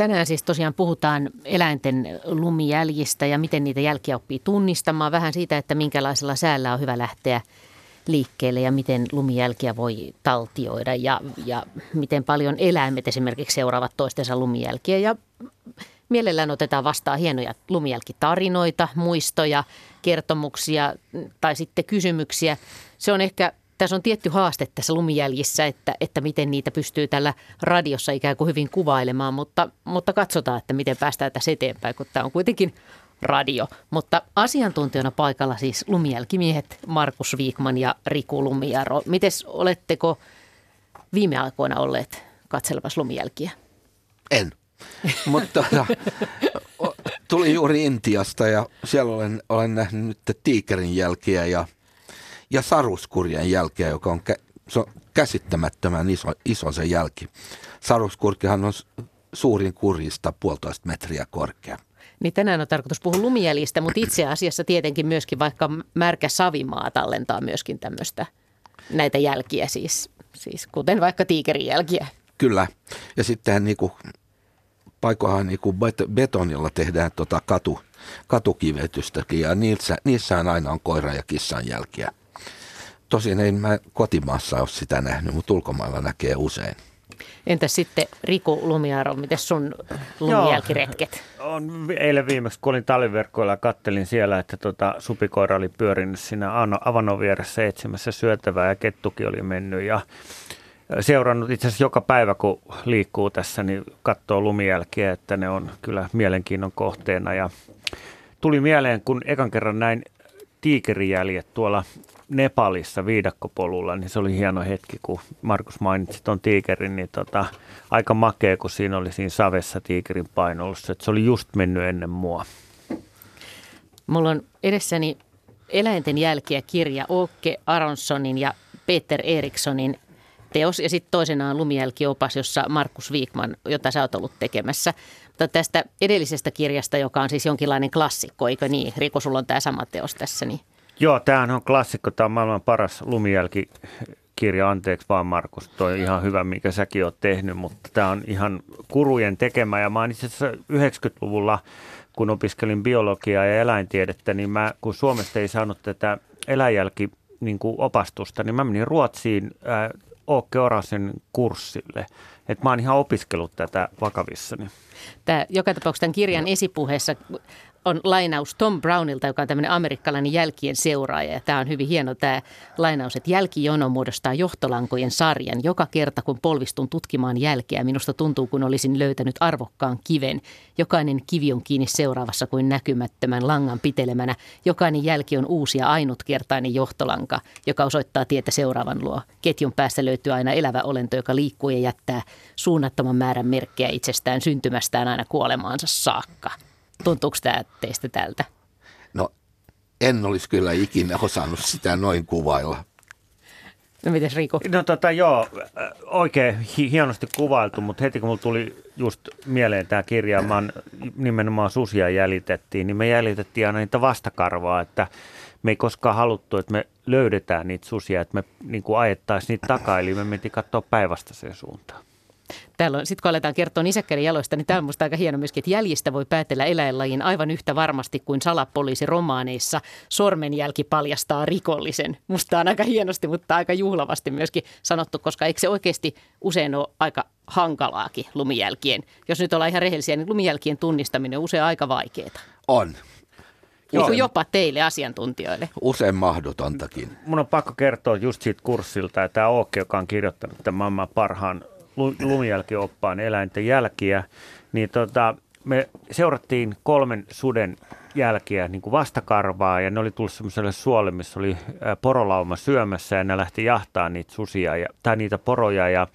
Tänään siis tosiaan puhutaan eläinten lumijäljistä ja miten niitä jälkiä oppii tunnistamaan. Vähän siitä, että minkälaisella säällä on hyvä lähteä liikkeelle ja miten lumijälkiä voi taltioida ja, ja miten paljon eläimet esimerkiksi seuraavat toistensa lumijälkiä. Ja mielellään otetaan vastaan hienoja lumijälkitarinoita, muistoja, kertomuksia tai sitten kysymyksiä. Se on ehkä tässä on tietty haaste tässä lumijäljissä, että, että miten niitä pystyy tällä radiossa ikään kuin hyvin kuvailemaan, mutta, mutta katsotaan, että miten päästään tässä eteenpäin, kun tämä on kuitenkin radio. Mutta asiantuntijana paikalla siis lumijälkimiehet Markus Viikman ja Riku Lumijaro. Mites oletteko viime aikoina olleet katselemassa lumijälkiä? En. Mutta tota, tuli juuri Intiasta ja siellä olen, olen nähnyt nyt tiikerin jälkiä ja – ja saruskurjen jälkeä, joka on, kä- se on käsittämättömän iso, iso se jälki. Saruskurkihan on suurin kurjista puolitoista metriä korkea. Niin tänään on tarkoitus puhua lumijäljistä, mutta itse asiassa tietenkin myöskin vaikka märkä savimaa tallentaa myöskin tämmöistä näitä jälkiä siis, siis kuten vaikka tiikerin jälkiä. Kyllä. Ja sittenhän niinku, paikohan niinku betonilla tehdään tota katu, katukivetystäkin ja niissä, niissähän aina on koira ja kissan jälkiä. Tosin ei mä kotimaassa ole sitä nähnyt, mutta ulkomailla näkee usein. Entä sitten Riku Lumiaro, miten sun lumijälkiretket? Joo, on eilen viimeksi, kun olin talviverkkoilla ja kattelin siellä, että tota, supikoira oli pyörinyt siinä avanon vieressä etsimässä syötävää ja kettukin oli mennyt ja seurannut itse asiassa joka päivä, kun liikkuu tässä, niin katsoo lumijälkiä, että ne on kyllä mielenkiinnon kohteena ja tuli mieleen, kun ekan kerran näin tiikerijäljet tuolla Nepalissa viidakkopolulla, niin se oli hieno hetki, kun Markus mainitsi tuon tiikerin, niin tota, aika makea, kun siinä oli siinä savessa tiikerin painolussa, että se oli just mennyt ennen mua. Mulla on edessäni eläinten jälkiä kirja Åke Aronssonin ja Peter Erikssonin teos ja sitten toisenaan lumijälkiopas, jossa Markus Viikman, jota sä oot ollut tekemässä. Mutta tästä edellisestä kirjasta, joka on siis jonkinlainen klassikko, eikö niin? Riko, sulla on tämä sama teos tässä, niin Joo, tämähän on klassikko. Tämä on maailman paras lumijälkikirja. Anteeksi vaan Markus, toi on ihan hyvä, mikä säkin oot tehnyt, mutta tämä on ihan kurujen tekemä. Ja mä itse asiassa 90-luvulla, kun opiskelin biologiaa ja eläintiedettä, niin mä, kun Suomesta ei saanut tätä eläinjälki niin kuin opastusta, niin mä menin Ruotsiin ää, Åke Orasen kurssille. Että mä oon ihan opiskellut tätä vakavissani. Tämä, joka tapauksessa tämän kirjan esipuheessa on lainaus Tom Brownilta, joka on tämmöinen amerikkalainen jälkien seuraaja. Ja tämä on hyvin hieno tämä lainaus, että jälkijono muodostaa johtolankojen sarjan. Joka kerta, kun polvistun tutkimaan jälkeä, minusta tuntuu, kun olisin löytänyt arvokkaan kiven. Jokainen kivi on kiinni seuraavassa kuin näkymättömän langan pitelemänä. Jokainen jälki on uusi ja ainutkertainen johtolanka, joka osoittaa tietä seuraavan luo. Ketjun päässä löytyy aina elävä olento, joka liikkuu ja jättää suunnattoman määrän merkkejä itsestään syntymästään aina kuolemaansa saakka. Tuntuuko tämä teistä tältä? No en olisi kyllä ikinä osannut sitä noin kuvailla. No mites Riku? No tota joo, oikein hienosti kuvailtu, mutta heti kun mulla tuli just mieleen tämä kirja, mä nimenomaan susia jäljitettiin, niin me jäljitettiin aina niitä vastakarvaa, että me ei koskaan haluttu, että me löydetään niitä susia, että me niin ajettaisiin niitä takaa, eli me mentiin katsoa päinvastaiseen suuntaan. Täällä on, sitten kun aletaan kertoa nisäkkäiden jaloista, niin tämä on minusta aika hieno myöskin, että jäljistä voi päätellä eläinlajin aivan yhtä varmasti kuin salapoliisiromaaneissa sormenjälki paljastaa rikollisen. Musta on aika hienosti, mutta aika juhlavasti myöskin sanottu, koska eikö se oikeasti usein ole aika hankalaakin lumijälkien. Jos nyt ollaan ihan rehellisiä, niin lumijälkien tunnistaminen on usein aika vaikeaa. On. Niin jopa teille asiantuntijoille. Usein mahdotontakin. Mun on pakko kertoa just siitä kurssilta, että tämä Ookke, joka on kirjoittanut tämän maailman parhaan lumijälkioppaan eläinten jälkiä, niin tota, me seurattiin kolmen suden jälkiä niin kuin vastakarvaa ja ne oli tullut semmoiselle suolle, missä oli porolauma syömässä ja ne lähti jahtaa niitä susia ja, tai niitä poroja ja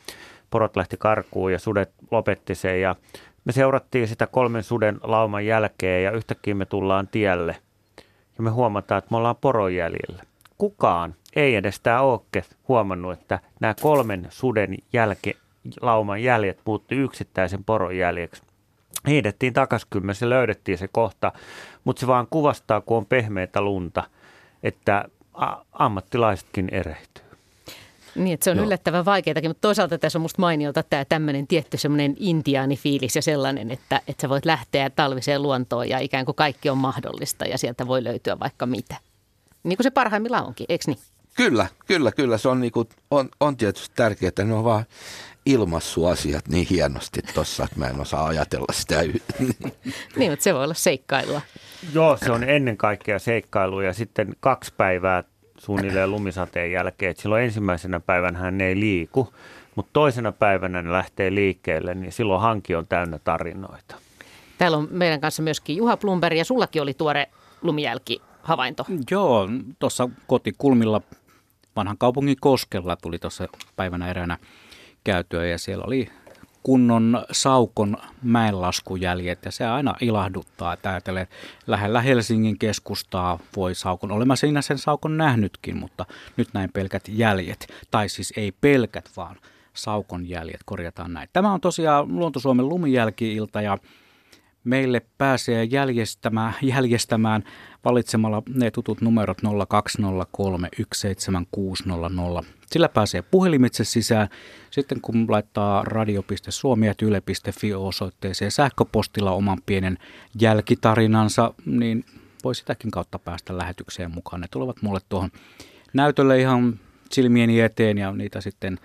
porot lähti karkuun ja sudet lopetti sen ja me seurattiin sitä kolmen suden lauman jälkeen ja yhtäkkiä me tullaan tielle ja me huomataan, että me ollaan poron jäljellä. Kukaan ei edes tämä Ookke huomannut, että nämä kolmen suden jälke, lauman jäljet muuttui yksittäisen poron jäljeksi. Hiidettiin takaisin, kyllä se löydettiin se kohta, mutta se vaan kuvastaa, kun on pehmeitä lunta, että ammattilaisetkin erehtyy. Niin, että se on Joo. yllättävän vaikeatakin, mutta toisaalta tässä on musta mainiota tämä tämmöinen tietty semmoinen intiaanifiilis ja sellainen, että, että sä voit lähteä talviseen luontoon ja ikään kuin kaikki on mahdollista ja sieltä voi löytyä vaikka mitä. Niin kuin se parhaimmillaan onkin, eikö niin? Kyllä, kyllä, kyllä. Se on, niin kuin, on, on tietysti tärkeää, että ne on vaan ilmassuasiat niin hienosti tuossa, että mä en osaa ajatella sitä. niin, mutta se voi olla seikkailua. Joo, se on ennen kaikkea seikkailu ja sitten kaksi päivää suunnilleen lumisateen jälkeen, että silloin ensimmäisenä päivänä hän ei liiku, mutta toisena päivänä ne lähtee liikkeelle, niin silloin hanki on täynnä tarinoita. Täällä on meidän kanssa myöskin Juha Plumberg ja sullakin oli tuore lumijälkihavainto. Joo, tuossa kotikulmilla vanhan kaupungin koskella tuli tuossa päivänä eräänä käytyä ja siellä oli kunnon saukon mäenlaskujäljet ja se aina ilahduttaa, että ajattelee lähellä Helsingin keskustaa voi saukon, olemme siinä sen saukon nähnytkin, mutta nyt näin pelkät jäljet, tai siis ei pelkät vaan saukon jäljet, korjataan näin. Tämä on tosiaan Luonto-Suomen lumijälki-ilta ja meille pääsee jäljestämään, jäljestämään valitsemalla ne tutut numerot 020317600. Sillä pääsee puhelimitse sisään. Sitten kun laittaa radio.suomi.yle.fi osoitteeseen sähköpostilla oman pienen jälkitarinansa, niin voi sitäkin kautta päästä lähetykseen mukaan. Ne tulevat mulle tuohon näytölle ihan silmieni eteen ja niitä sitten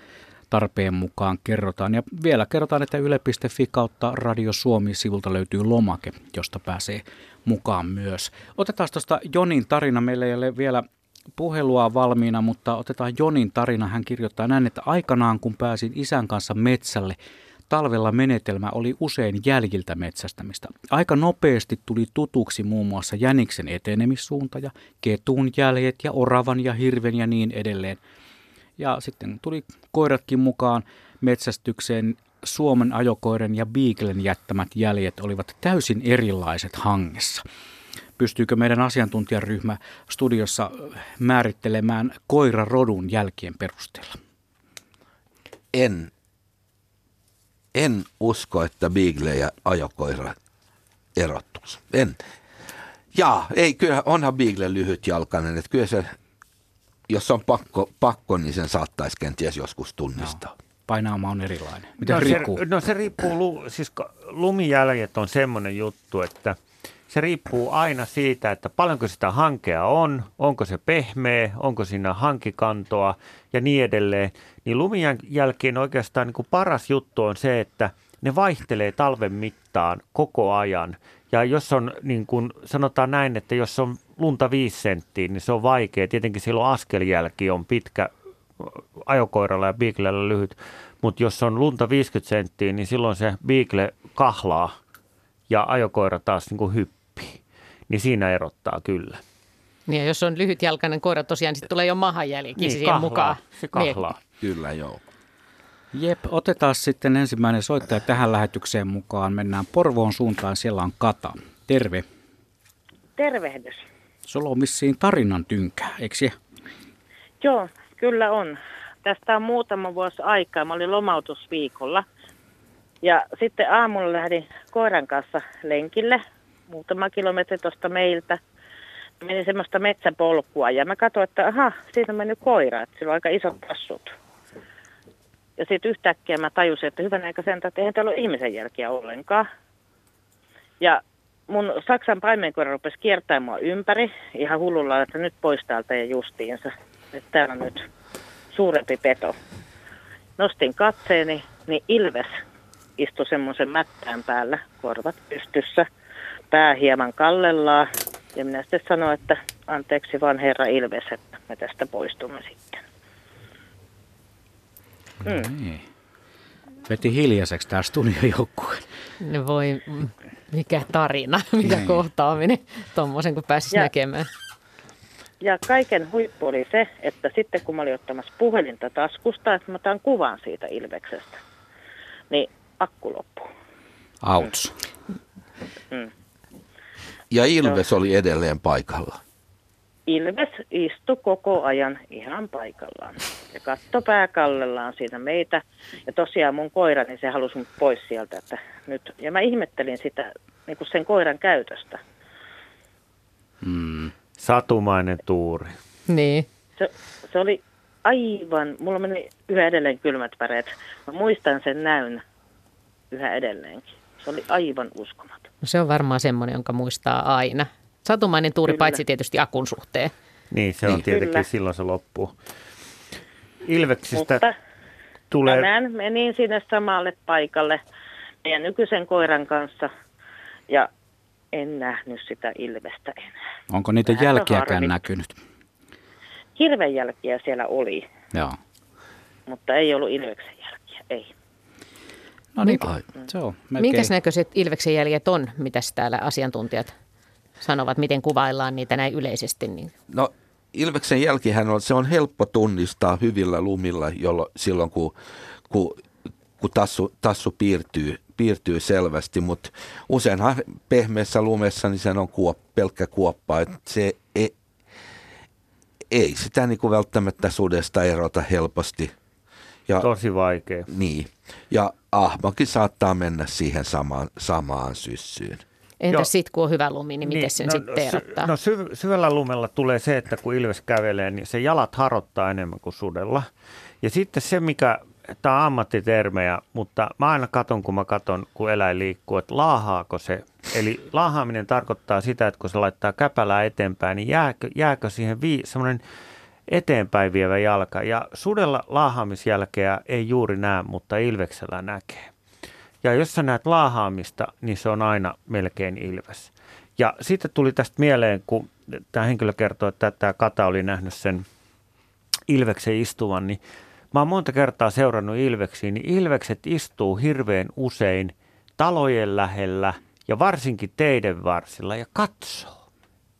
tarpeen mukaan kerrotaan. Ja vielä kerrotaan, että yle.fi kautta Radio Suomi-sivulta löytyy lomake, josta pääsee mukaan myös. Otetaan tuosta Jonin tarina. Meillä ei ole vielä puhelua valmiina, mutta otetaan Jonin tarina. Hän kirjoittaa näin, että aikanaan kun pääsin isän kanssa metsälle, talvella menetelmä oli usein jäljiltä metsästämistä. Aika nopeasti tuli tutuksi muun muassa jäniksen etenemissuunta ja ketun jäljet ja oravan ja hirven ja niin edelleen. Ja sitten tuli koiratkin mukaan metsästykseen. Suomen ajokoiren ja Beaglen jättämät jäljet olivat täysin erilaiset hangessa. Pystyykö meidän asiantuntijaryhmä studiossa määrittelemään koirarodun jälkien perusteella? En, en usko, että Beagle ja ajokoira erottuisi. En. Ja, ei, kyllä onhan Beagle lyhytjalkainen, että kyllä se jos on pakko, pakko, niin sen saattaisi kenties joskus tunnistaa. No. Painaama on erilainen. Miten no, riippuu? Se, no se riippuu, lu, siis lumijäljet on semmoinen juttu, että se riippuu aina siitä, että paljonko sitä hankea on, onko se pehmeä, onko siinä hankikantoa ja niin edelleen. Niin lumijälkeen oikeastaan niin kuin paras juttu on se, että ne vaihtelee talven mittaan koko ajan. Ja jos on, niin kuin sanotaan näin, että jos on lunta viisi senttiä, niin se on vaikea. Tietenkin silloin askeljälki on pitkä ajokoiralla ja Beaglella lyhyt, mutta jos on lunta 50 senttiä, niin silloin se Beagle kahlaa ja ajokoira taas niin kuin hyppii. Niin siinä erottaa kyllä. Niin ja jos on lyhytjalkainen koira tosiaan, niin sitten tulee jo mahajälki niin, siihen kahlaa, mukaan. Se kahlaa. Niin. Kyllä, joo. Jep, otetaan sitten ensimmäinen soittaja tähän lähetykseen mukaan. Mennään Porvoon suuntaan, siellä on Kata. Terve. Tervehdys. Sulla on missiin tarinan tynkää, eikö se? Joo, kyllä on. Tästä on muutama vuosi aikaa. Mä olin lomautusviikolla. Ja sitten aamulla lähdin koiran kanssa lenkille, muutama kilometri tuosta meiltä. Menin semmoista metsäpolkua ja mä katsoin, että aha, siitä on mennyt koira, että sillä on aika isot tassut. Ja sitten yhtäkkiä mä tajusin, että hyvän aika sen, että eihän täällä ole ihmisen jälkiä ollenkaan. Ja mun Saksan paimenkoira rupesi kiertämään mua ympäri ihan hullulla, että nyt pois täältä ja justiinsa. Että täällä on nyt suurempi peto. Nostin katseeni, niin Ilves istui semmoisen mättään päällä, korvat pystyssä, pää hieman kallellaan. Ja minä sitten sanoin, että anteeksi vaan herra Ilves, että me tästä poistumme sitten. Mm. Niin. Veti hiljaiseksi tämä studiojoukkue. Ne voi, mikä tarina, mikä niin. kohtaaminen, tuommoisen kun pääsisi ja, näkemään. Ja kaiken huippu oli se, että sitten kun mä olin ottamassa puhelinta taskusta, että mä otan kuvan siitä Ilveksestä, niin akku loppuu. Auts. Mm. Ja Ilves no. oli edelleen paikalla. Ilves istui koko ajan ihan paikallaan ja katto pääkallellaan siinä meitä. Ja tosiaan mun koira, niin se halusi mut pois sieltä. Että nyt, ja mä ihmettelin sitä niin kuin sen koiran käytöstä. Hmm. Satumainen tuuri. Niin. Se, se oli aivan, mulla meni yhä edelleen kylmät väreet. Mä muistan sen näyn yhä edelleenkin. Se oli aivan uskomaton. No se on varmaan semmoinen, jonka muistaa aina. Satumainen tuuri, Kyllä. paitsi tietysti akun suhteen. Niin, se on Niin. tietenkin, Kyllä. silloin se loppuu. Ilveksistä Mutta tulee... tänään menin sinne samalle paikalle meidän nykyisen koiran kanssa ja en nähnyt sitä ilvestä enää. Onko niitä Vähän jälkiäkään harmi. näkynyt? Hirven jälkiä siellä oli, Joo. mutta ei ollut ilveksen jälkiä, ei. No niin, Ai. se on melkein. Minkäs näköiset ilveksen jäljet on, mitäs täällä asiantuntijat sanovat, miten kuvaillaan niitä näin yleisesti? Niin No Ilveksen jälkihän on, se on helppo tunnistaa hyvillä lumilla jollo, silloin, kun, kun, kun tassu, tassu piirtyy, piirtyy selvästi, mutta useinhan pehmeässä lumessa niin se on kuop, pelkkä kuoppa, että se ei, ei sitä niin kuin välttämättä sudesta erota helposti. Ja, Tosi vaikea. niin. ja ahmakin saattaa mennä siihen samaan, samaan syssyyn. Entäs Joo. sitten, kun on hyvä lumi, niin miten sen sitten sy- erottaa? no syv- syvällä lumella tulee se, että kun ilves kävelee, niin se jalat harottaa enemmän kuin sudella. Ja sitten se, mikä, tämä on ammattitermejä, mutta mä aina katon, kun mä katon, kun eläin liikkuu, että laahaako se. Eli laahaaminen tarkoittaa sitä, että kun se laittaa käpälää eteenpäin, niin jääkö, jääkö siihen vii, semmoinen eteenpäin vievä jalka. Ja sudella laahaamisjälkeä ei juuri näe, mutta ilveksellä näkee. Ja jos sä näet laahaamista, niin se on aina melkein ilves. Ja sitten tuli tästä mieleen, kun tämä henkilö kertoi, että tämä kata oli nähnyt sen ilveksen istuvan, niin mä oon monta kertaa seurannut ilveksiä, niin ilvekset istuu hirveän usein talojen lähellä ja varsinkin teiden varsilla ja katsoo.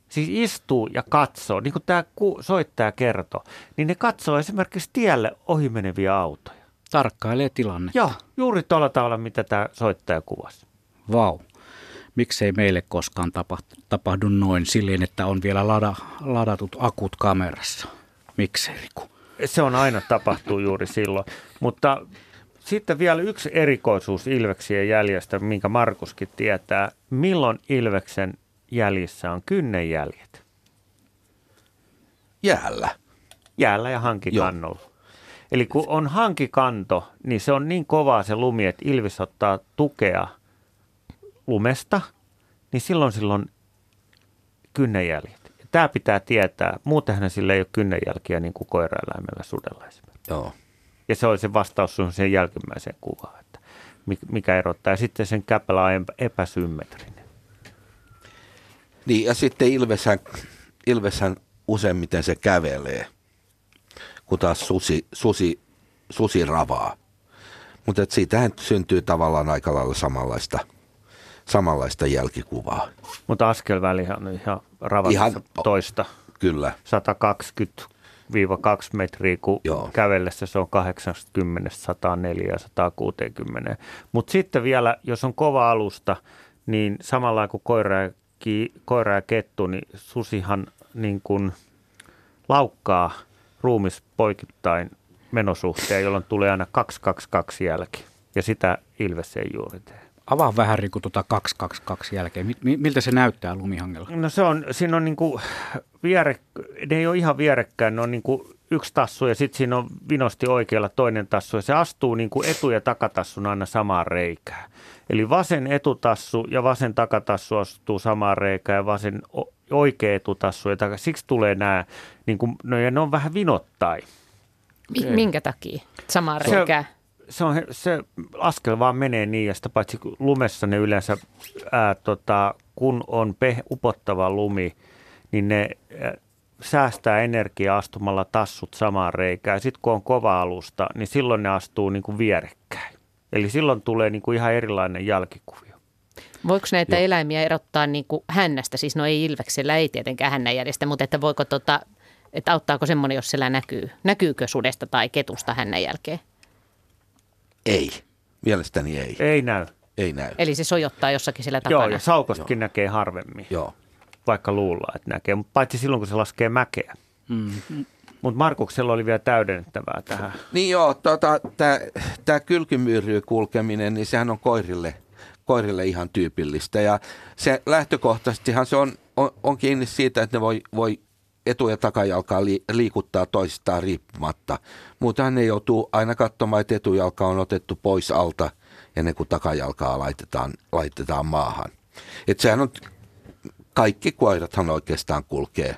Siis istuu ja katsoo, niin kuin tämä soittaja kertoi, niin ne katsoo esimerkiksi tielle ohimeneviä autoja. Tarkkailee tilanne. Joo, juuri tuolla tavalla, mitä tämä soittaja kuvasi. Vau. Miksei meille koskaan tapahdu, tapahdu noin silleen, että on vielä lada, ladatut akut kamerassa? Miksei, Riku? Se on aina tapahtuu juuri silloin. Mutta sitten vielä yksi erikoisuus Ilveksien jäljestä, minkä Markuskin tietää. Milloin Ilveksen jäljissä on kynnenjäljet? Jäällä. Jäällä ja hankikannolla. Eli kun on hankikanto, niin se on niin kovaa se lumi, että Ilves ottaa tukea lumesta, niin silloin silloin kynnenjäljet. Tämä pitää tietää. Muutenhan sillä ei ole kynnenjälkiä niin kuin koiraeläimellä sudella esimerkiksi. Joo. Ja se oli se vastaus sun sen jälkimmäiseen kuvaan, että mikä erottaa. Ja sitten sen käpälä on epäsymmetrinen. Niin, ja sitten Ilveshän, Ilveshän useimmiten se kävelee, kun taas susi, susi, susi ravaa. Mutta siitähän syntyy tavallaan aika lailla samanlaista, samanlaista jälkikuvaa. Mutta askelvälihän on ihan ravassa Ihan- toista. Kyllä. 120 2 metriä, kun Joo. Joo. kävellessä se on 80, 104 ja 160. Mutta sitten vielä, jos on kova alusta, niin samalla kuin koira ja, ki, koira ja kettu, niin susihan niin kuin laukkaa ruumis poikittain menosuhteen, jolloin tulee aina 222 jälki. Ja sitä Ilves ei juuri tee. Avaa vähän Riku tuota 222 jälkeen. Mi- mi- miltä se näyttää lumihangella? No se on, siinä on niinku viere, ne ei ole ihan vierekkäin, ne on niinku yksi tassu ja sitten siinä on vinosti oikealla toinen tassu ja se astuu niinku etu- ja takatassun aina samaan reikään. Eli vasen etutassu ja vasen takatassu astuu samaan reikään ja vasen oikea etutassu ja siksi tulee nämä, niinku, no ja ne on vähän vinottain. Mi- minkä takia? Samaa Se- reikää. se, on, se askel vaan menee niin, ja sitä paitsi lumessa ne yleensä, ää, tota, kun on peh, upottava lumi, niin ne ää, säästää energiaa astumalla tassut samaan reikään. Sitten kun on kova alusta, niin silloin ne astuu niin kuin vierekkäin. Eli silloin tulee niin kuin ihan erilainen jälkikuvio. Voiko näitä Joo. eläimiä erottaa niin kuin hännästä? Siis no ei ilveksellä, ei tietenkään hännänjäljestä, mutta että voiko tota, että auttaako semmoinen, jos siellä näkyy? Näkyykö sudesta tai ketusta hännän jälkeen? Ei. Mielestäni ei. Ei näy. Ei näy. Eli se sojottaa jossakin siellä takana. Joo, ja saukostakin näkee harvemmin, Joo. vaikka luullaan, että näkee. Mutta paitsi silloin, kun se laskee mäkeä. Mm. Mutta Markuksella oli vielä täydennettävää tähän. Niin joo, tota, tämä kylkymyyry kulkeminen, niin sehän on koirille, koirille ihan tyypillistä. Ja se lähtökohtaisestihan se on, on, on kiinni siitä, että ne voi, voi etu- ja takajalkaa liikuttaa toisistaan riippumatta. Muutenhan ne joutuu aina katsomaan, että etujalka on otettu pois alta ennen kuin takajalkaa laitetaan, laitetaan maahan. Et sehän on, kaikki koirathan oikeastaan kulkee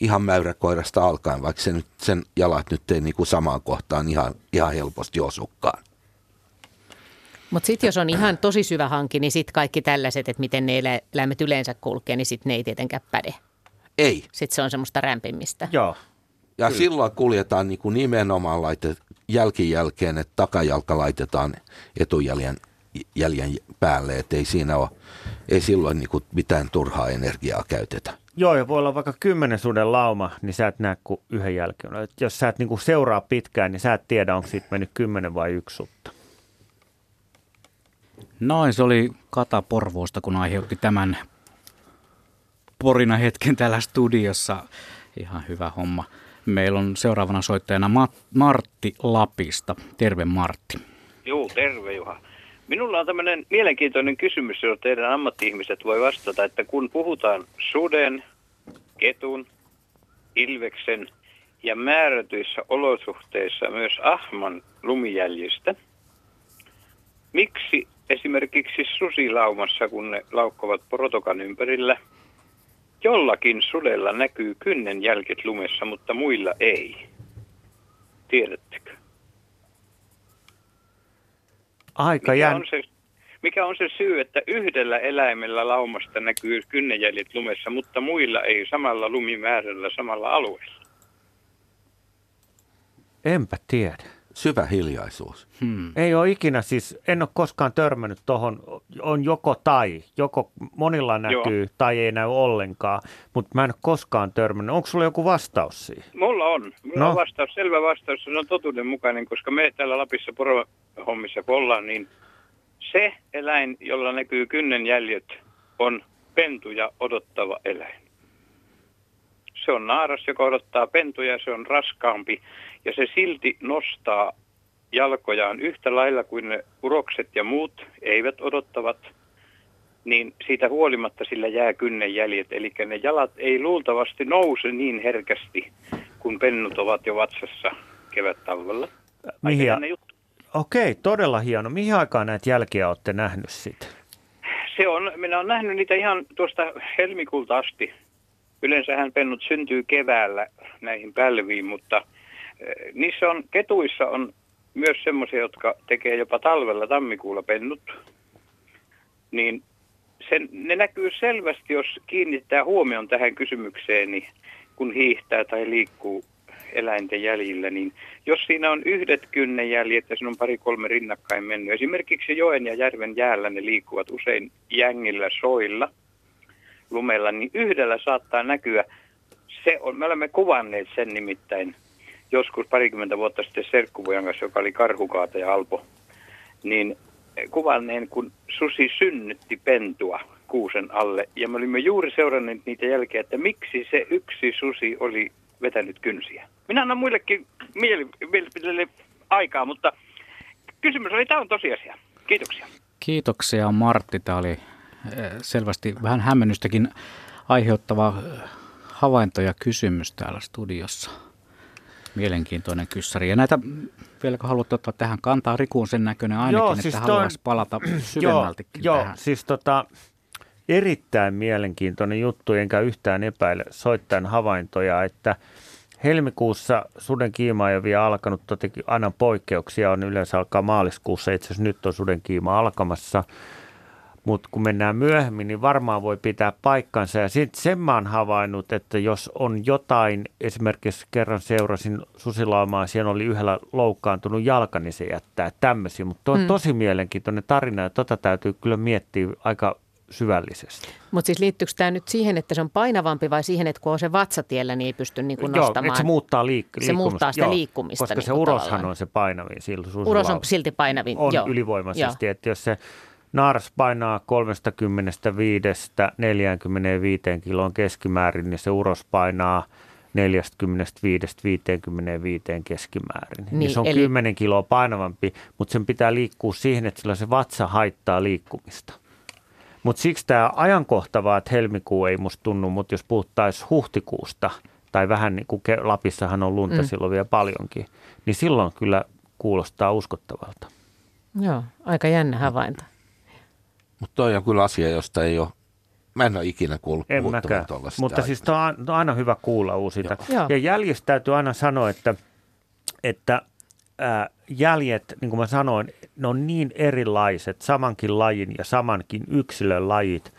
ihan mäyräkoirasta alkaen, vaikka se nyt, sen jalat nyt ei niin kuin samaan kohtaan ihan, ihan helposti osukaan. Mutta sitten jos on ihan tosi syvä hanki, niin sitten kaikki tällaiset, että miten ne eläimet yleensä kulkee, niin sitten ne ei tietenkään päde. Ei. Sitten se on semmoista rämpimistä. Joo. Ja Kyllä. silloin kuljetaan niin kuin nimenomaan laite, jälkin jälkeen, että takajalka laitetaan etujäljen jäljen päälle, että ei siinä ole, ei silloin niin kuin mitään turhaa energiaa käytetä. Joo, ja voi olla vaikka kymmenen suden lauma, niin sä et näe kuin yhden jälkeen. Jos sä et niin kuin seuraa pitkään, niin sä et tiedä, onko siitä mennyt kymmenen vai yksi sutta. Noin, se oli Kata Porvoosta, kun aiheutti tämän porina hetken täällä studiossa. Ihan hyvä homma. Meillä on seuraavana soittajana Martti Lapista. Terve Martti. Joo, terve Juha. Minulla on tämmöinen mielenkiintoinen kysymys, johon teidän ammatti-ihmiset voi vastata, että kun puhutaan suden, ketun, ilveksen ja määrätyissä olosuhteissa myös ahman lumijäljistä, miksi esimerkiksi susilaumassa, kun ne laukkovat porotokan ympärillä, jollakin sudella näkyy kynnen jälket lumessa, mutta muilla ei? Tiedättekö? Aika mikä, on se, mikä on se syy, että yhdellä eläimellä laumasta näkyy kynnenjäljet lumessa, mutta muilla ei samalla lumimäärällä samalla alueella? Enpä tiedä. Syvä hiljaisuus. Hmm. Ei ole ikinä siis, en ole koskaan törmännyt tuohon, on joko tai, joko monilla näkyy Joo. tai ei näy ollenkaan, mutta mä en ole koskaan törmännyt. Onko sulla joku vastaus siihen? Mulla on. Mulla no. on vastaus, selvä vastaus, se on totuudenmukainen, koska me täällä Lapissa porohommissa kun ollaan, niin se eläin, jolla näkyy kynnenjäljet, on pentuja odottava eläin. Se on naaras, joka odottaa pentuja, se on raskaampi ja se silti nostaa jalkojaan yhtä lailla kuin ne urokset ja muut eivät odottavat, niin siitä huolimatta sillä jää kynnen jäljet. Eli ne jalat ei luultavasti nouse niin herkästi, kun pennut ovat jo vatsassa kevät-talvella. Mihin Okei, todella hieno. Mihin aikaan näitä jälkiä olette nähnyt siitä? Se on, minä olen nähnyt niitä ihan tuosta helmikuulta asti. Yleensähän pennut syntyy keväällä näihin pälviin, mutta niissä on, ketuissa on myös semmoisia, jotka tekee jopa talvella tammikuulla pennut. Niin sen, ne näkyy selvästi, jos kiinnittää huomion tähän kysymykseen, niin kun hiihtää tai liikkuu eläinten jäljillä, niin jos siinä on yhdet kynnenjäljet ja siinä on pari-kolme rinnakkain mennyt, esimerkiksi joen ja järven jäällä ne liikkuvat usein jängillä soilla, lumella, niin yhdellä saattaa näkyä, se on, me olemme kuvanneet sen nimittäin joskus parikymmentä vuotta sitten Serkkuvujan kanssa, joka oli karhukaata ja alpo, niin kuvanneen, kun susi synnytti pentua kuusen alle. Ja me olimme juuri seuranneet niitä jälkeen, että miksi se yksi susi oli vetänyt kynsiä. Minä annan muillekin mielipiteille aikaa, mutta kysymys oli, tämä on tosiasia. Kiitoksia. Kiitoksia Martti. Tämä oli eh, selvästi vähän hämmennystäkin aiheuttava eh, havainto ja kysymys täällä studiossa. Mielenkiintoinen kyssäri. Ja näitä, vieläkö haluatte ottaa tähän kantaa? Rikuun sen näköinen ainakin, joo, siis että haluaisi palata syvemmältikin joo, tähän. Joo, siis tota, erittäin mielenkiintoinen juttu, enkä yhtään epäile soittajan havaintoja, että helmikuussa suden kiima ei ole vielä alkanut, totekin aina poikkeuksia on yleensä alkaa maaliskuussa, itse asiassa nyt on suden kiima alkamassa, mutta kun mennään myöhemmin, niin varmaan voi pitää paikkansa. Ja sitten sen mä oon havainnut, että jos on jotain, esimerkiksi kerran seurasin susilaumaa, siellä oli yhdellä loukkaantunut jalka, niin se jättää tämmöisiä. Mutta on mm. tosi mielenkiintoinen tarina ja tota täytyy kyllä miettiä aika syvällisesti. Mutta siis liittyykö tämä nyt siihen, että se on painavampi vai siihen, että kun on se vatsatiellä, niin ei pysty niinku nostamaan? Joo, se muuttaa liik- liikkumista. Se muuttaa sitä Joo, liikkumista. Koska niin se uroshan tavallaan. on se painavin. Silti Uros on silti painavin. On Joo. ylivoimaisesti, Joo. että jos se Nars painaa 35-45 kiloon keskimäärin, niin se uros painaa 45-55 keskimäärin. Niin, niin se on eli... 10 kiloa painavampi, mutta sen pitää liikkua siihen, että sillä se vatsa haittaa liikkumista. Mutta siksi tämä ajankohtava, että helmikuu ei musta tunnu, mutta jos puhuttaisiin huhtikuusta, tai vähän niin kuin Lapissahan on lunta mm. silloin vielä paljonkin, niin silloin kyllä kuulostaa uskottavalta. Joo, aika jännä havainto. Mutta toi on kyllä asia, josta ei ole Mä en ole ikinä kuullut en mäkään. Mutta siis on aina hyvä kuulla uusita. Joo. Ja jäljistä täytyy aina sanoa, että, että ää, jäljet, niin kuin mä sanoin, ne on niin erilaiset, samankin lajin ja samankin yksilön lajit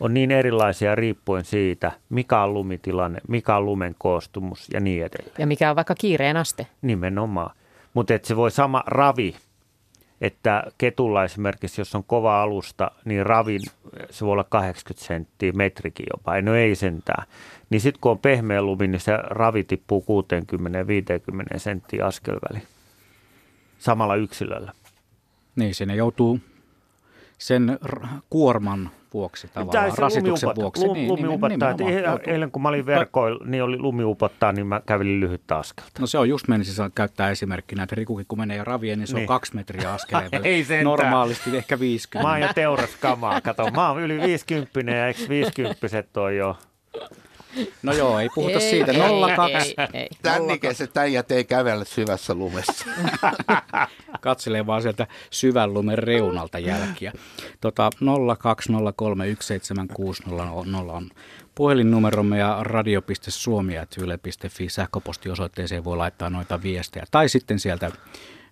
on niin erilaisia riippuen siitä, mikä on lumitilanne, mikä on lumen koostumus ja niin edelleen. Ja mikä on vaikka kiireen aste. Nimenomaan. Mutta se voi sama ravi, että ketulla esimerkiksi, jos on kova alusta, niin ravin, se voi olla 80 senttiä, metrikin jopa, no ei sentään. Niin sitten kun on pehmeä lumi, niin se ravi tippuu 60-50 senttiä askelväli samalla yksilöllä. Niin, sinne joutuu sen kuorman vuoksi tavallaan, Tämä rasituksen vuoksi. Lum, niin, lumiupottaa. Niin, eilen kun mä olin verkoilla, niin oli lumiupottaa, niin mä kävelin lyhyttä askelta. No se on just menisin käyttää esimerkkinä, että Rikukin kun menee ravien, niin se niin. on kaksi metriä askeleen Ei sentään. Normaalisti ehkä 50. Mä oon jo teuraskamaa, kato. Mä oon yli 50 ja eikö 50 on jo No joo, ei puhuta ei, siitä. 02. Tän ikäiset äijät ei kävellä syvässä lumessa. Katselee vaan sieltä syvän lumen reunalta jälkiä. Tota, 020317600 on puhelinnumeromme ja radio.suomi.yle.fi sähköpostiosoitteeseen voi laittaa noita viestejä. Tai sitten sieltä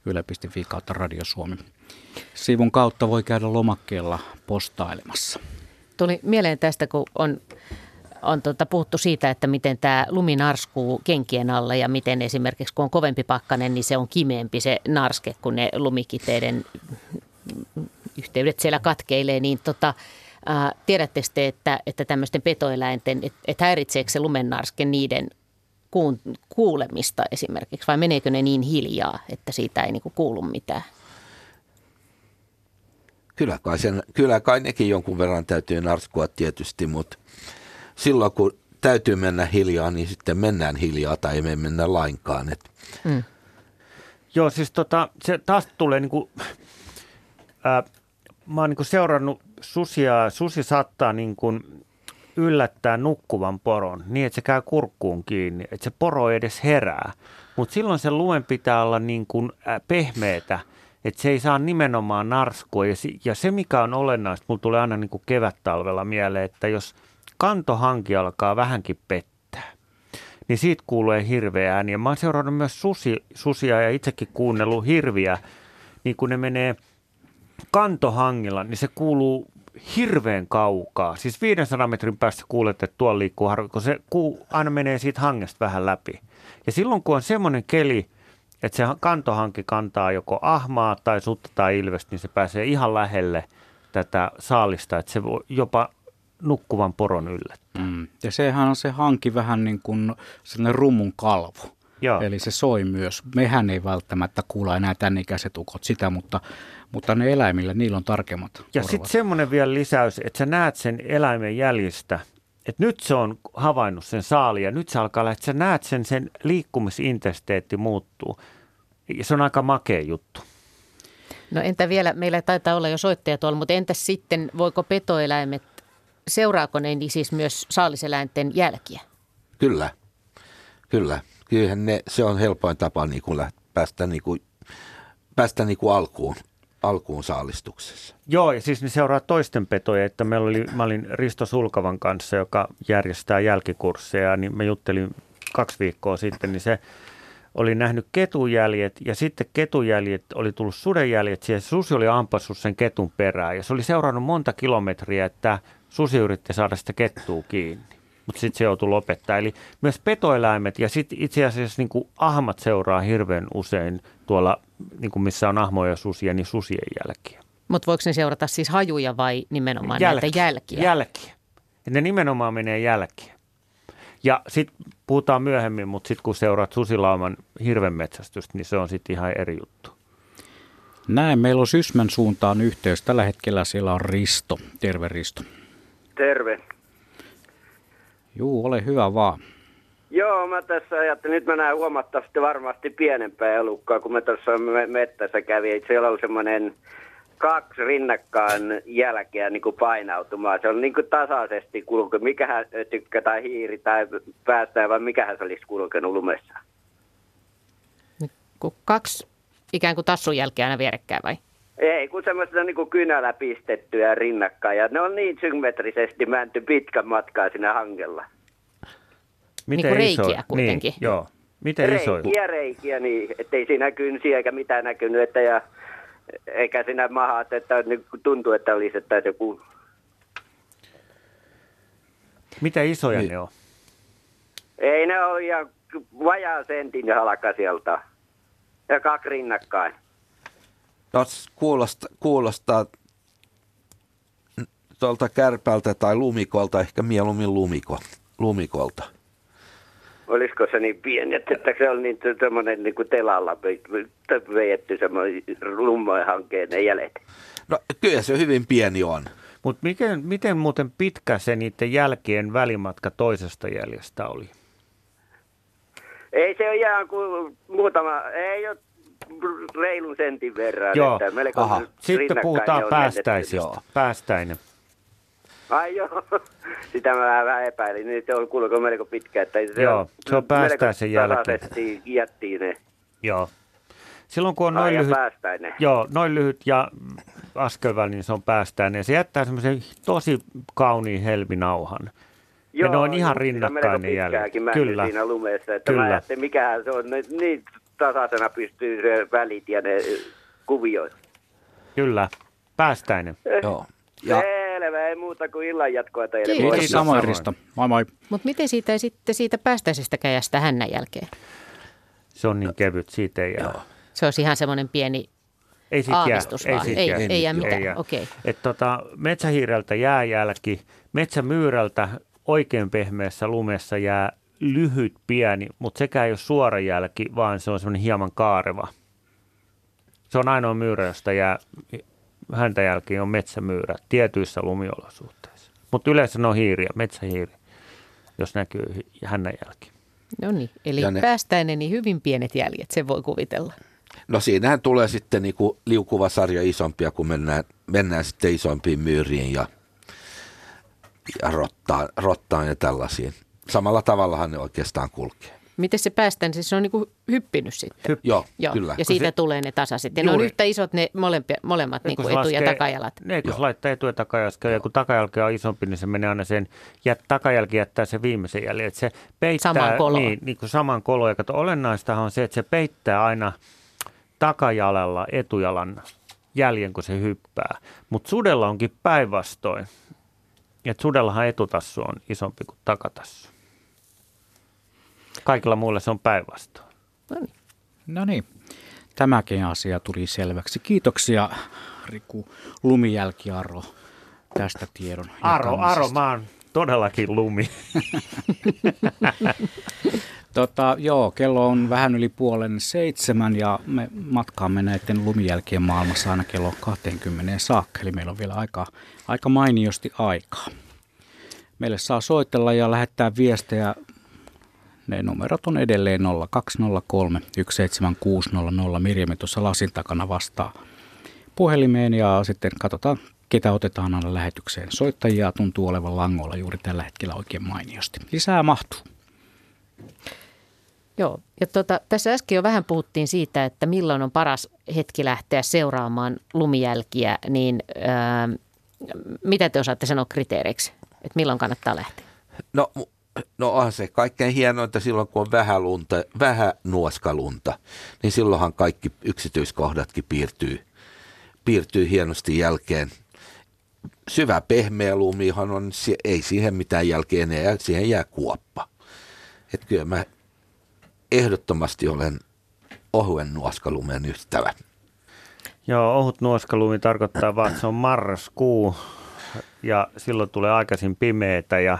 yle.fi kautta Radio Suomi. Sivun kautta voi käydä lomakkeella postailemassa. Tuli mieleen tästä, kun on on tuota, puhuttu siitä, että miten tämä lumi narskuu kenkien alla ja miten esimerkiksi kun on kovempi pakkanen, niin se on kimeempi se narske, kun ne lumikiteiden yhteydet siellä katkeilee, niin tota, ää, tiedätte te, että, että tämmöisten petoeläinten, että et häiritseekö se lumennarske niiden kuun, kuulemista esimerkiksi, vai meneekö ne niin hiljaa, että siitä ei niinku kuulu mitään? Kyllä kai, sen, kyllä kai nekin jonkun verran täytyy narskua tietysti, mutta silloin kun täytyy mennä hiljaa, niin sitten mennään hiljaa tai ei mennä lainkaan. Et. Mm. Joo, siis tota, se taas tulee niin kuin, ää, mä oon niin seurannut susia, susi saattaa niin kuin yllättää nukkuvan poron niin, että se käy kurkkuun kiinni, että se poro ei edes herää. Mutta silloin se luen pitää olla niin kuin pehmeätä, että se ei saa nimenomaan narskua. Ja, ja se, mikä on olennaista, mulla tulee aina niin kuin kevät-talvella mieleen, että jos – kantohanki alkaa vähänkin pettää, niin siitä kuulee hirveä ääni. Ja mä oon seurannut myös susi, susia ja itsekin kuunnellut hirviä, niin kun ne menee kantohangilla, niin se kuuluu hirveän kaukaa. Siis 500 metrin päästä kuulet, että tuolla liikkuu harvi, kun se kuu aina menee siitä hangesta vähän läpi. Ja silloin kun on semmoinen keli, että se kantohanki kantaa joko ahmaa tai sutta tai ilvestä, niin se pääsee ihan lähelle tätä saalista, että se voi jopa nukkuvan poron yllä. Mm. Ja sehän on se hanki vähän niin kuin sellainen rummun kalvo. Joo. Eli se soi myös. Mehän ei välttämättä kuulla enää tämän ikäiset ukot sitä, mutta, mutta ne eläimillä, niillä on tarkemmat Ja sitten semmoinen vielä lisäys, että sä näet sen eläimen jäljistä, että nyt se on havainnut sen saali ja nyt se alkaa lähteä, sä näet sen, sen liikkumisintesteetti muuttuu. Ja se on aika makea juttu. No entä vielä, meillä taitaa olla jo soittaja tuolla, mutta entäs sitten, voiko petoeläimet seuraako ne niin siis myös saaliseläinten jälkiä? Kyllä, kyllä. Kyllähän ne, se on helpoin tapa niin kuin päästä, niin kuin, päästä niin kuin alkuun, alkuun saalistuksessa. Joo, ja siis ne seuraa toisten petoja, että meillä oli, mä olin Risto Sulkavan kanssa, joka järjestää jälkikursseja, niin mä juttelin kaksi viikkoa sitten, niin se oli nähnyt ketujäljet ja sitten ketujäljet oli tullut sudenjäljet, ja susi oli ampassut sen ketun perään ja se oli seurannut monta kilometriä, että susi yritti saada sitä kettua kiinni, mutta sitten se joutui lopettaa. Eli myös petoeläimet ja sitten itse asiassa niin kuin ahmat seuraa hirveän usein tuolla, niin kuin missä on ahmoja ja susia, niin susien jälkiä. Mutta voiko ne seurata siis hajuja vai nimenomaan Jälki, näitä jälkiä? Jälkiä. Et ne nimenomaan menee jälkiä. Ja sitten puhutaan myöhemmin, mutta sitten kun seuraat susilauman hirvenmetsästystä, niin se on sitten ihan eri juttu. Näin, meillä on Sysmän suuntaan yhteys. Tällä hetkellä siellä on Risto. Terve Risto. Terve. Juu, ole hyvä vaan. Joo, mä tässä ajattelin, nyt mä näen huomattavasti varmasti pienempää elukkaa, kun mä tuossa mettässä kävin. Siellä oli semmoinen kaksi rinnakkain jälkeä niin kuin painautumaan. Se on niin kuin tasaisesti kulkenut. Mikähän tykkää tai hiiri tai päästää vai mikähän se olisi kulkenut lumessa? Kun kaksi ikään kuin tassun jälkeä aina vierekkäin vai? Ei, kun semmoista niin kuin kynällä pistettyä rinnakkain. Ja ne on niin symmetrisesti mänty pitkän matkaa siinä hangella. Niin kuin reikiä kuitenkin. Niin, joo. Miten iso? Reikiä, reikiä, niin ettei siinä kynsiä eikä mitään näkynyt. Että ja, eikä siinä mahat, että niin tuntuu, että olisi että joku... Mitä isoja Niin. ne on? Ei ne ole ihan vajaa sentin halka sieltä. Ja kaksi rinnakkain. No, s- kuulostaa, kuulostaa tuolta kärpältä tai lumikolta, ehkä mieluummin lumiko, lumikolta. Olisiko se niin pieni, että, että se on niin semmoinen niin kuin telalla vejetty semmoinen lummojen hankkeen ne jäljet. No kyllä se hyvin pieni on. Mutta miten, miten muuten pitkä se niiden jälkien välimatka toisesta jäljestä oli? Ei se ole ihan kuin muutama, ei ole reilun sentin verran. Joo. Että melko Aha. Sitten puhutaan päästäisistä. Joo. Päästäinen. Ai joo, sitä mä vähän epäilin. Nyt se on kulko melko pitkä. Että se Joo, on se on päästäisen jälkeen. jättiin ne. Joo. Silloin kun on Ai noin ja lyhyt, joo, noin lyhyt ja askelväli, niin se on päästäinen. Se jättää semmoisen tosi kauniin helminauhan. Ja ne on ihan rinnakkain ne jäljet. Kyllä. siinä lumessa. Että Kyllä. mä ajattelin, mikähän se on. Niin tasaisena pystyy se välit ja ne kuviot. Kyllä, päästäinen. Joo. Ja Selvä, ei muuta kuin illan jatkoa teille. Kiitos. Kiitos samoin. Risto. Moi moi. Mutta miten siitä ei sitten siitä päästäisestä käjästä hännän jälkeen? Se on niin kevyt, siitä ei jää. Se olisi ihan semmoinen pieni Ei sit jää. aavistus vaan. sit Ei, jää. ei, jää Ei mitään. jää. Okei. Et tota, metsähiireltä jää jälki, metsämyyrältä oikein pehmeässä lumessa jää lyhyt pieni, mutta sekään ei ole suora jälki, vaan se on semmoinen hieman kaareva. Se on ainoa myyrä, josta jää häntä jälkiin on metsämyyrä tietyissä lumiolosuhteissa. Mutta yleensä ne on hiiriä, metsähiiri, jos näkyy hännän jälki. No niin, eli Ja ne- päästäinen niin hyvin pienet jäljet, sen voi kuvitella. no siinähän tulee sitten niinku liukuva sarja isompia, kun mennään, mennään sitten isompiin myyriin ja, ja rottaan, rottaan ja tällaisiin. Samalla tavallahan ne oikeastaan kulkee. Miten se päästään, siis se on niin kuin hyppinyt sitten. Hyp- Joo, Joo, kyllä. ja siitä se- tulee ne tasaiset. Ja ne on yhtä isot ne molempi, molemmat niin kuin etu- ja laskee- takajalat. Ne, kun laittaa etu- ja takajalka, ja kun takajalka on isompi, niin se menee aina sen, ja takajälki jättää sen viimeisen jäljen. Että se peittää, Samaan koloon. Niin, niin kuin saman koloon. Ja kato, olennaistahan on se, että se peittää aina takajalalla etujalan jäljen, kun se hyppää. Mutta sudella onkin päinvastoin. Et sudellahan etutassu on isompi kuin takatassu. Kaikilla muilla se on päinvastoin. No niin. No niin, tämäkin asia tuli selväksi. Kiitoksia Riku Lumijälkiaro tästä tiedon Aro, jakamisesta. Aro, mä oon todellakin lumi. Tota, joo, kello on vähän yli puolen seitsemän ja me matkaamme näiden lumijälkien maailmassa aina kello 20 saakka. Eli meillä on vielä aika, aika mainiosti aikaa. Meille saa soitella ja lähettää viestejä. Ne numerot on edelleen 0203 17600. Mirjami tuossa lasin takana vastaa puhelimeen ja sitten katsotaan, ketä otetaan aina lähetykseen. Soittajia tuntuu olevan langolla juuri tällä hetkellä oikein mainiosti. Lisää mahtuu. Joo, ja tota, tässä äsken jo vähän puhuttiin siitä, että milloin on paras hetki lähteä seuraamaan lumijälkiä, niin ää, mitä te osaatte sanoa kriteereiksi, että milloin kannattaa lähteä? No, no on se kaikkein hienointa silloin, kun on vähän, lunta, vähän nuoskalunta, niin silloinhan kaikki yksityiskohdatkin piirtyy, piirtyy hienosti jälkeen. Syvä pehmeä lumihan on, ei siihen mitään jälkeen enää, siihen jää kuoppa. Et kyllä mä ehdottomasti olen ohuen nuoskalumen ystävä. Joo, ohut nuoskalumi tarkoittaa vaan, että se on marraskuu ja silloin tulee aikaisin pimeetä ja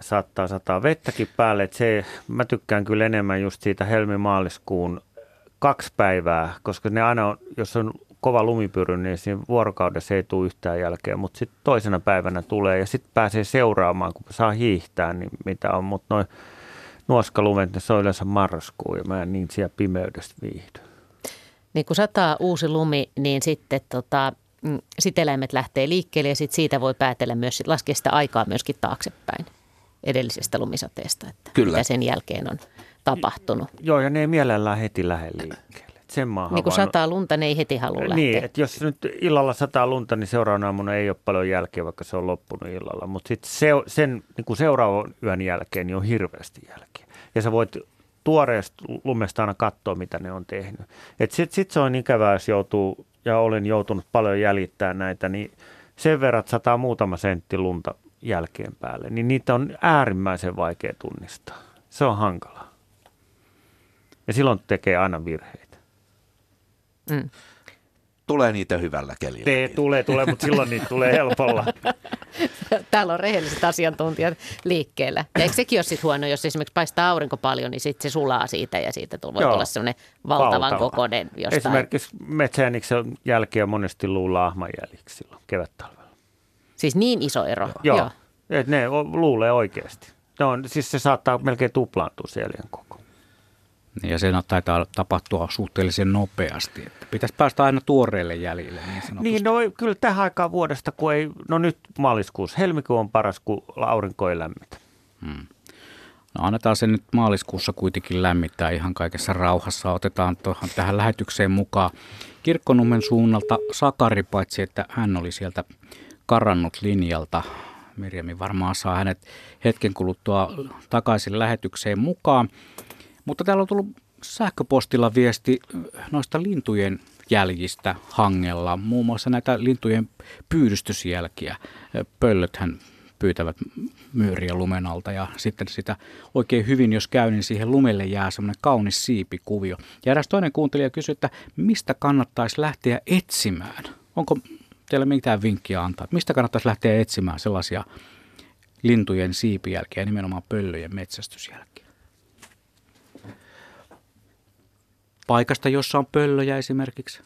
saattaa sataa vettäkin päälle. Se, mä tykkään kyllä enemmän just siitä helmimaaliskuun kaksi päivää, koska ne aina on, jos on kova lumipyry, niin siinä vuorokaudessa ei tule yhtään jälkeen, mutta sitten toisena päivänä tulee ja sitten pääsee seuraamaan, kun saa hiihtää, niin mitä on, mutta noin nuoskalumet, ne on yleensä marraskuu ja mä en niin siellä pimeydessä viihdy. Niin kun sataa uusi lumi, niin sitten tota, mm, sit eläimet lähtee liikkeelle ja sit siitä voi päätellä myös, laskea sitä aikaa myöskin taaksepäin edellisestä lumisateesta, että Kyllä. mitä sen jälkeen on tapahtunut. Joo, ja ne ei mielellään heti lähde liikkeelle. Et Sen mä Niin kun sataa lunta, ne ei heti halua lähteä. Niin, että jos nyt illalla sataa lunta, niin seuraavana aamuna ei ole paljon jälkeä, vaikka se on loppunut illalla. Mutta sitten se, sen niin kuin seuraavan yön jälkeen niin on hirveästi jälkeä. Ja sä voit tuoreesta lumesta aina katsoa, mitä ne on tehnyt. Sitten sit se on ikävää, jos joutuu, ja olen joutunut paljon jäljittämään näitä, niin sen verran, että sataa muutama sentti lunta jälkeen päälle, niin niitä on äärimmäisen vaikea tunnistaa. Se on hankalaa. Ja silloin tekee aina virheitä. Mm. Tulee niitä hyvällä kelillä. Tee, tulee, tulee, mutta silloin niitä tulee helpolla. Täällä on rehelliset asiantuntijat liikkeellä. Ja eikö sekin ole sitten huono, jos esimerkiksi paistaa aurinko paljon, niin sitten se sulaa siitä ja siitä voi Joo. tulla semmoinen valtavan Valtava. kokoinen jostain. Esimerkiksi metsäjäniksen jälkiä monesti luullaan ahmanjäliksi silloin kevättalvella. Siis niin iso ero. Joo. Joo. Et ne luulee oikeasti. Ne on, siis se saattaa melkein tuplaantua sielien koko. Ja se taitaa tapahtua suhteellisen nopeasti. Että pitäisi päästä aina tuoreelle jäljille niin sanotusti. Niin, no kyllä tähän aikaan vuodesta, kun ei, no nyt maaliskuussa, helmikuu on paras, kun aurinko ei lämmitä. No annetaan se nyt maaliskuussa kuitenkin lämmittää ihan kaikessa rauhassa. Otetaan tuohon tähän lähetykseen mukaan Kirkkonummen suunnalta Sakari, paitsi että hän oli sieltä karannut linjalta. Mirjami varmaan saa hänet hetken kuluttua takaisin lähetykseen mukaan. Mutta täällä on tullut sähköpostilla viesti noista lintujen jäljistä hangella, muun muassa näitä lintujen pyydystysjälkiä. Pöllöthän pyytävät myyriä lumen alta ja sitten sitä oikein hyvin, jos käy, niin siihen lumelle jää semmoinen kaunis siipikuvio. Ja eräs toinen kuuntelija kysyi, että mistä kannattaisi lähteä etsimään? Onko teillä mitään vinkkiä antaa? Mistä kannattaisi lähteä etsimään sellaisia lintujen siipijälkiä, nimenomaan pöllöjen metsästysjälkiä? Paikasta, jossa on pöllöjä esimerkiksi.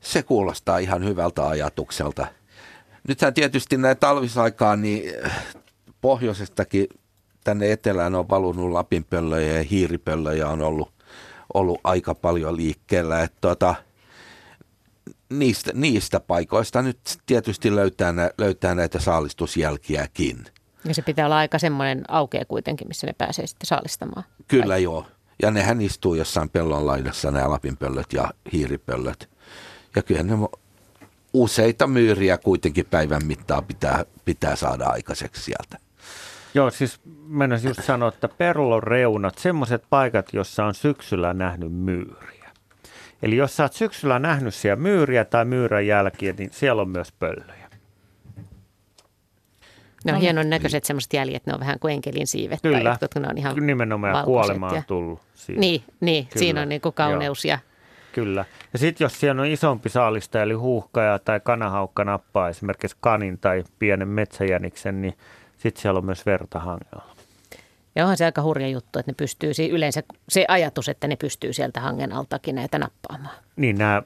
Se kuulostaa ihan hyvältä ajatukselta. Nythän tietysti näin talvisaikaan niin äh, pohjoisestakin tänne etelään on valunut lapinpöllöjä ja hiiripöllöjä on ollut, ollut aika paljon liikkeellä. Että tota, niistä, niistä paikoista nyt tietysti löytää, nä, löytää näitä saalistusjälkiäkin. Ja se pitää olla aika semmoinen aukea kuitenkin, missä ne pääsee sitten saalistamaan. Kyllä Vai? joo. Ja nehän istuu jossain pellon laidassa, nämä lapinpöllöt ja hiiripöllöt. Ja kyllä ne useita myyriä kuitenkin päivän mittaan pitää, pitää saada aikaiseksi sieltä. Joo, siis mennä just sanoa, että perlon reunat, semmoiset paikat, jossa on syksyllä nähnyt myyriä. Eli jos sä oot syksyllä nähnyt siellä myyriä tai myyrän jälkiä, niin siellä on myös pöllöjä. Ne on hienon näköiset semmoiset jäljet, ne on vähän kuin enkelin siivet. tai Kyllä, jotkut, kun ne on ihan nimenomaan valkoiset kuolema on ja- tullut siihen. Niin, niin Kyllä, siinä on niin kuin kauneus ja Kyllä. Ja sitten jos siellä on isompi saalista, eli huuhkaja tai kanahaukka nappaa esimerkiksi kanin tai pienen metsäjäniksen, niin sitten siellä on myös verta hangella. Ja onhan se aika hurja juttu, että ne pystyy, yleensä se ajatus, että ne pystyy sieltä hangen altakin näitä nappaamaan. Niin nämä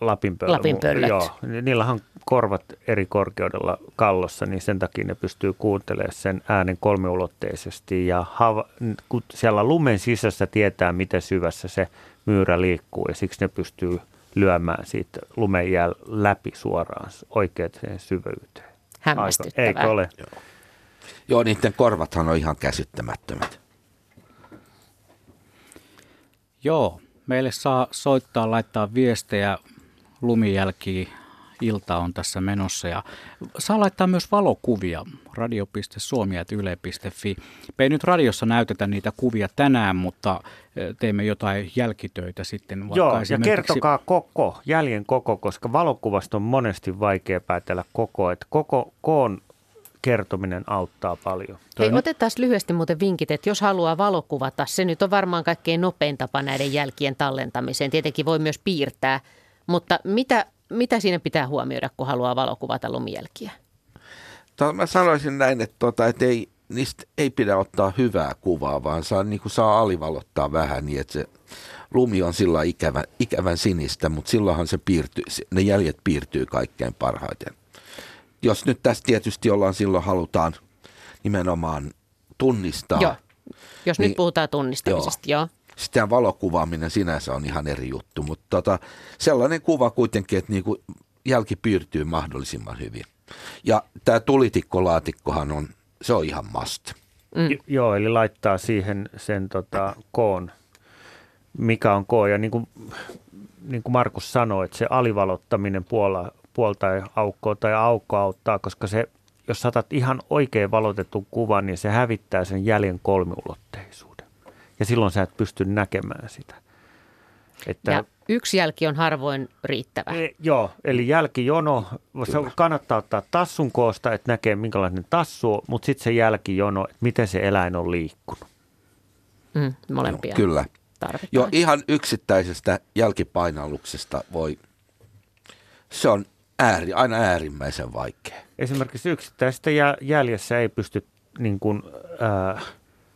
lapinpöllöt. Lapinpöllöt. Joo, ni- niillä on korvat eri korkeudella kallossa, niin sen takia ne pystyy kuuntelemaan sen äänen kolmiulotteisesti. Ja hava, kun siellä lumen sisässä tietää, miten syvässä se myyrä liikkuu, ja siksi ne pystyy lyömään siitä lumen jäl läpi suoraan oikeaan syvyyteen. Hämmästyttävää. Aika, eikö ole? Joo, niiden korvathan on ihan käsittämättömät. Joo, meille saa soittaa, laittaa viestejä, lumijälkiä, ilta on tässä menossa ja saa laittaa myös valokuvia radio.suomi.yle.fi. Me ei nyt radiossa näytetä niitä kuvia tänään, mutta eh, teemme jotain jälkitöitä sitten. Vaikka Joo, ja esimerkiksi- kertokaa koko, jäljen koko, koska valokuvasta on monesti vaikea päätellä koko, että koko koon kertominen auttaa paljon. Hei, on- otetaan lyhyesti muuten vinkit, että jos haluaa valokuvata, se nyt on varmaan kaikkein nopein tapa näiden jälkien tallentamiseen. Tietenkin voi myös piirtää, mutta mitä, mitä siinä pitää huomioida, kun haluaa valokuvata lumijälkiä? To, mä sanoisin näin, että, tota, että ei, niistä ei pidä ottaa hyvää kuvaa, vaan saa, niin kuin saa alivalottaa vähän niin, että se lumi on sillä ikävän, ikävän sinistä, mutta silloinhan se piirtyy, se- ne jäljet piirtyy kaikkein parhaiten. Jos nyt tässä tietysti ollaan silloin halutaan nimenomaan tunnistaa. Joo. Jos Niin, nyt puhutaan tunnistamisesta, joo. joo. Sitten valokuvaaminen sinänsä on ihan eri juttu, mutta tota, sellainen kuva kuitenkin, että niin kuin jälki piirtyy mahdollisimman hyvin. Ja tämä tulitikkolaatikohan on, se on ihan must. Mm. Joo, eli laittaa siihen sen tota, koon, mikä on koo. Ja niin kuin, niin kuin Markus sanoi, että se alivalottaminen puolta, puolta aukkoa tai aukko auttaa, koska se, jos saatat ihan oikein valotetun kuvan, niin se hävittää sen jäljen kolmiulotteisuuden. Ja silloin sä et pysty näkemään sitä. Että, ja yksi jälki on harvoin riittävä. E, joo, eli jälkijono, se kannattaa ottaa tassun koosta, että näkee minkälainen tassu on, mutta sitten se jälkijono, että miten se eläin on liikkunut. Mm, molempia. Joo, kyllä. Tarvitaan. Jo ihan yksittäisestä jälkipainalluksesta voi, se on ääri, aina äärimmäisen vaikea. Esimerkiksi yksittäisestä jäljessä ei pysty niin kuin, äh,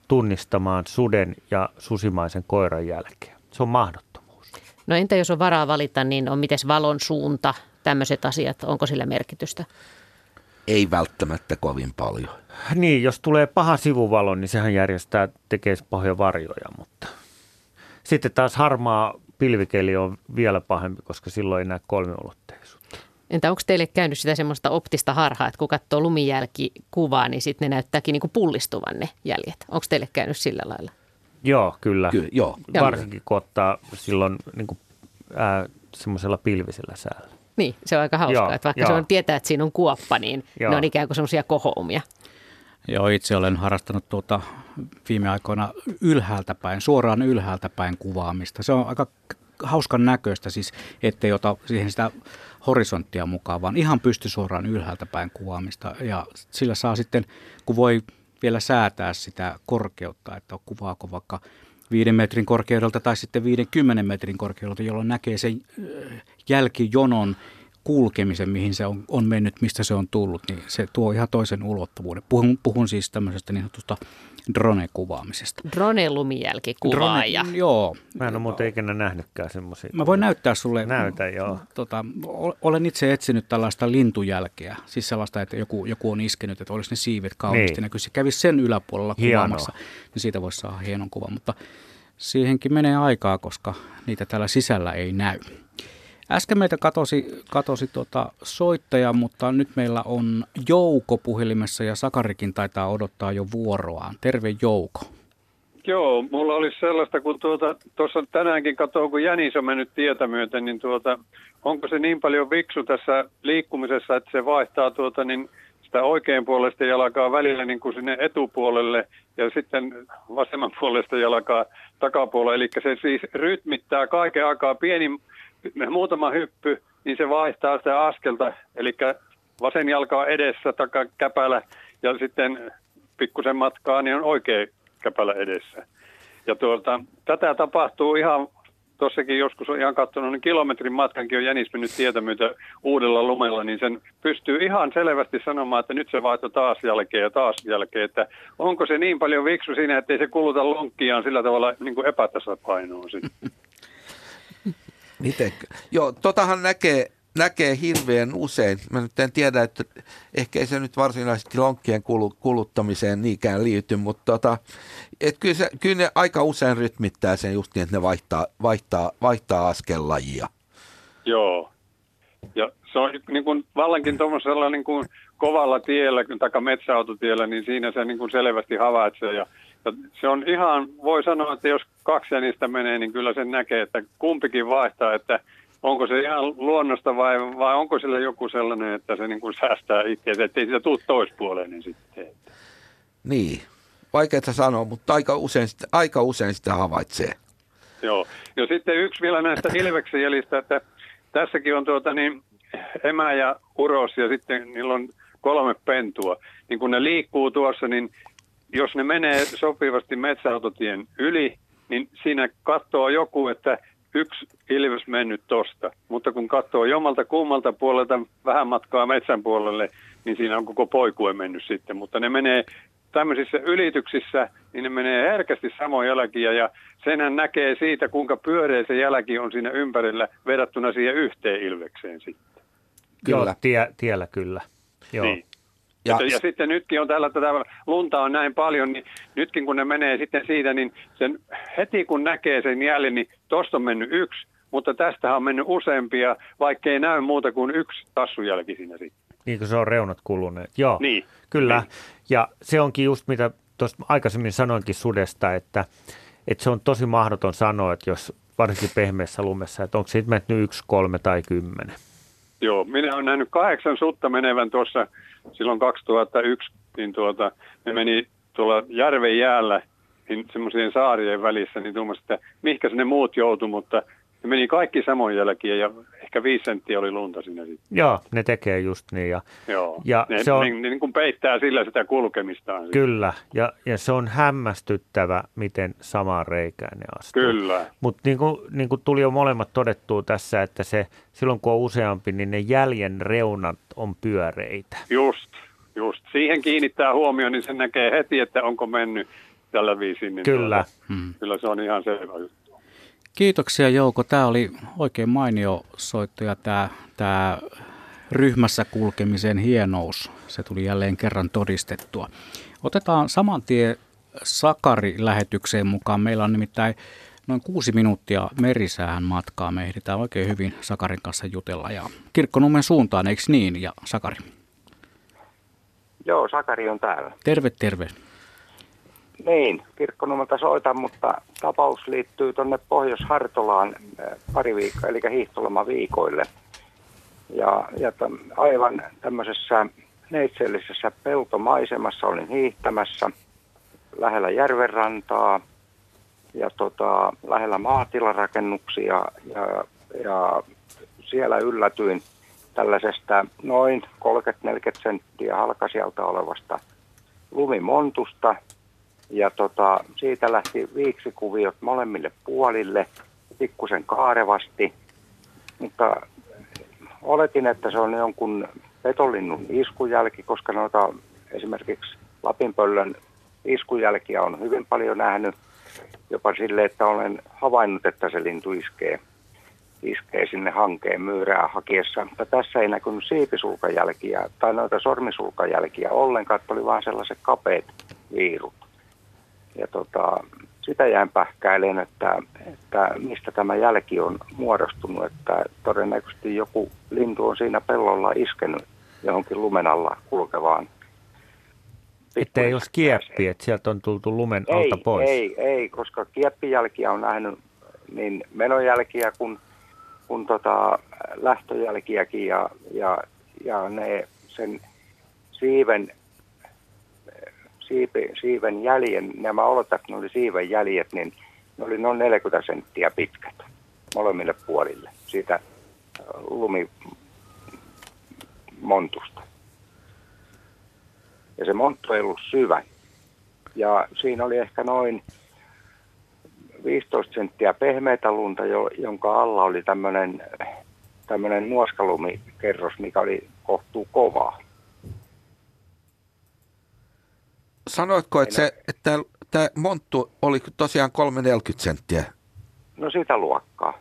tunnistamaan suden ja susimaisen koiran jälkeä. Se on mahdottomuus. No entä jos on varaa valita, niin on miten valon suunta, tämmöiset asiat, onko sillä merkitystä? Ei välttämättä kovin paljon. Niin, jos tulee paha sivuvalo, niin sehän järjestää, tekee pahoja varjoja, mutta sitten taas harmaa pilvikeli on vielä pahempi, koska silloin ei näe kolmiulotteisuutta. Entä onko teille käynyt sitä semmoista optista harhaa, että kun katsoo lumijälkikuvaa, niin sitten ne näyttääkin niin kuin pullistuvan ne jäljet. Onko teille käynyt sillä lailla? Joo, kyllä. Ky- joo. Varsinkin kun ottaa silloin niin kuin, ää, semmoisella pilvisellä säällä. Niin, se on aika hauskaa, joo, että vaikka joo. se on tietää, että siinä on kuoppa, niin joo. ne on ikään kuin semmoisia kohoumia. Joo, itse olen harrastanut tuota viime aikoina ylhäältä päin, suoraan ylhäältä päin kuvaamista. Se on aika hauskan näköistä, siis ettei ota siihen sitä horisonttia mukaan, vaan ihan pysty suoraan ylhäältä päin kuvaamista. Ja sillä saa sitten, kun voi vielä säätää sitä korkeutta, että kuvaako vaikka viiden metrin korkeudelta tai sitten 50 metrin korkeudelta, jolloin näkee sen jälkijonon kulkemisen, mihin se on, on mennyt, mistä se on tullut, niin se tuo ihan toisen ulottuvuuden. Puhun, puhun siis tämmöisestä niin sanotusta drone-kuvaamisesta. Drone-lumijälkikuvaaja. Drone, joo. Mä en ole muuten ikinä nähnytkään semmoisia. Mä voin näyttää sulle. Näytä, joo. Tota, olen itse etsinyt tällaista lintujälkeä, siis sellaista, että joku, joku on iskenyt, että olisi ne siivet kauniisti niin. näkyisi. Kävisi sen yläpuolella kuvaamassa, niin siitä voisi saada hienon kuvan, mutta siihenkin menee aikaa, koska niitä täällä sisällä ei näy. Äsken meitä katosi, katosi tuota soittaja, mutta nyt meillä on Jouko puhelimessa ja Sakarikin taitaa odottaa jo vuoroaan. Terve Jouko. Joo, mulla olisi sellaista, kun tuota, tuossa tänäänkin katsoin, kun jänis on mennyt tietä myöten, niin tuota, onko se niin paljon viksu tässä liikkumisessa, että se vaihtaa tuota, niin sitä oikein puolesta jalkaa välillä niin kuin sinne etupuolelle ja sitten vasemman puolesta jalkaa takapuolelle. Eli se siis rytmittää kaiken aikaa pieni muutama hyppy, niin se vaihtaa sitä askelta, eli vasen jalka on edessä, takakäpälä ja sitten pikkusen matkaa, niin on oikea käpälä edessä. Ja tuota, tätä tapahtuu ihan, tuossakin joskus on ihan katsonut, niin kilometrin matkankin on jänis mennyt tietä myötä uudella lumella, niin sen pystyy ihan selvästi sanomaan, että nyt se vaihtoi taas jälkeen ja taas jälkeen, että onko se niin paljon viksu siinä, että ei se kuluta lonkkiaan sillä tavalla niin kuin epätasapainoon sitten. Miten? Joo, totahan näkee, näkee hirveän usein. Mä nyt en tiedä, että ehkä ei se nyt varsinaisesti lonkkien kuluttamiseen niinkään liity, mutta tota, et kyllä, se, kyllä ne aika usein rytmittää sen just niin, että ne vaihtaa, vaihtaa, vaihtaa askellajia. Joo. Ja se on niin kuin vallankin tuommoisella niin kuin kovalla tiellä, tai metsäautotiellä, niin siinä se niin kuin selvästi havaitsee. Ja se on ihan, voi sanoa, että jos kaksi niistä menee, niin kyllä sen näkee, että kumpikin vaihtaa, että onko se ihan luonnosta vai, vai onko sillä joku sellainen, että se niin kuin säästää itseänsä, ettei sitä tule toispuoleen niin sitten. Niin, vaikeaa sanoa, mutta aika usein, aika usein sitä havaitsee. Joo, ja sitten yksi vielä näistä ilveksen jäljistä, että tässäkin on tuota niin, emä ja uros ja sitten niillä on kolme pentua. Niin kun ne liikkuu tuossa, niin jos ne menee sopivasti metsäautotien yli, niin siinä katsoo joku, että yksi ilves mennyt tosta. Mutta kun katsoo jomalta kummalta puolelta vähän matkaa metsän puolelle, niin siinä on koko poikue mennyt sitten. Mutta ne menee tämmöisissä ylityksissä, niin ne menee herkästi samoin jälkiä ja senhän näkee siitä, kuinka pyöreä se jälki on siinä ympärillä verrattuna siihen yhteen ilvekseen sitten. Kyllä. Joo, tie, tiellä kyllä. Joo. Niin. Ja, ja sitten nytkin on tällä tätä lunta on näin paljon, niin nytkin kun ne menee sitten siitä, niin sen, heti kun näkee sen jäljen, niin tuosta on mennyt yksi, mutta tästä on mennyt useampia, vaikka ei näy muuta kuin yksi tassujälki siinä sitten. Niin kuin se on reunat kuluneet. Joo, Niin. kyllä. Niin. Ja se onkin just mitä tuossa aikaisemmin sanoinkin sudesta, että, että se on tosi mahdoton sanoa, että jos varsinkin pehmeässä lumessa, että onko siitä mennyt yksi, kolme tai kymmenen. Joo, minä olen nähnyt kahdeksan sutta menevän tuossa silloin 2001, niin tuota, ne meni tuolla järven jäällä niin semmoisien saarien välissä, niin tuommoista, että mihinkä ne muut joutu, mutta ne meni kaikki samoin jälkiä ja ehkä viisi senttiä oli lunta siinä sitten. Joo, ne tekee just niin. Ja, Joo, Ja ne, se on- ne niin kuin peittää sillä sitä kulkemistaan. kyllä, ja, ja se on hämmästyttävä, miten samaan reikään ne astuu. Kyllä, Mutta niin kuin, niin kuin tuli jo molemmat todettua tässä, että se, silloin kun on useampi, niin ne jäljen reunat on pyöreitä. just, just. Siihen kiinnittää huomioon, niin sen näkee heti, että onko mennyt tällä viisin. Niin Kyllä. Tuota, kyllä se on ihan selvä. Kiitoksia Jouko. Tämä oli oikein mainio soitto ja tämä, tämä ryhmässä kulkemisen hienous, se tuli jälleen kerran todistettua. Otetaan saman tien Sakari lähetykseen mukaan. Meillä on nimittäin noin kuusi minuuttia merisäähän matkaa. Me ehditään oikein hyvin Sakarin kanssa jutella ja Kirkkonummen suuntaan, eikö niin? Ja Sakari, Joo, Sakari on täällä. terve terve. Niin, Kirkkonummelta soitan, mutta tapaus liittyy tuonne Pohjois-Hartolaan äh, pari viikkoa, eli hiihtolomaviikoille. Ja, ja täm, aivan tämmöisessä neitseellisessä peltomaisemassa olin hiihtämässä lähellä järvenrantaa ja tota, lähellä maatilarakennuksia ja, ja siellä yllätyin tällaisesta noin 30-40 senttiä halkasijalta olevasta lumimontusta, ja tota, siitä lähti viiksikuviot molemmille puolille, pikkusen kaarevasti, mutta oletin, että se on jonkun petolinnun iskujälki, koska noita esimerkiksi Lapinpöllön iskujälkiä on hyvin paljon nähnyt, jopa sille, että olen havainnut, että se lintu iskee, iskee sinne hankeen myyrää hakiessa. Mutta tässä ei näkynyt siipisulkajälkiä tai noita sormisulkajälkiä ollenkaan, että oli vain sellaiset kapeat viirut. Ja tota, sitä jäin pähkäilemään, että, että mistä tämä jälki on muodostunut, että todennäköisesti joku lintu on siinä pellolla iskenyt johonkin lumen alla kulkevaan. Että ei olisi kieppi, että sieltä on tultu lumen ei, alta pois. Ei, ei, koska kieppijälkiä on nähnyt niin menojälkiä kuin, kuin tota lähtöjälkiäkin ja, ja, ja ne sen siiven siipi, siiven jäljen, nämä oletat, että ne oli siiven jäljet, niin ne oli noin 40 senttiä pitkät molemmille puolille siitä äh, lumimontusta. Ja se monttu ei ollut syvä. Ja siinä oli ehkä noin 15 senttiä pehmeitä lunta, jo, jonka alla oli tämmöinen tämmöinen nuoskalumikerros, mikä oli kohtuu kovaa. Sanoitko, että, se, että tämä monttu oli tosiaan 3,40 senttiä? No sitä luokkaa.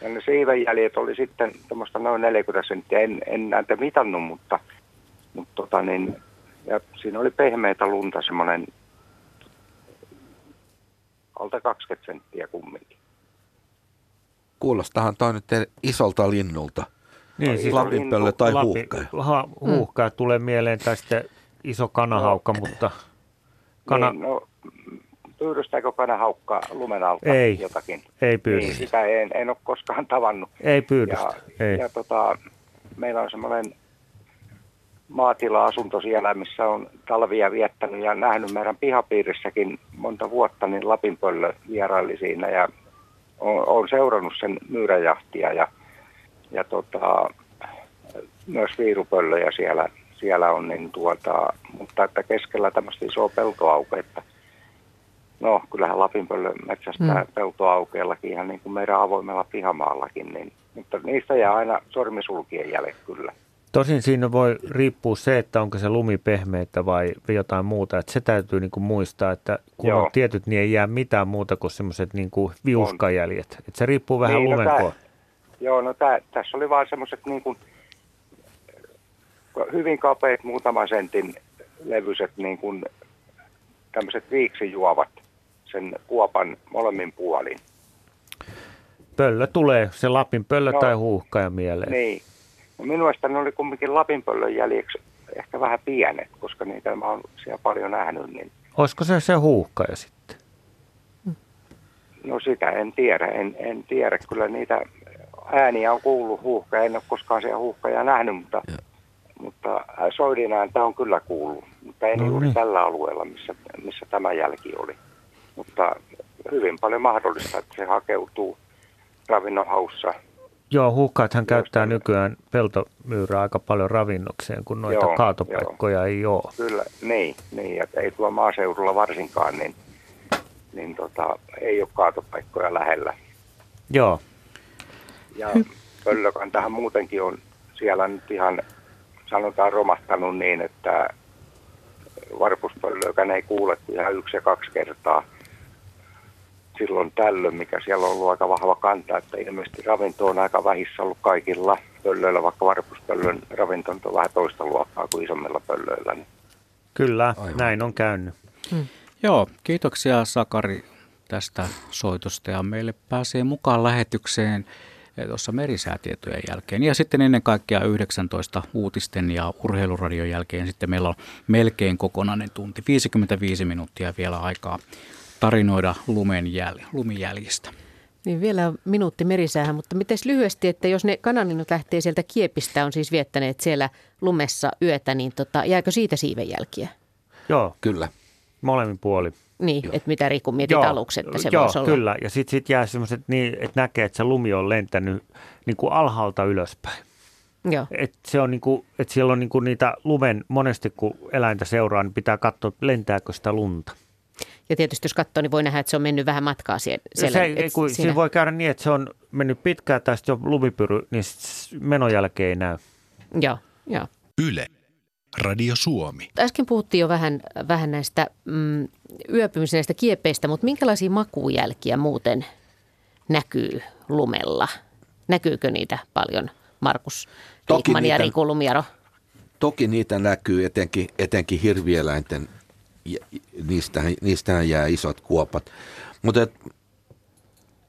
Ja ne siivenjäljet oli sitten tuommoista noin 40 senttiä. En, en näitä mitannut, mutta, mutta tota niin, ja siinä oli pehmeitä lunta semmoinen alta 20 senttiä kumminkin. Kuulostahan toi nyt isolta linnulta. Niin, siis Lapinpöllö tai Lapi- huuhkaja. Ha, huuhkaja tulee mieleen tai sitten iso kanahaukka, mutta kana, Niin, no, pyydystääkö kanahaukka lumen alta Ei, jotakin? ei Niin, pyydystä. sitä en, en ole koskaan tavannut. Ei pyydystä, Ja, ei. ja tota, meillä on semmoinen maatila-asunto siellä, missä on talvia viettänyt ja nähnyt meidän pihapiirissäkin monta vuotta, niin Lapinpöllö vieraili siinä ja on, on seurannut sen myyräjahtia ja, ja tota, myös viirupöllöjä siellä, siellä on, niin tuota, mutta että keskellä tämmöistä isoa peltoauketta. No, kyllähän Lapinpöllö metsästää mm. peltoaukeellakin ihan niin kuin meidän avoimella pihamaallakin, niin, mutta niistä jää aina sormisulkien jäljet kyllä. Tosin siinä voi riippua se, että onko se lumi pehmeitä vai jotain muuta. Että se täytyy niin kuin muistaa, että kun Joo. on tietyt, niin ei jää mitään muuta kuin semmoiset niin kuin viuskajäljet. Että se riippuu vähän Niin, no lumen tää- ko- Joo, no tää, tässä oli vaan semmoiset niin kuin hyvin kapeat muutaman sentin levyiset niin kuin tämmöiset viiksijuovat sen kuopan molemmin puolin. Pöllö tulee, se Lapin pöllö no, tai huuhkaja mieleen. Niin. No minun mielestä ne oli kumminkin Lapinpöllön jäljeksi ehkä vähän pienet, koska niitä mä oon siellä paljon nähnyt. Niin... Olisiko se se huuhkaja sitten? No sitä en tiedä, en, en tiedä. Kyllä niitä ääniä on kuullut huuhka, en ole koskaan siellä huuhkajaa nähnyt, mutta, mutta soidin ääntä on kyllä kuullut. Mutta ei no juuri niin. tällä alueella, missä, missä tämä jälki oli. Mutta hyvin paljon mahdollista, että se hakeutuu ravinnonhaussa. Joo, huuhkaathan käyttää nykyään peltomyyrää aika paljon ravinnokseen, kun noita joo, kaatopaikkoja joo. ei ole. Kyllä, niin, niin, että ei tuo maaseudulla varsinkaan, niin, niin tota, ei ole kaatopaikkoja lähellä. Joo. Ja pöllökantahan muutenkin on siellä nyt ihan, sanotaan romahtanut niin, että varpuspöllökään ei kuule ihan yksi ja kaksi kertaa silloin tällöin, mikä siellä on ollut aika vahva kanta, että ilmeisesti ravinto on aika vähissä ollut kaikilla pöllöillä, vaikka varpuspöllön ravinto on vähän toista luokkaa kuin isommilla pöllöillä. Niin. Kyllä, Aivan. näin on käynyt. Hmm. Joo, kiitoksia Sakari tästä soitosta ja meille pääsee mukaan lähetykseen tuossa merisäätietojen jälkeen. Ja sitten ennen kaikkea 19 uutisten ja urheiluradion jälkeen sitten meillä on melkein kokonainen tunti, 55 minuuttia vielä aikaa tarinoida lumen jäl- lumijäljistä. Niin vielä minuutti merisäähän, mutta miten lyhyesti, että jos ne kanalinut lähtee sieltä kiepistä, on siis viettäneet siellä lumessa yötä, niin tota, jääkö siitä siivenjälkiä? Joo. Kyllä. Molemmin puoli. Niin, että mitä Riku mietit joo, aluksi, että se joo, voisi olla. kyllä. Ja sitten sit jää semmoiset niin, että näkee, että se lumi on lentänyt niin kuin alhaalta ylöspäin. Joo. Et se on niin kuin, että siellä on niin kuin niitä lumen, monesti kun eläintä seuraa, niin pitää katsoa, lentääkö sitä lunta. Ja tietysti jos katsoo, niin voi nähdä, että se on mennyt vähän matkaa siellä. Se, ei, kun, siinä... siinä voi käydä niin, että se on mennyt pitkään tai sitten on lumipyry, niin menon jälkeen ei näy. Joo, joo. Yle. Radio Suomi. Äsken puhuttiin jo vähän, vähän näistä mm, yöpymisen näistä kiepeistä, mutta minkälaisia makujälkiä muuten näkyy lumella? Näkyykö niitä paljon, Markus Riikman ja Riku Lumiaro? Toki niitä näkyy etenkin, etenkin hirvieläinten, niistähän, niistähän jää isot kuopat. Mutta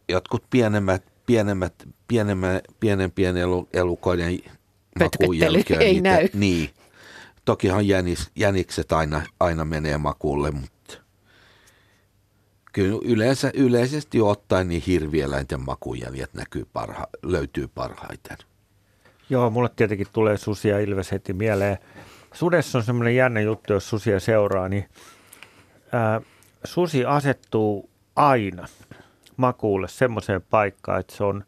jotkut pienemmät, pienemmät, pienemmät, pienempien elukoiden makujälkiä. ei niitä, näy. Niin, Tokihan jänis, jänikset aina, aina menee makuulle, mutta kyllä yleensä, yleisesti ottaen niin hirvieläinten makujäljet näkyy parha, löytyy parhaiten. Joo, mulle tietenkin tulee susia ilves heti mieleen. Sudessa on semmoinen jännä juttu, jos susia seuraa, niin ää, susi asettuu aina makuulle semmoiseen paikkaan, että se, on,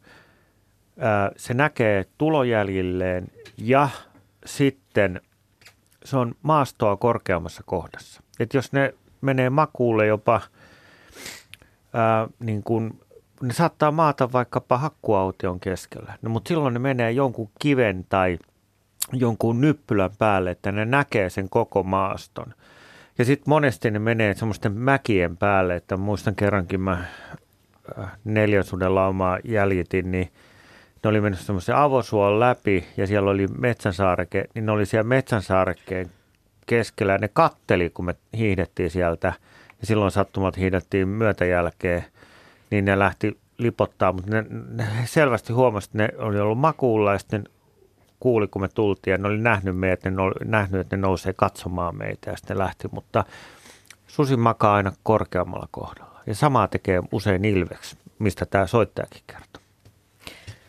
ää, se näkee tulojäljilleen ja sitten se on maastoa korkeammassa kohdassa. Et jos ne menee makuulle jopa, ää, niin kun, ne saattaa maata vaikkapa hakkuaution keskellä, no, mutta silloin ne menee jonkun kiven tai jonkun nyppylän päälle, että ne näkee sen koko maaston. Ja sitten monesti ne menee semmoisten mäkien päälle, että muistan kerrankin mä neljän suden laumaa jäljitin, niin – ne oli mennyt semmoisen avosuon läpi ja siellä oli metsänsaarekke, niin ne oli siellä metsänsaarekkeen keskellä ja ne katteli, kun me hiihdettiin sieltä ja silloin sattumat hiihdettiin myötäjälkeen, niin ne lähti lipottaa, mutta ne, ne selvästi huomasi, että ne oli ollut makuulla ja sitten kuuli, kun me tultiin ja ne oli nähnyt meitä, ne oli nähnyt, että ne nousee katsomaan meitä ja sitten lähti, mutta susi makaa aina korkeammalla kohdalla. Ja samaa tekee usein ilveksi, mistä tämä soittajakin kertoo.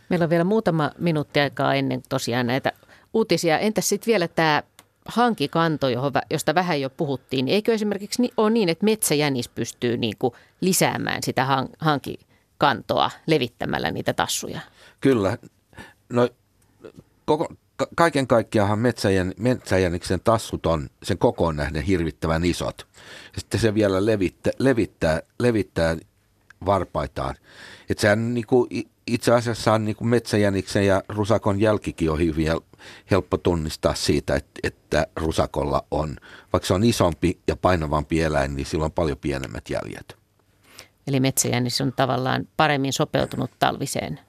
Meillä on vielä muutama minuutti aikaa ennen tosiaan näitä uutisia. Entäs sitten vielä tämä hankikanto, josta vähän jo puhuttiin. Eikö esimerkiksi ole niin, että metsäjänis pystyy niin kuin lisäämään sitä hankikantoa levittämällä niitä tassuja? Kyllä. No, koko, kaiken kaikkiaan metsäjän, metsäjäniksen tassut on sen kokoon nähden hirvittävän isot. Sitten se vielä levittää, levittää, levittää varpaitaan. Että sehän niin kuin itse asiassa on niin kuin metsäjäniksen ja rusakon jälkikin on hyvin helppo tunnistaa siitä, että, että rusakolla on, vaikka se on isompi ja painavampi eläin, niin sillä on paljon pienemmät jäljet. Eli metsäjänis on tavallaan paremmin sopeutunut talviseen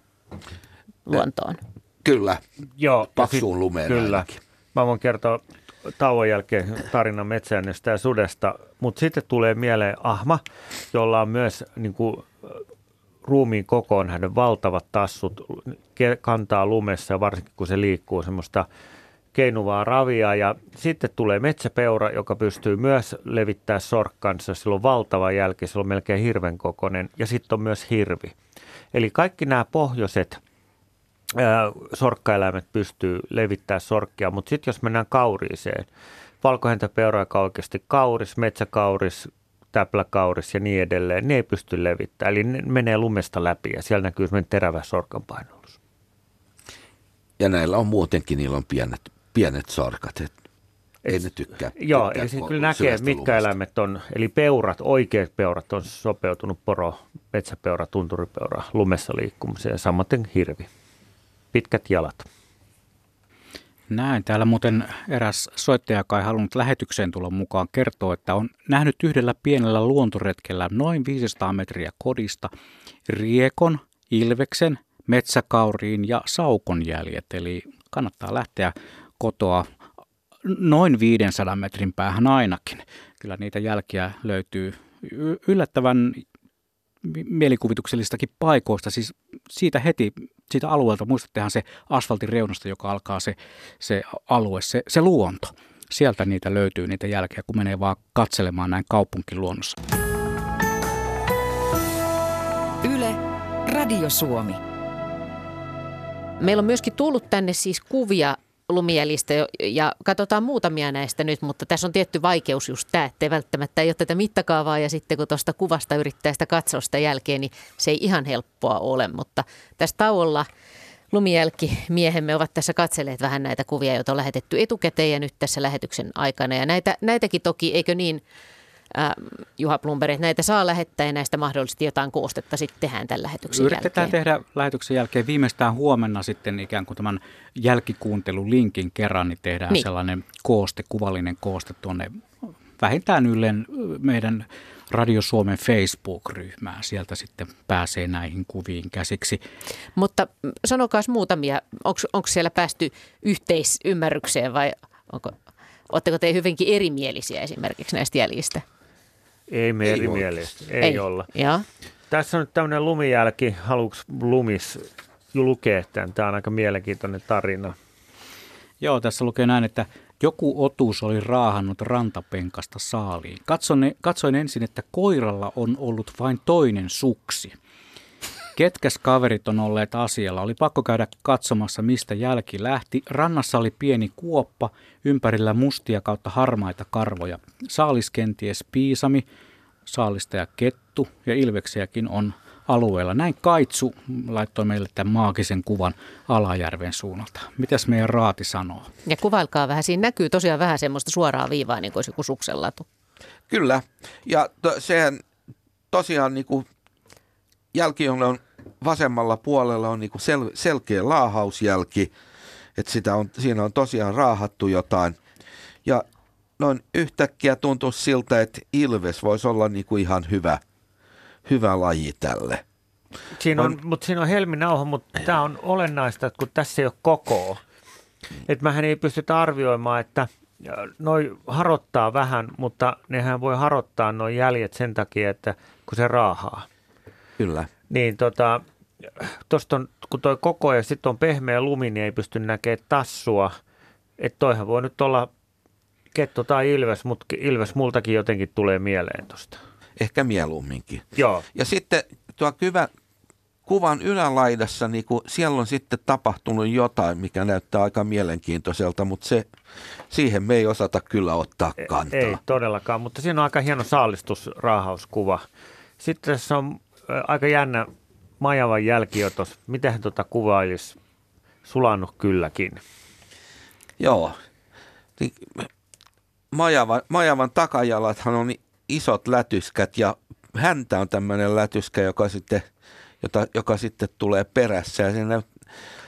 luontoon. Kyllä, Joo, paksuun lumeen Kyllä. ainakin. Mä voin kertoa tauon jälkeen tarina metsäännestä ja sudesta, mutta sitten tulee mieleen ahma, jolla on myös niin kuin, ruumiin kokoon hänen valtavat tassut, kantaa lumessa ja varsinkin kun se liikkuu semmoista keinuvaa ravia ja sitten tulee metsäpeura, joka pystyy myös levittämään sorkkansa. Sillä on valtava jälki, sillä on melkein hirven kokoinen ja sitten on myös hirvi. Eli kaikki nämä pohjoiset sorkkaeläimet pystyy levittämään sorkkia, mutta sitten jos mennään kauriiseen, valkohäntäpeura, joka oikeasti kauris, metsäkauris, täpläkauris ja niin edelleen, ne ei pysty levittämään. Eli ne menee lumesta läpi ja siellä näkyy semmoinen terävä sorkanpainollus. Ja näillä on muutenkin, niillä on pienet, pienet sorkat. Et ei ne tykkää. Joo, eli siis kyllä näkee, mitkä lumesta. eläimet on, eli peurat, oikeat peurat on sopeutunut poro, metsäpeura, tunturipeura lumessa liikkumiseen ja samaten hirvi. Pitkät jalat. Näin. Täällä muuten eräs soittaja, joka ei halunnut lähetykseen tulla mukaan, kertoo, että on nähnyt yhdellä pienellä luontoretkellä noin 500 metriä kodista riekon, ilveksen, metsäkauriin ja saukon jäljet. Eli kannattaa lähteä kotoa noin 500 metrin päähän ainakin. Kyllä niitä jälkiä löytyy yllättävän mielikuvituksellistakin paikoista, siis siitä heti, siitä alueelta, muistattehan se asfaltin reunasta, joka alkaa se, se alue, se, se luonto. Sieltä niitä löytyy niitä jälkiä, kun menee vaan katselemaan näin kaupunkiluonnossa. Yle, Radio Suomi. Meillä on myöskin tullut tänne siis kuvia lumijäljistä ja katsotaan muutamia näistä nyt, mutta tässä on tietty vaikeus just tämä, että välttämättä ei ole tätä mittakaavaa ja sitten kun tuosta kuvasta yrittää sitä katsoa sitä jälkeen, niin se ei ihan helppoa ole, mutta tässä tauolla lumijälkimiehemme ovat tässä katselleet vähän näitä kuvia, joita on lähetetty etukäteen ja nyt tässä lähetyksen aikana. Ja näitä, näitäkin toki, eikö niin, äh, Juha Plumberg, että näitä saa lähettää ja näistä mahdollisesti jotain koostetta sitten tehdään tämän lähetyksen Yritetään jälkeen. tehdä lähetyksen jälkeen viimeistään huomenna sitten ikään kuin tämän jälkikuuntelun linkin kerran, niin tehdään niin. sellainen kooste, kuvallinen kooste tuonne vähintään Ylen meidän Radio Suomen Facebook-ryhmään. Sieltä sitten pääsee näihin kuviin käsiksi. Mutta sanokaas muutamia, onko siellä päästy yhteisymmärrykseen vai onko, Oletteko te hyvinkin erimielisiä esimerkiksi näistä jäljistä? Ei me erimielistä, ei, ei olla. Ja. Tässä on nyt tämmöinen lumijälki. Haluatko Lumis lukea tämän? Tämä on aika mielenkiintoinen tarina. Joo, tässä lukee näin, että joku otus oli raahannut rantapenkasta saaliin. Katsoin, katsoin ensin, että koiralla on ollut vain toinen suksi. Ketkäs kaverit on olleet asialla? Oli pakko käydä katsomassa, mistä jälki lähti. Rannassa oli pieni kuoppa, ympärillä mustia kautta harmaita karvoja. Saalis kenties piisami, saalista ja kettu ja ilveksiäkin on alueella. Näin Kaitsu laittoi meille tämän maagisen kuvan Alajärven suunnalta. Mitäs meidän raati sanoo? Ja kuvailkaa vähän, siinä näkyy tosiaan vähän semmoista suoraa viivaa, niin kuin olisi joku suksenlatu. Kyllä, ja to, sehän tosiaan niin kuin jälki on vasemmalla puolella on niin kuin sel, selkeä laahausjälki, että sitä on, siinä on tosiaan raahattu jotain. Ja noin yhtäkkiä tuntuu siltä, että ilves voisi olla niin kuin ihan hyvä, hyvä laji tälle. Siinä on, on, mutta siinä on helminauha, mutta tämä on olennaista, että kun tässä ei ole kokoa, että mähän ei pystytä arvioimaan, että noi harottaa vähän, mutta nehän voi harottaa noin jäljet sen takia, että kun se raahaa. Kyllä. Niin tota, on, kun toi koko ja sitten on pehmeä lumi, niin ei pysty näkemään tassua. Että toihan voi nyt olla ketto tai ilves, mutta ilves multakin jotenkin tulee mieleen tuosta. Ehkä mieluumminkin. Joo. Ja sitten tuo kyvä, kuvan ylälaidassa, niin kun siellä on sitten tapahtunut jotain, mikä näyttää aika mielenkiintoiselta, mutta se, siihen me ei osata kyllä ottaa kantaa. Ei, ei todellakaan, mutta siinä on aika hieno saalistusraahauskuva. Sitten tässä on aika jännä Majavan jälkiotos. Miten tuota kuvailisi? Sulannut kylläkin. Joo. Niin, Majavan, Majavan takajalathan on isot lätyskät ja häntä on tämmöinen lätyskä, joka sitten, jota, joka sitten tulee perässä ja sen,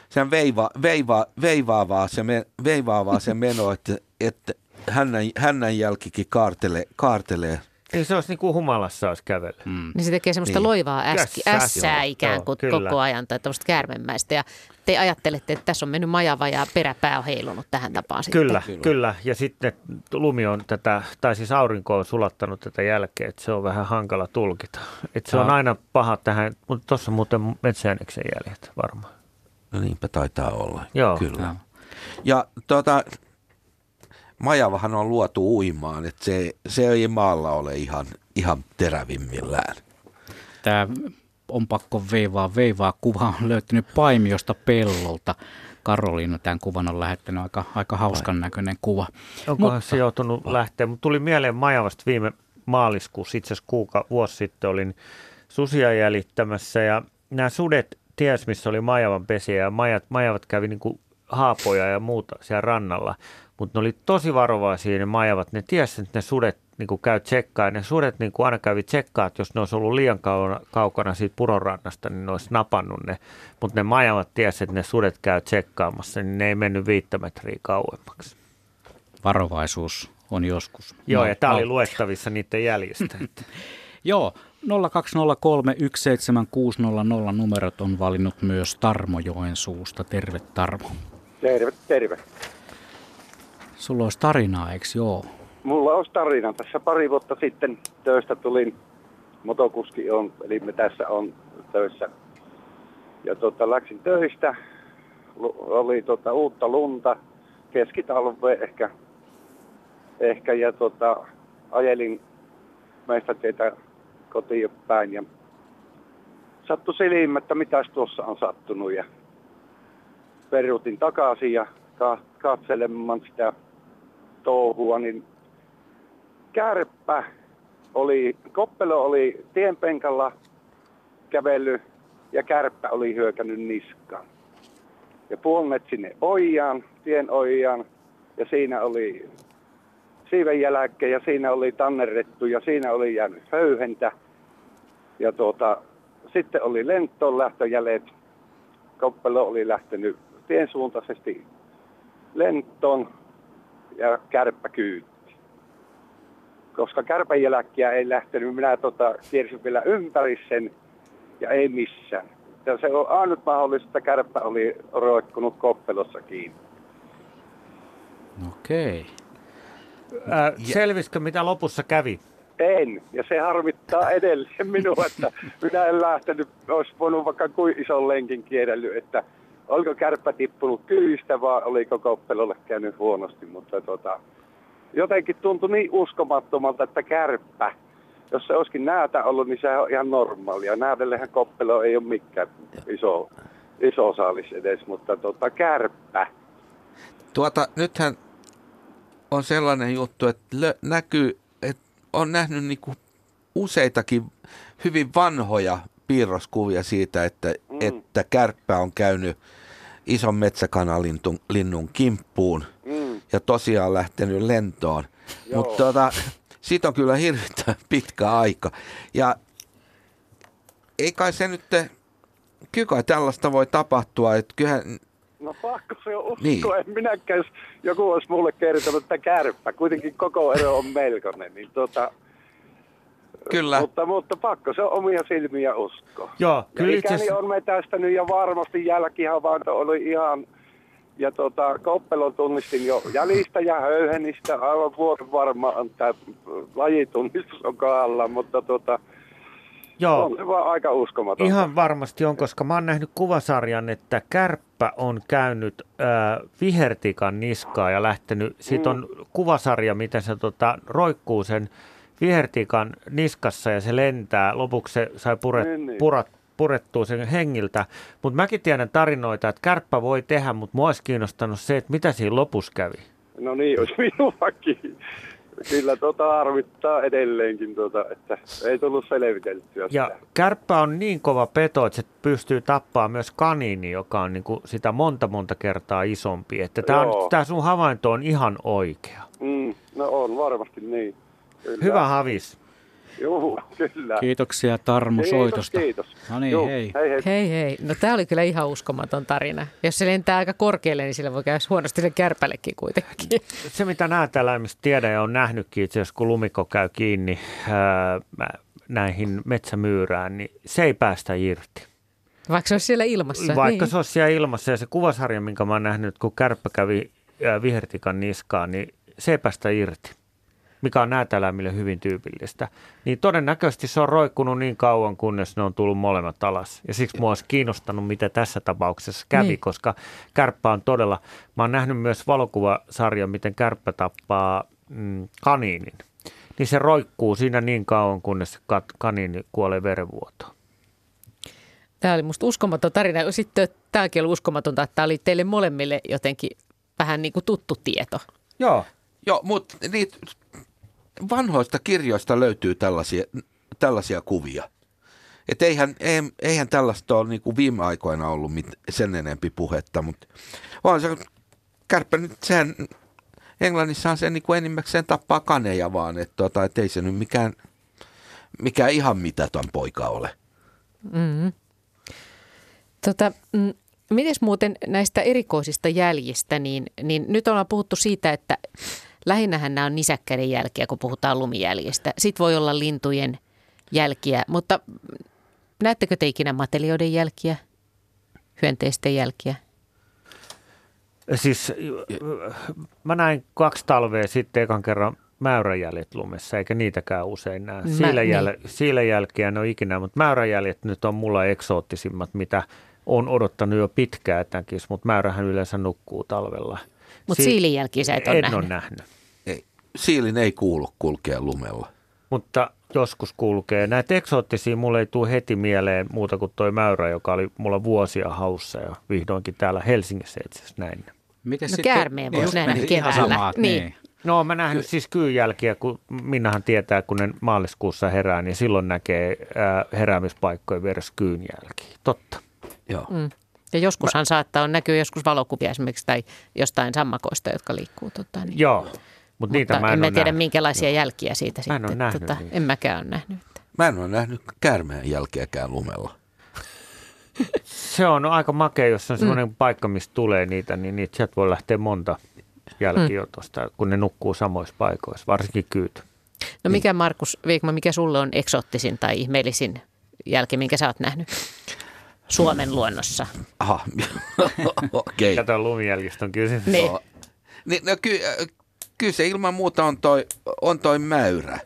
sen veiva, veiva, veivaavaa, se me, veivaavaa se meno, että, että hännän, hännän jälkikin kaartelee, kaartelee Niin se olisi niin kuin humalassa olisi kävellä. Mm. Niin se tekee semmoista Niin. loivaa äski, Ässää, joo, ikään joo, kuin kyllä. koko ajan tai tämmöistä käärmemäistä. Ja te ajattelette, että tässä on mennyt majava ja peräpää on heilunut tähän tapaan sitten. Kyllä, kyllä. Ja sitten lumi on tätä, tai siis aurinko on sulattanut tätä jälkeä, että se on vähän hankala tulkita. Että se on Joo. aina paha tähän, mutta tuossa muuten metsääneksen jäljet varmaan. No niinpä taitaa olla. Joo. Kyllä. Joo. Ja tuota, majavahan on luotu uimaan, että se, se ei maalla ole ihan, ihan terävimmillään. Tämä on pakko veivaa. Veivaa kuva on löytynyt Paimiosta pellolta. Karoliina tämän kuvan on lähettänyt aika, aika hauskan näköinen kuva. Onkohan Mutta- se joutunut lähteä? Mutta tuli mieleen Majavasta viime maaliskuussa, itse asiassa kuuka, vuosi sitten olin susia jäljittämässä ja nämä sudet ties, missä oli Majavan pesiä ja Majat, Majavat kävi niin kuin haapoja ja muuta siellä rannalla. Mutta ne oli tosi varovaisia ne Majavat. Ne tiesi, että ne sudet niin kuin käy tsekkaa. Ja ne sudet niin kuin aina kävi tsekkaa, että jos ne olisi ollut liian kaukana, kaukana siitä puronrannasta, niin ne olisi napannut ne. Mutta ne Majavat tiesi, että ne sudet käy tsekkaamassa, niin ne ei mennyt viittä metriä kauemmaksi. Varovaisuus on joskus. Joo, No, ja tämä oli no. luettavissa niiden jäljistä. että- Joo, 020317600 numerot on valinnut myös Tarmo Joensuusta. Terve Tarmo. Terve, terve. Sulla olisi tarinaa, eikö joo? Mulla olisi tarina. Tässä pari vuotta sitten töistä tulin, motokuski on, eli me tässä on töissä. Ja tota, läksin töistä, oli tota, uutta lunta, keskitalve ehkä, ehkä ja tota, ajelin meistä teitä kotiin päin ja sattui silmiin, että mitäs tuossa on sattunut ja peruutin takaisin ja ka- katselemaan sitä touhua, niin kärppä oli, koppelo oli tienpenkalla kävellyt ja kärppä oli hyökännyt niskaan. Ja puolnet sinne ojaan, tien ojaan ja siinä oli siiven ja siinä oli tannerrettu ja siinä oli jäänyt höyhentä. Ja tuota, sitten oli lentoon lähtöjäljet. Koppelo oli lähtenyt tiensuuntaisesti lentoon ja kärppä kyytti. Koska kärpän jälkiä ei lähtenyt, minä tota, kiersin vielä ympäri sen ja ei missään. Ja se on ainut mahdollista, että kärppä oli roikkunut koppelossa kiinni. Okei. Ää, selvisikö, mitä lopussa kävi? En, ja se harmittaa edelleen minua, että minä en lähtenyt, olisi voinut vaikka kuin ison lenkin kierrellyt, että oliko kärppä tippunut kyistä vai oliko koppelolle käynyt huonosti, mutta tota, jotenkin tuntui niin uskomattomalta, että kärppä, jos se olisikin näätä ollut, niin se on ihan normaalia. Näädellehän koppelo ei ole mikään iso, iso saalis edes, mutta tota, kärppä. Tuota, nythän on sellainen juttu, että lö, näkyy, että on nähnyt niinku useitakin hyvin vanhoja piirroskuvia siitä, että, mm. että kärppä on käynyt ison metsäkanalinnun linnun kimppuun Mm. ja tosiaan lähtenyt lentoon. Mutta tuota, siitä on kyllä hirvittävän pitkä aika. Ja ei kai se nyt, kyllä kai tällaista voi tapahtua, että kyllähän No pakko se on uskoa, Niin. en minäkään, jos joku olisi mulle kertonut, että kärppä. Kuitenkin koko ero on melkoinen, niin tota, Kyllä. Mutta, mutta pakko se on omia silmiä uskoa. Joo, Ja kyllä itse ikäni asiassa- on metästänyt ja varmasti jälkihavainto oli ihan, ja tota, koppelon tunnistin jo jäljistä ja höyhenistä, aivan vuoden varmaan on tämä lajitunnistus on kohdalla, mutta tota, Joo. on se vaan aika uskomaton. Ihan varmasti on, koska mä oon nähnyt kuvasarjan, että kärppä on käynyt äh, vihertikan niskaa ja lähtenyt. Siitä on kuvasarja, miten se tota, roikkuu sen vihertikan niskassa ja se lentää. Lopuksi se sai puret, Niin, niin. purat, purettua sen hengiltä. Mutta mäkin tiedän tarinoita, että kärppä voi tehdä, mutta mua olisi kiinnostanut se, että mitä siinä lopussa kävi. No niin, olisi minuakin. Kyllä tota harmittaa edelleenkin, tota, että ei tullut selviteltyä Ja sitä. kärppä on niin kova peto, että se pystyy tappaa myös kaniini, joka on niin kuin sitä monta monta kertaa isompi. Että tämä, on, tämä sun havainto on ihan oikea. Mm, no on varmasti niin. Kyllä. Hyvä havis. Joo, kyllä. Kiitoksia Tarmo Kiitos, soitosta. kiitos. No niin, Joo, hei. hei, hei. Hei hei, no tämä oli kyllä ihan uskomaton tarina. Jos se lentää aika korkealle, niin sillä voi käydä huonosti sen kärpällekin kuitenkin. Se, mitä näätäläimistä tiedän ja on nähnytkin itse asiassa, kun lumikko käy kiinni ää, näihin metsämyyrään, niin se ei päästä irti. Vaikka se olisi siellä ilmassa. Vaikka niin. se olisi siellä ilmassa ja se kuvasarja, minkä mä oon nähnyt, kun kärppä kävi vihertikan niskaan, niin se ei päästä irti, mikä on näätäläimille hyvin tyypillistä. Niin todennäköisesti se on roikkunut niin kauan, kunnes ne on tullut molemmat alas. Ja siksi mua olisi kiinnostanut, mitä tässä tapauksessa kävi, Niin. koska kärppä on todella, mä oon nähnyt myös valokuvasarjan, miten kärppä tappaa mm, kaniinin. Niin se roikkuu siinä niin kauan, kunnes kaniini kuolee verenvuotoon. Tämä oli musta uskomaton tarina. Sitten tämäkin oli uskomatonta, että tämä oli teille molemmille jotenkin vähän niin kuin tuttu tieto. Joo. Joo, mutta niitä vanhoista kirjoista löytyy tällaisia, tällaisia kuvia. Et eihän, eihän, tällaista ole niin kuin viime aikoina ollut mit, sen enempi puhetta, mutta vaan se kärppä nyt, sehän Englannissa on se niin kuin enimmäkseen tappaa kaneja vaan, että tota, et ei se nyt mikään, mikään ihan mitätön poika ole. Mm-hmm. Tota, mm, mites muuten näistä erikoisista jäljistä, niin, niin nyt ollaan puhuttu siitä, että lähinnähän nämä on nisäkkäiden jälkiä, kun puhutaan lumijäljistä. Sitten voi olla lintujen jälkiä, mutta näettekö te ikinä matelioiden jälkiä, hyönteisten jälkiä? Siis mä näin kaksi talvea sitten ekan kerran mäyräjäljet lumessa, eikä niitäkään usein näe. Siilenjäl, niin. siilenjälkiä en ole ikinä, mutta mäyräjäljet nyt on mulla eksoottisimmat, mitä on odottanut jo pitkään, näkisi, mutta mäyrähän yleensä nukkuu talvella. Mutta Si- siilijälkiä sä et ole En nähnyt. ole nähnyt, Ei, siilin ei kuulu kulkea lumella. mutta joskus kulkee. Näitä eksoottisia mulle ei tule heti mieleen muuta kuin toi mäyrä, joka oli mulla vuosia haussa ja vihdoinkin täällä Helsingissä itse asiassa näin. Miten No käärmeen voisi just nähdä keväällä. Niin. niin. No mä nähnyt siis kyyjälkiä, kun Minnahan tietää, kun ne maaliskuussa herää, niin silloin näkee ää, heräämispaikkojen vieressä kyynjälkiä. Totta. Joo. Mm. Ja joskushan saattaa on näkyy joskus valokuvia esimerkiksi tai jostain sammakoista, jotka liikkuu. Tota, niin. Joo, mutta niitä Mutta mä en, en mä ole tiedä, nähnyt. minkälaisia jälkiä siitä Mä en sitten. ole tota, niitä. en mäkään ole nähnyt. Mä en ole nähnyt käärmeen jälkeäkään lumella. Se on aika makea, jos on semmoinen mm. paikka, mistä tulee niitä, niin niitä sieltä voi lähteä monta jälkiotosta, kun ne nukkuu samoissa paikoissa, varsinkin kyyt. No mikä Markus Viikma, mikä sulle on eksoottisin tai ihmeellisin jälki, minkä sä oot nähnyt Suomen luonnossa? Aha, okei. Kato lumijälkistä on kysymys. Niin. Joo. Niin, no, ky, äh, kyllä se ilman muuta on toi, on toi mäyrä.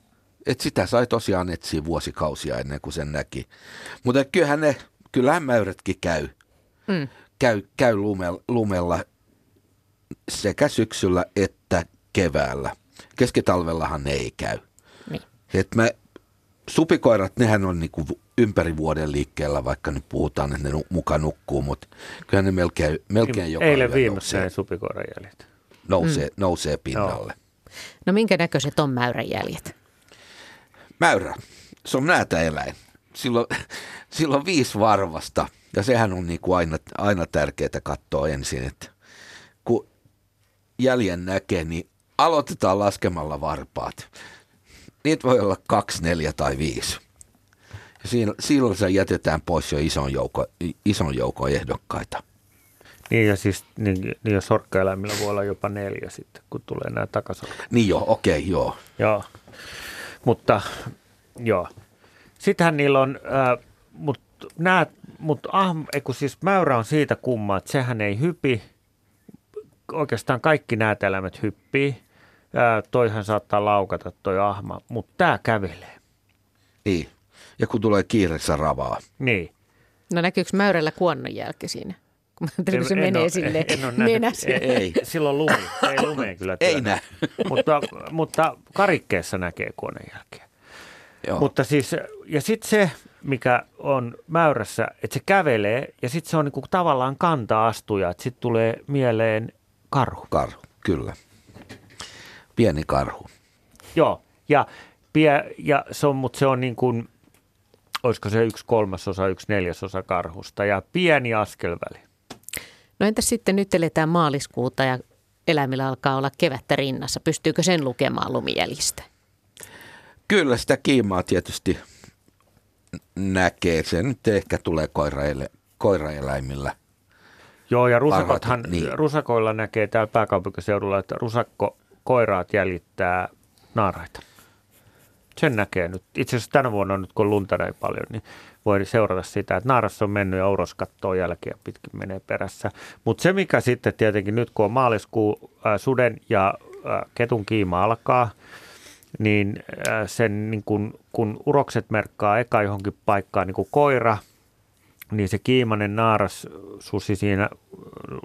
Et sitä sai tosiaan etsiä vuosikausia ennen kuin sen näki. Mutta kyllähän ne, kyllähän mäyrätkin käy. Mm. Käy, käy lumella, lumella sekä syksyllä että keväällä. Keskitalvellahan ne ei käy. Niin. Et me, supikoirat, nehän on niinku ympäri vuoden liikkeellä, vaikka nyt puhutaan, että ne nu, muka nukkuu, mutta kyllä ne melkein, melkein joka Eilen näin supikoiran jäljet. nousee, nousee pinnalle. No minkä näköiset on mäyrän jäljet? Mäyrä, se on näätäeläin. Silloin, silloin viisi varvasta ja sehän on niin kuin aina, aina tärkeää katsoa ensin, että kun jäljen näkee, niin aloitetaan laskemalla varpaat. Niitä voi olla kaksi, neljä tai viisi. Ja siinä, silloin se jätetään pois jo ison joukko, ison joukon ehdokkaita. Niin ja siis niin, niin sorkkaeläimillä voi olla jopa neljä sitten, kun tulee nämä takasorkat. Niin joo, okei, okay, joo. Joo, mutta joo. Sittenhän niillä on, äh, mutta nämä, mutta ah, siis mäyrä on siitä kumma, että sehän ei hypi. Oikeastaan kaikki nämä eläimet hyppii. Äh, toihan saattaa laukata toi ahma, mutta tämä kävelee. Niin. Ja kun tulee kiireessä ravaa. Niin. No näkyykö mäyrällä kuonnon jälki siinä? Kun se En- en menee sille en nenässä. Ei, ei. Silloin lumi. Ei lumeen kyllä Ei työnnä. näy. mutta, mutta karikkeessa näkee konejälkeä. Joo. Mutta siis, ja sitten se, mikä on mäyrässä, että se kävelee ja sitten se on niinku tavallaan kanta-astuja, että sitten tulee mieleen karhu. Karhu, kyllä. Pieni karhu. Joo, ja, pie, ja se on, mutta se on niin kuin, olisiko se yksi kolmasosa, yksi neljäsosa karhusta ja pieni askelväli. No entäs sitten nyt eletään maaliskuuta ja eläimillä alkaa olla kevättä rinnassa. Pystyykö sen lukemaan lumijäljistä? Kyllä sitä kiimaa tietysti näkee. Se nyt ehkä tulee koiraille, koiraeläimillä. Joo, ja rusakothan, niin. rusakoilla näkee täällä pääkaupunkiseudulla, että rusakko koiraat jäljittää naaraita. Sen näkee nyt. Itse asiassa tänä vuonna nyt, kun lunta näin paljon, niin voi seurata sitä, että naaras on mennyt ja uros kattoo jälkiä pitkin menee perässä. Mutta se, mikä sitten tietenkin nyt, kun on maaliskuu, äh, suden ja äh, ketun kiima alkaa, niin äh, sen niin kun, kun urokset merkkaa eka johonkin paikkaan niin kuin koira, niin se kiimainen naaras susi siinä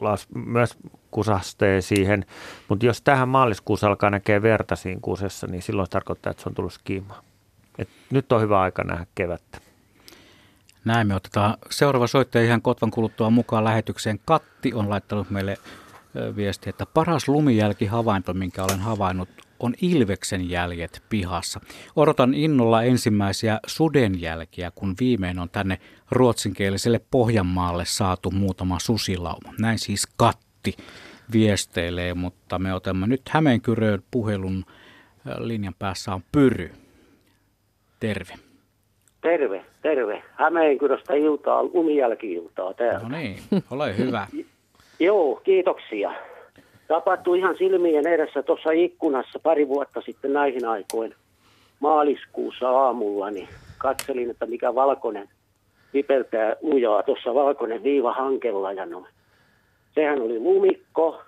las, myös kusastee siihen. Mutta jos tähän maaliskuussa alkaa näkee verta siinä kusessa, niin silloin se tarkoittaa, että se on tullut kiimaa. Et nyt on hyvä aika nähdä kevättä. Näin me otetaan seuraava soittaja ihan kotvan kuluttua mukaan lähetykseen. Katti on laittanut meille viesti, että paras lumijälkihavainto, minkä olen havainnut, on Ilveksen jäljet pihassa. Odotan innolla ensimmäisiä sudenjälkiä, kun viimein on tänne ruotsinkieliselle Pohjanmaalle saatu muutama susilauma. Näin siis Katti viesteilee, mutta me otamme nyt Hämeenkyröön puhelun ö, linjan päässä on Pyry. Terve. Terve, terve. Hämeenkyröstä iltaa, lumijälki-iltaa täällä. No niin, ole hyvä. Joo, kiitoksia. Tapahtui ihan silmien edessä tuossa ikkunassa pari vuotta sitten näihin aikoin. Maaliskuussa aamulla, niin katselin, että mikä valkoinen vipeltää lujaa tuossa valkoinen viiva hankella. Ja no, sehän oli lumikko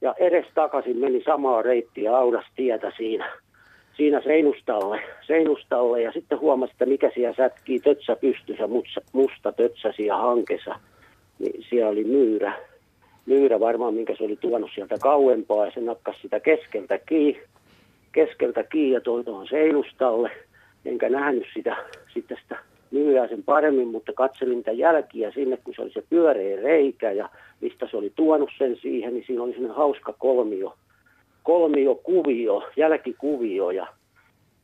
ja edes takaisin meni samaa reittiä audas tietä siinä, siinä seinustalle, seinustalle ja sitten huomasi, että mikä siellä sätkii tötsä pystyssä, musta, musta tötsä siellä hankessa. Niin siellä oli myyrä, myyrä varmaan, minkä se oli tuonut sieltä kauempaa ja se nakkasi sitä keskeltä kiinni, keskeltä kiinni ja toi tuohon seinustalle. Enkä nähnyt sitä, sitten sitä myyrää sen paremmin, mutta katselin niitä jälkiä sinne, kun se oli se pyöreä reikä ja mistä se oli tuonut sen siihen, niin siinä oli sellainen hauska kolmio, kolmio kuvio, jälkikuvio ja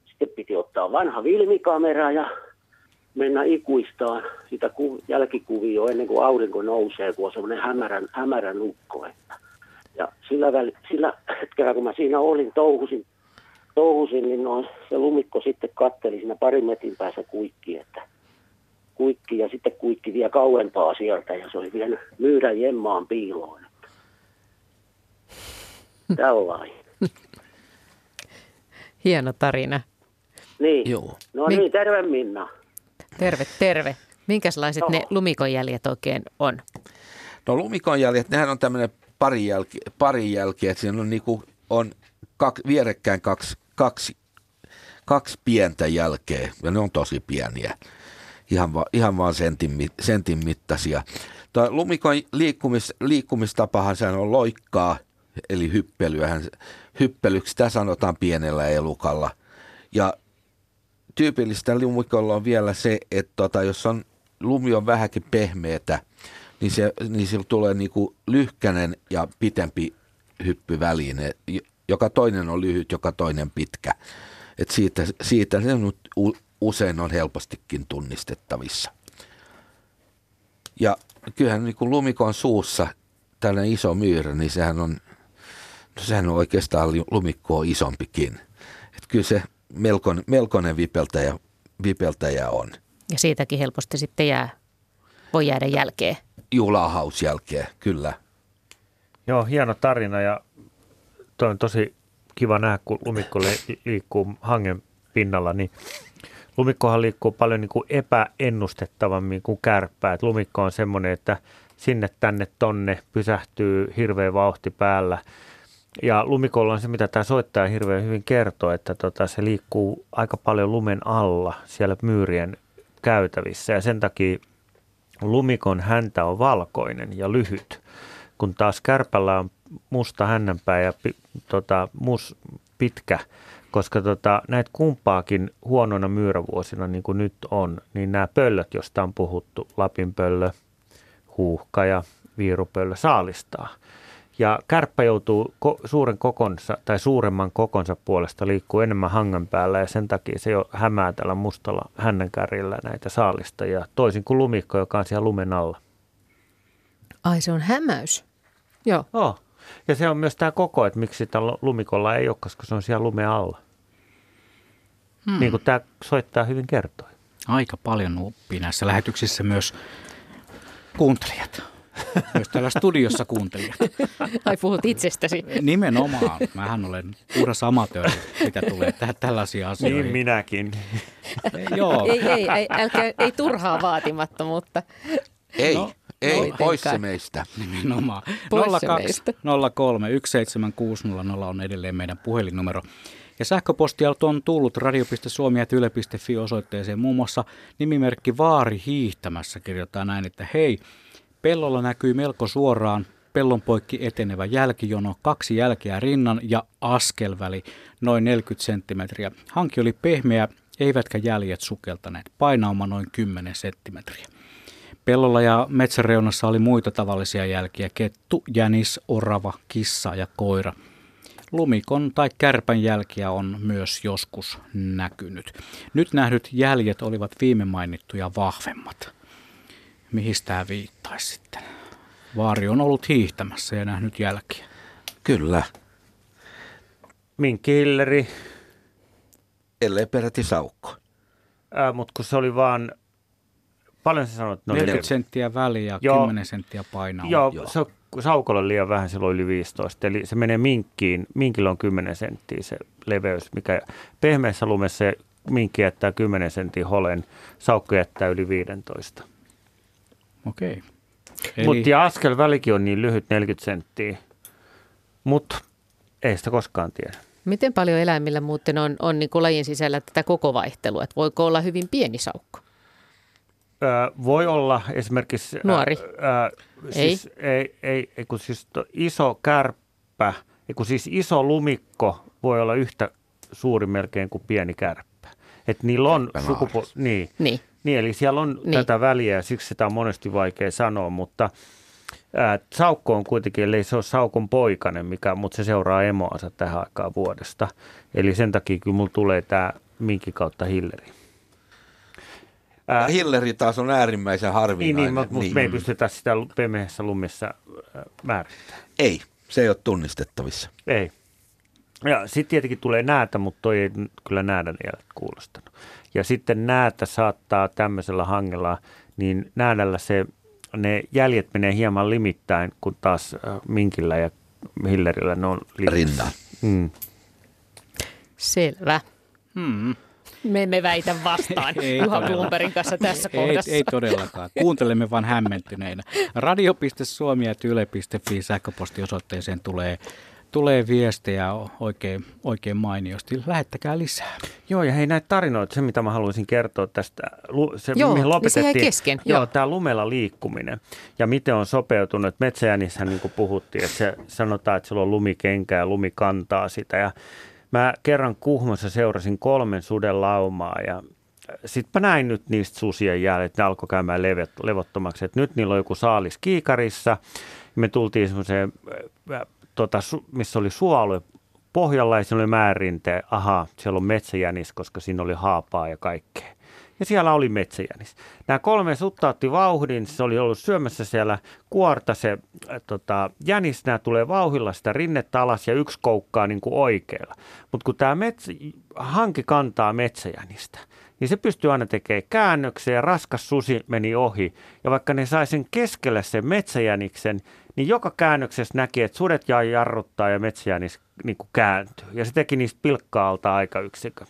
sitten piti ottaa vanha filmikamera ja mennä ikuistaan sitä ku, jälkikuvioa ennen kuin aurinko nousee, kun on semmoinen hämärän, hämärän nukko. Että. Ja sillä, väli, sillä hetkellä, kun mä siinä olin, touhusin, touhusin niin noin, se lumikko sitten katteli siinä parin metrin päässä kuikki, että kuikki ja sitten kuikki vielä kauempaa sieltä ja se oli vienyt myydän jemmaan piiloon. Että. Tällainen. Hieno tarina. Niin. Joo. No Mi- niin, terve Minna. Terve, terve. Minkälaiset ne Joo. lumikon jäljet oikein on? No lumikon jäljet, nehän on tämmöinen pari, jälki, pari jälkiä, että siinä on, niinku, on kak, vierekkäin kaksi, kaksi, kaksi pientä jälkeä, ja ne on tosi pieniä, ihan, va, ihan vaan sentin, sentin mittaisia. Tuo lumikon liikkumis, liikkumistapahan sehän on loikkaa, eli hyppelyähän, hyppelyksi sitä sanotaan pienellä elukalla. Ja tyypillistä lumikolla on vielä se, että tota, jos on, lumi on vähänkin pehmeätä, niin, se, niin sillä tulee niinku lyhkänen ja pitempi hyppyväline. Joka toinen on lyhyt, joka toinen pitkä. Et siitä, siitä se nyt usein on helpostikin tunnistettavissa. Ja kyllähän niin kuin lumikon suussa tällainen iso myyrä, niin sehän on, no sehän on oikeastaan lumikkoa isompikin. Et kyllä se melkoinen, melkoinen vipeltäjä, vipeltäjä on. Ja siitäkin helposti sitten jää, voi jäädä jälkeen. Juhlahaus jälkeen, kyllä. Joo, hieno tarina ja toi on tosi kiva nähdä, kun lumikko li- liikkuu hangen pinnalla, niin lumikkohan liikkuu paljon niin kuin epäennustettavammin kuin kärppää. Et lumikko on semmoinen, että sinne tänne tonne pysähtyy hirveä vauhti päällä. Ja lumikolla on se, mitä tämä soittaja hirveän hyvin kertoo, että tota, se liikkuu aika paljon lumen alla siellä myyrien käytävissä ja sen takia lumikon häntä on valkoinen ja lyhyt, kun taas kärpällä on musta hännänpää ja pi, tota, mus pitkä, koska tota, näitä kumpaakin huonoina myyrävuosina, niin kuin nyt on, niin nämä pöllöt, joista on puhuttu, lapinpöllö, huuhka ja viirupöllö saalistaa. Ja kärppä joutuu ko- suuren kokonsa tai suuremman kokonsa puolesta liikkuu enemmän hangan päällä ja sen takia se jo hämää tällä mustalla hännänkärjellä näitä saalistajia, toisin kuin lumikko, joka on siellä lumen alla. Ai se on hämäys. Joo. Oh. Ja se on myös tämä koko, että miksi sitä lumikolla ei ole, koska se on siellä lumen alla. hmm. niin kuin tämä soittaa hyvin kertoi. Aika paljon oppii näissä lähetyksissä myös kuuntelijat. Myös täällä studiossa kuuntelijat. Ai puhut itsestäsi. Nimenomaan. Mähän olen puhdas amatööri, mitä tulee tähän tällaisia asioihin. Niin minäkin. Joo. Ei, ei, ei, älkää, ei turhaa vaatimattomuutta. Ei. No, ei, pois se meistä. Nimenomaan. 02 03 17600 on edelleen meidän puhelinnumero. Ja sähköpostia on tullut radio.suomi.yle.fi osoitteeseen muun muassa nimimerkki Vaari hiihtämässä kirjoittaa näin, että hei, pellolla näkyy melko suoraan pellon poikki etenevä jälkijono, kaksi jälkeä rinnan ja askelväli noin 40 senttimetriä. Hanki oli pehmeä, eivätkä jäljet sukeltaneet, painauma noin 10 senttimetriä. Pellolla ja metsäreunassa oli muita tavallisia jälkiä, kettu, jänis, orava, kissa ja koira. Lumikon tai kärpän jälkiä on myös joskus näkynyt. Nyt nähdyt jäljet olivat viime mainittuja vahvemmat. Mihin tämä viittaisi sitten? Vaari on ollut hiihtämässä ja nähnyt jälkiä. Kyllä. Minkkihilleri. Ellei peräti saukko. Äh, mutta kun se oli vaan Paljon sä sanoit? 40 senttiä väliä ja 10 senttiä painoa. Joo, joo. Se, saukolla liian vähän, silloin yli 15. Eli se menee minkkiin. Minkillä on 10 senttiä se leveys, mikä pehmeässä lumessa minkki jättää 10 sentin holen, saukko jättää yli 15. Okei. Okay. Eli... Mutta ja askel välikin on niin lyhyt 40 senttiä, mutta ei sitä koskaan tiedä. Miten paljon eläimillä muuten on, on niin kuin lajin sisällä tätä koko vaihtelua? Että voiko olla hyvin pieni saukko? voi olla esimerkiksi... Nuori? Ää, siis, ei. Ei, ei, ei kun siis iso kärppä, ei kun siis iso lumikko voi olla yhtä suuri melkein kuin pieni kärppä. Että niillä on sukupu... Niin. niin. Niin, eli siellä on niin. tätä väliä ja siksi sitä on monesti vaikea sanoa, mutta ää, saukko on kuitenkin, eli se on saukon poikainen, mikä, mutta se seuraa emoansa tähän aikaan vuodesta. Eli sen takia kyllä mulla tulee tämä minkin kautta hilleri. Ää, Hilleri taas on äärimmäisen harvinainen. Niin, niin mutta niin. me ei pystytä sitä pimeässä lumessa määrittämään. Ei, se ei ole tunnistettavissa. Ei. Ja sitten tietenkin tulee näätä, mutta toi ei kyllä näädän jälkeen kuulostanut. Ja sitten näätä saattaa tämmöisellä hangella, niin näädällä se, ne jäljet menee hieman limittäin, kun taas minkillä ja hillerillä ne on Rinnaan. Mm. Selvä. Hmm. Me emme väitä vastaan ei, Juha Blumbergin kanssa tässä kohdassa. Ei, ei todellakaan. Kuuntelemme vain hämmentyneinä. Radio.suomi.yle.fi sähköpostiosoitteeseen tulee tulee viestejä oikein, oikein mainiosti. Lähettäkää lisää. Joo, ja hei näitä tarinoita, se mitä mä haluaisin kertoa tästä, se Joo, mihin lopetettiin. Niin se kesken. Joo, Joo. tämä lumella liikkuminen ja miten on sopeutunut. Metsäjänissä niin kuin puhuttiin, että se sanotaan, että sillä on lumikenkä ja lumi kantaa sitä. Ja Mä kerran Kuhmossa seurasin kolmen suden laumaa ja sitten mä näin nyt niistä susien jäljet, ne alkoi käymään levet, levottomaksi, että nyt niillä on joku saalis kiikarissa. Me tultiin semmoiseen, tota, missä oli suolue pohjalla ja siinä oli määrinteen, aha, siellä on metsäjänis, koska siinä oli haapaa ja kaikkea ja siellä oli metsäjänis. Nämä kolme sutta otti vauhdin, se oli ollut syömässä siellä kuorta se tota, jänis, nämä tulee vauhilla sitä rinnettä alas ja yksi koukkaa niin kuin oikealla. Mutta kun tämä metsä, hanki kantaa metsäjänistä, niin se pystyy aina tekemään käännöksen ja raskas susi meni ohi. Ja vaikka ne sai sen keskelle sen metsäjäniksen, niin joka käännöksessä näki, että sudet jäi jarruttaa ja metsäjänis niin kuin kääntyy. Ja se teki niistä pilkkaalta aika yksikö.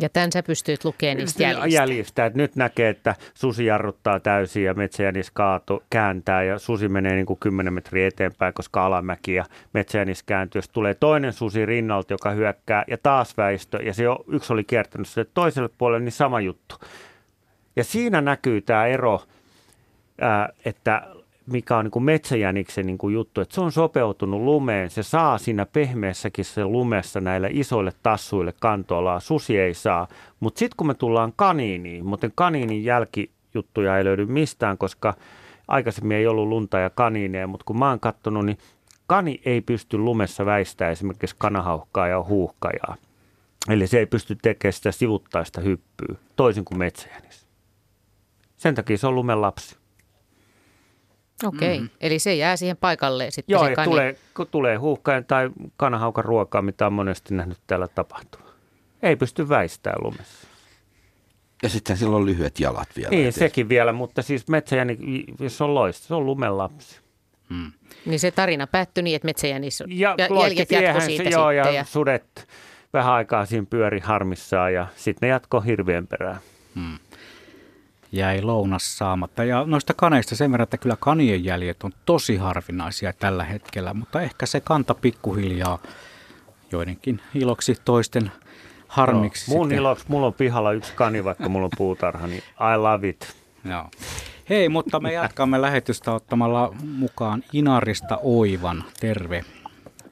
Ja tämän sä pystyt lukemaan niistä jäljistä. jäljistä. Että nyt näkee, että susi jarruttaa täysin ja metsäjänis kaatu, kääntää ja susi menee niin kuin 10 metriä eteenpäin, koska alamäki ja metsäjänis kääntyy. Jos tulee toinen susi rinnalta, joka hyökkää ja taas väistö ja se yksi oli kiertänyt sille toiselle puolelle, niin sama juttu. Ja siinä näkyy tämä ero, että mikä on niin kuin metsäjäniksen niin kuin juttu, että se on sopeutunut lumeen, se saa siinä pehmeässäkin se lumessa näille isoille tassuille kantoalaa, susi ei saa. Mutta sitten kun me tullaan kaniiniin, mutta kaniinin jälkijuttuja ei löydy mistään, koska aikaisemmin ei ollut lunta ja kaniineja, mutta kun mä oon katsonut, niin kani ei pysty lumessa väistämään esimerkiksi kanahauhkaa ja huuhkajaa. Eli se ei pysty tekemään sitä sivuttaista hyppyä, toisin kuin metsäjänis. Sen takia se on lumen lapsi. Okei, mm. eli se jää siihen paikalleen sitten Joo, se kani. tulee, kun tulee huuhkajan tai kanahaukan ruokaa, mitä on monesti nähnyt täällä tapahtua. ei pysty väistämään lumessa. Ja sitten sillä on lyhyet jalat vielä. Niin, eteen. sekin vielä, mutta siis metsäjäni, jos on loista, se on lumelapsi. Hmm. Niin se tarina päättyi niin, että metsäjänis ja, Ja, jäljet jatkoi siitä se, joo, sitten. ja, Ja, sudet vähän aikaa siinä pyöri harmissaan ja sitten ne jatko hirveän perään. Hmm. Jäi lounas saamatta. Ja noista kaneista sen verran, että kyllä kanien jäljet on tosi harvinaisia tällä hetkellä, mutta ehkä se kanta pikkuhiljaa joidenkin iloksi toisten harmiksi. Joo, mun sitten- iloksi, mulla on pihalla yksi kani, vaikka mulla on puutarha, niin I love it. Joo. Hei, mutta me jatkamme lähetystä ottamalla mukaan Inarista Oivan. Terve.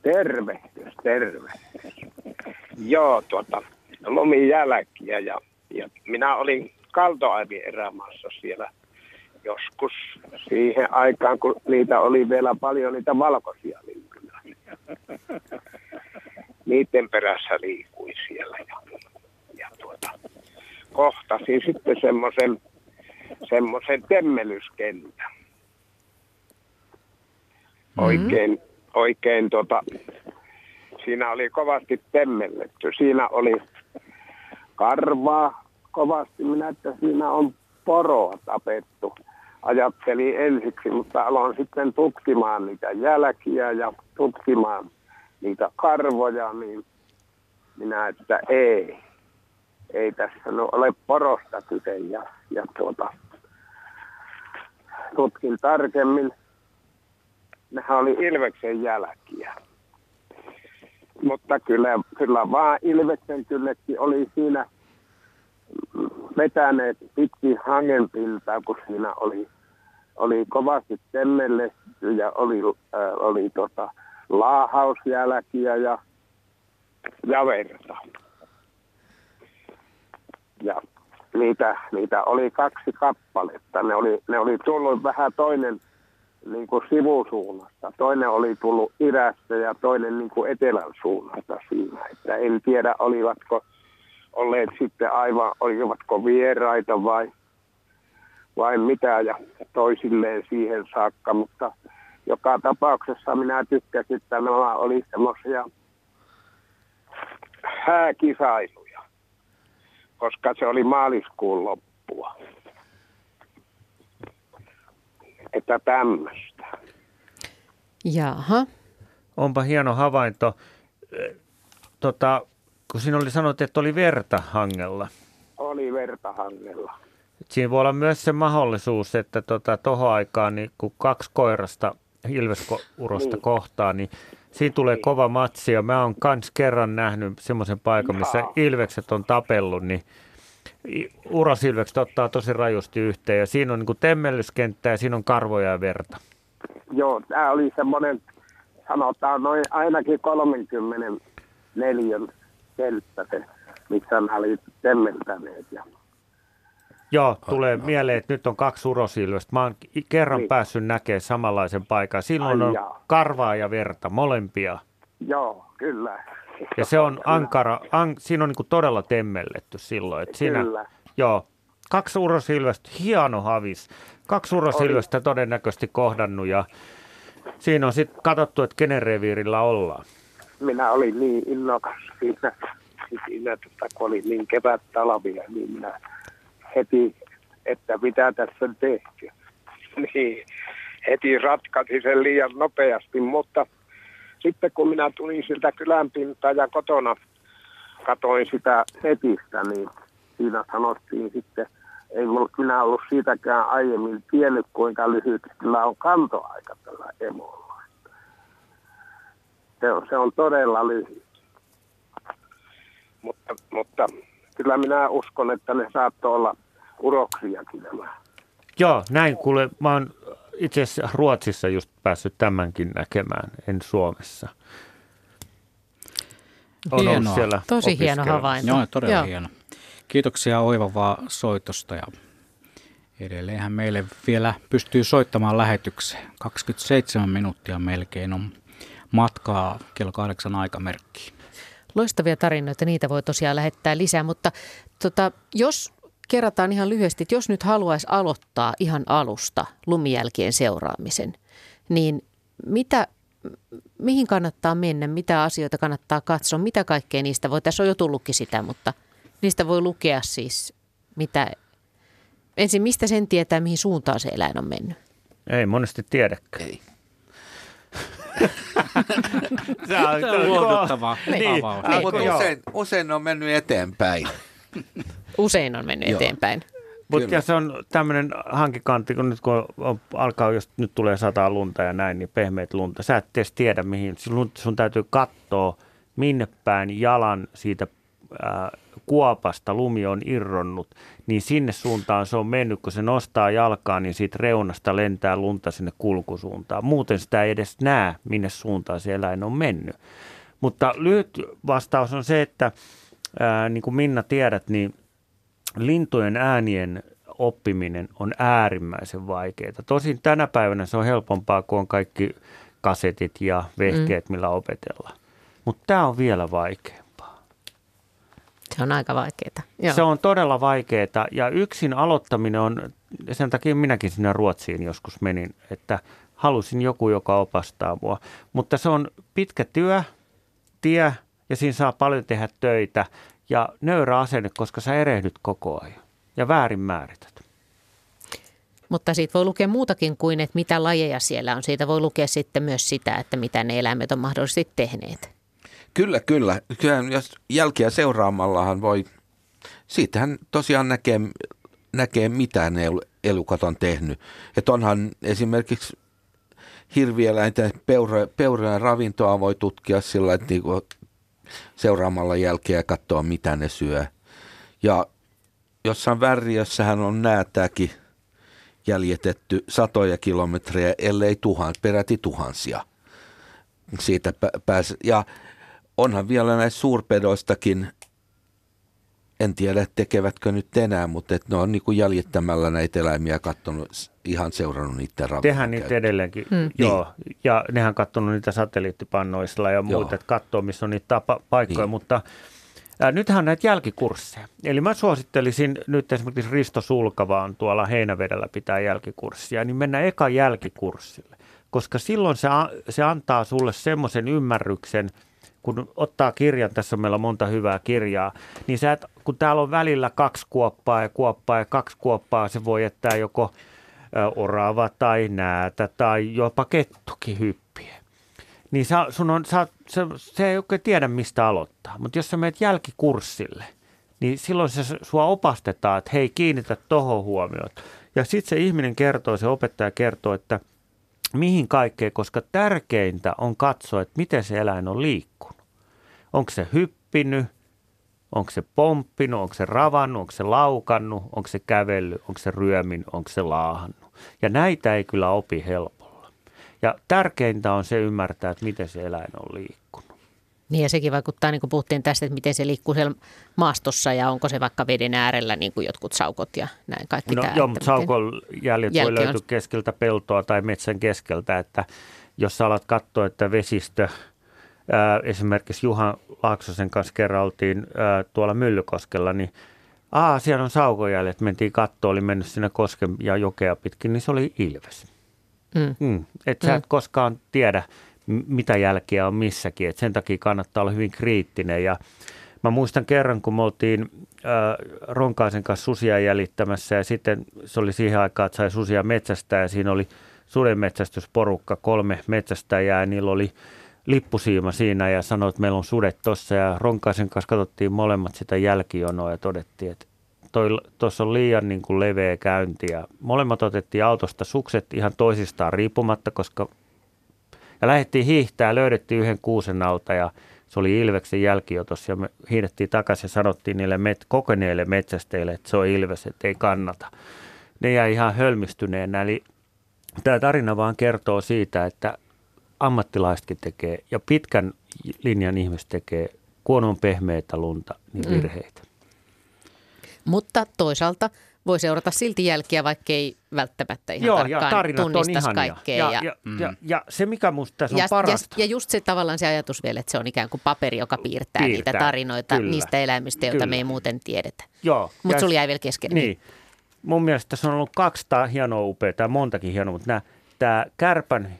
Tervehdys, terve. Joo, tuota, lumijälkiä ja, ja minä olin Kaltoaivin erämaassa siellä joskus siihen aikaan, kun niitä oli vielä paljon niitä valkoisia lintuja. Niiden perässä liikuin siellä ja, ja tuota, kohtasin sitten semmoisen semmoisen temmelyskentän. Oikein, oikein tota, siinä oli kovasti temmelletty. Siinä oli karvaa kovasti. Minä, että siinä on poroa tapettu. Ajattelin ensiksi, mutta aloin sitten tutkimaan niitä jälkiä ja tutkimaan niitä karvoja, niin minä, että ei, ei tässä no ole porosta kyse. Ja, ja tuota, tutkin tarkemmin. Nehän oli Ilveksen jälkiä. Mutta kyllä, kyllä vaan Ilveksen kyllekin oli siinä vetäneet pitkin hangenpiltaa, kun siinä oli, oli kovasti temmelletty ja oli, äh, oli tota, laahausjälkiä ja, ja verta. Ja niitä, niitä oli kaksi kappaletta. Ne oli, ne oli tullut vähän toinen niin kuin sivusuunnasta. Toinen oli tullut idästä ja toinen niin kuin etelän suunnasta siinä. Että en tiedä, olivatko olleet sitten aivan, olivatko vieraita vai, vai mitä ja toisilleen siihen saakka. Mutta joka tapauksessa minä tykkäsin, että nämä oli semmoisia hääkisailuja, koska se oli maaliskuun loppua. Että tämmöistä. Jaha. Onpa hieno havainto. Tota, kun siinä oli sanottu, että oli verta hangella. Oli verta hangella. Siinä voi olla myös se mahdollisuus, että tota, tohon aikaan, niin kun kaksi koirasta Ilvesurosta Niin. kohtaa, niin siinä tulee kova matsi. Ja mä oon kans kerran nähnyt semmoisen paikan, missä Jaa. ilvekset on tapellut, niin urosilvekset ottaa tosi rajusti yhteen. Ja siinä on niin temmellyskenttä ja siinä on karvoja ja verta. Joo, tämä oli semmoinen, sanotaan noin ainakin 34 teltta se, missä nämä oli temmeltäneet. Ja, Joo, tulee mieleen, että nyt on kaksi urosilvestä. Mä oon kerran Niin. päässyt näkemään samanlaisen paikan. Silloin Ai on jaa. karvaa ja verta, molempia. joo, kyllä. Ja se on Kyllä. ankara, an, siinä on niin silloin temmelletty silloin. Että siinä, Kyllä. Joo, kaksi urosilvestä, hieno havis. Kaksi urosilvestä todennäköisesti kohdannut ja siinä on sitten katsottu, että kenen reviirillä ollaan. Minä olin niin innokas siinä, siinä tota, kun oli niin kevät talvia, niin minä heti, että mitä tässä on tehty. Niin, heti ratkaisin sen liian nopeasti, mutta sitten kun minä tulin siltä kylänpintaa ja kotona katoin sitä netistä, niin siinä sanottiin sitten, ei mulla minä ollut siitäkään aiemmin tiennyt, kuinka lyhyt kyllä on kantoaika tällä emolla. Se on, se on todella lyhyt. Mutta, mutta kyllä minä uskon, että ne saattoi olla uroksiakin nämä. Joo, näin kuule. Mä oon itse asiassa Ruotsissa just päässyt tämänkin näkemään, en Suomessa. On ollut Hienoa. siellä Tosi hieno havainto. Joo, todella Joo. hieno. Kiitoksia Oivavaa soitosta ja edelleenhän meille vielä pystyy soittamaan lähetykseen. 27 minuuttia melkein on matkaa kello kahdeksan aikamerkkiin. Loistavia tarinoita, niitä voi tosiaan lähettää lisää, mutta tota, jos kerrataan ihan lyhyesti, että jos nyt haluaisi aloittaa ihan alusta lumijälkien seuraamisen, niin mitä mihin kannattaa mennä, mitä asioita kannattaa katsoa, mitä kaikkea niistä voi, tässä on jo tullutkin sitä, mutta niistä voi lukea siis, mitä, ensin mistä sen tietää, mihin suuntaan se eläin on mennyt. Ei monesti tiedäkään. Ei. Tämä on, Tämä on lohduttava Niin. avaus. Niin. Mutta usein, usein on mennyt eteenpäin. Usein on mennyt Joo. eteenpäin. Mutta se on tämmöinen hankikantti, kun nyt kun on, alkaa, jos nyt tulee sataa lunta ja näin, niin pehmeät lunta. Sä et edes tiedä mihin. Sun, sun täytyy katsoa, minne päin jalan siitä kuopasta lumi on irronnut, niin sinne suuntaan se on mennyt. Kun se nostaa jalkaa, niin siitä reunasta lentää lunta sinne kulkusuuntaan. Muuten sitä ei edes näe, minne suuntaan se eläin on mennyt. Mutta lyhyt vastaus on se, että ää, niin kuin Minna tiedät, niin lintujen äänien oppiminen on äärimmäisen vaikeaa. Tosin tänä päivänä se on helpompaa, kun on kaikki kasetit ja vehkeet, millä opetellaan. Mutta tämä on vielä vaikeampaa. Se on aika vaikeaa. Joo. Se on todella vaikeaa ja yksin aloittaminen on, sen takia minäkin sinne Ruotsiin joskus menin, että halusin joku, joka opastaa mua. Mutta se on pitkä työ, tie ja siinä saa paljon tehdä töitä ja nöyrä asenne, koska sä erehdyt koko ajan ja väärin määrität. Mutta siitä voi lukea muutakin kuin, että mitä lajeja siellä on. Siitä voi lukea sitten myös sitä, että mitä ne eläimet on mahdollisesti tehneet. Kyllä, kyllä. Kyllähän jos jälkiä seuraamallahan voi, siitähän tosiaan näkee, näkee mitä ne el- elukat on tehnyt. Että onhan esimerkiksi hirvieläinten peurojen ravintoa voi tutkia sillä, että niinku seuraamalla jälkeä ja katsoa mitä ne syö. Ja jossain värriössähän on näätäkin jäljitetty satoja kilometrejä, ellei tuhans, peräti tuhansia. Siitä pä- pääs, ja onhan vielä näistä suurpedoistakin, en tiedä tekevätkö nyt enää, mutta et ne on niin kuin jäljittämällä näitä eläimiä katsonut, s- ihan seurannut niiden ravinnon Tehdään niitä edelleenkin, Hmm. joo. Ja nehän katsonut niitä satelliittipannoisilla ja muuta, että katsoo, missä on niitä tapa- paikkoja, Niin. mutta ää, nythän on näitä jälkikursseja. Eli mä suosittelisin nyt esimerkiksi Risto Sulkava on tuolla Heinävedellä pitää jälkikurssia, niin mennä eka jälkikurssille, koska silloin se, a- se antaa sulle semmoisen ymmärryksen, kun ottaa kirjan, tässä on meillä monta hyvää kirjaa, niin sä et, kun täällä on välillä kaksi kuoppaa ja kuoppaa ja kaksi kuoppaa, se voi jättää joko orava tai näätä tai jopa kettukin hyppiä. Niin sä, sun on, sä, se, se ei oikein tiedä, mistä aloittaa. Mutta jos sä menet jälkikurssille, niin silloin se sua opastetaan, että hei, kiinnitä tohon huomioon. Ja sitten se ihminen kertoo, se opettaja kertoo, että mihin kaikkeen, koska tärkeintä on katsoa, että miten se eläin on liikkunut. Onko se hyppinyt, onko se pomppinut, onko se ravannut, onko se laukannut, onko se kävellyt, onko se ryömin, onko se laahannut. Ja näitä ei kyllä opi helpolla. Ja tärkeintä on se ymmärtää, että miten se eläin on liikkunut. Niin ja sekin vaikuttaa, niin kuin puhuttiin tästä, että miten se liikkuu siellä maastossa ja onko se vaikka veden äärellä, niin kuin jotkut saukot ja näin kaikki No tämä. joo, mutta saukon jäljet voi on- löytyä keskeltä peltoa tai metsän keskeltä, että jos sä alat katsoa, että vesistö, ää, esimerkiksi Juhan Laaksosen kanssa kerran oltiin ää, tuolla Myllykoskella, niin Aa, siellä on saukojäljet, mentiin kattoon, oli mennyt sinne kosken ja jokea pitkin, niin se oli ilves. Mm. Mm. Et sä et Mm. koskaan tiedä, mitä jälkiä on missäkin. Et sen takia kannattaa olla hyvin kriittinen. Ja mä muistan kerran, kun me oltiin äh, Ronkaisen kanssa susia jäljittämässä ja sitten se oli siihen aikaan, että sai susia metsästää ja siinä oli sudenmetsästysporukka, kolme metsästäjää ja niillä oli lippusiima siinä ja sanoi, että meillä on sudet tuossa ja Ronkaisen kanssa katsottiin molemmat sitä jälkijonoa ja todettiin, että tuossa on liian niin kuin leveä käynti ja molemmat otettiin autosta sukset ihan toisistaan riippumatta, koska ja lähdettiin hiihtää löydettiin yhden kuusen alta ja se oli Ilveksen jälkiotos ja me hiihdettiin takaisin ja sanottiin niille met, kokeneille metsästeille, että se on Ilves, että ei kannata. Ne jäi ihan hölmistyneenä. Eli tämä tarina vaan kertoo siitä, että ammattilaisetkin tekee ja pitkän linjan ihmiset tekee, kun on pehmeitä lunta, niin Mm. virheitä. Mutta toisaalta voi seurata silti jälkiä, vaikkei välttämättä ihan Joo, ja tarkkaan on tunnistaisi ihania. kaikkea. Ja, ja, ja, ja se, mikä musta tässä on ja, ja, parasta. ja just se tavallaan se ajatus vielä, että se on ikään kuin paperi, joka piirtää, Piirtää, niitä tarinoita kyllä. niistä eläimistä, joita me Kyllä. ei muuten tiedetä. Joo. Mutta ja- sulla jäi vielä kesken. Niin. Mun mielestä tässä on ollut 200 hienoa upeaa, tai montakin hienoa, mutta nämä, tämä kärpän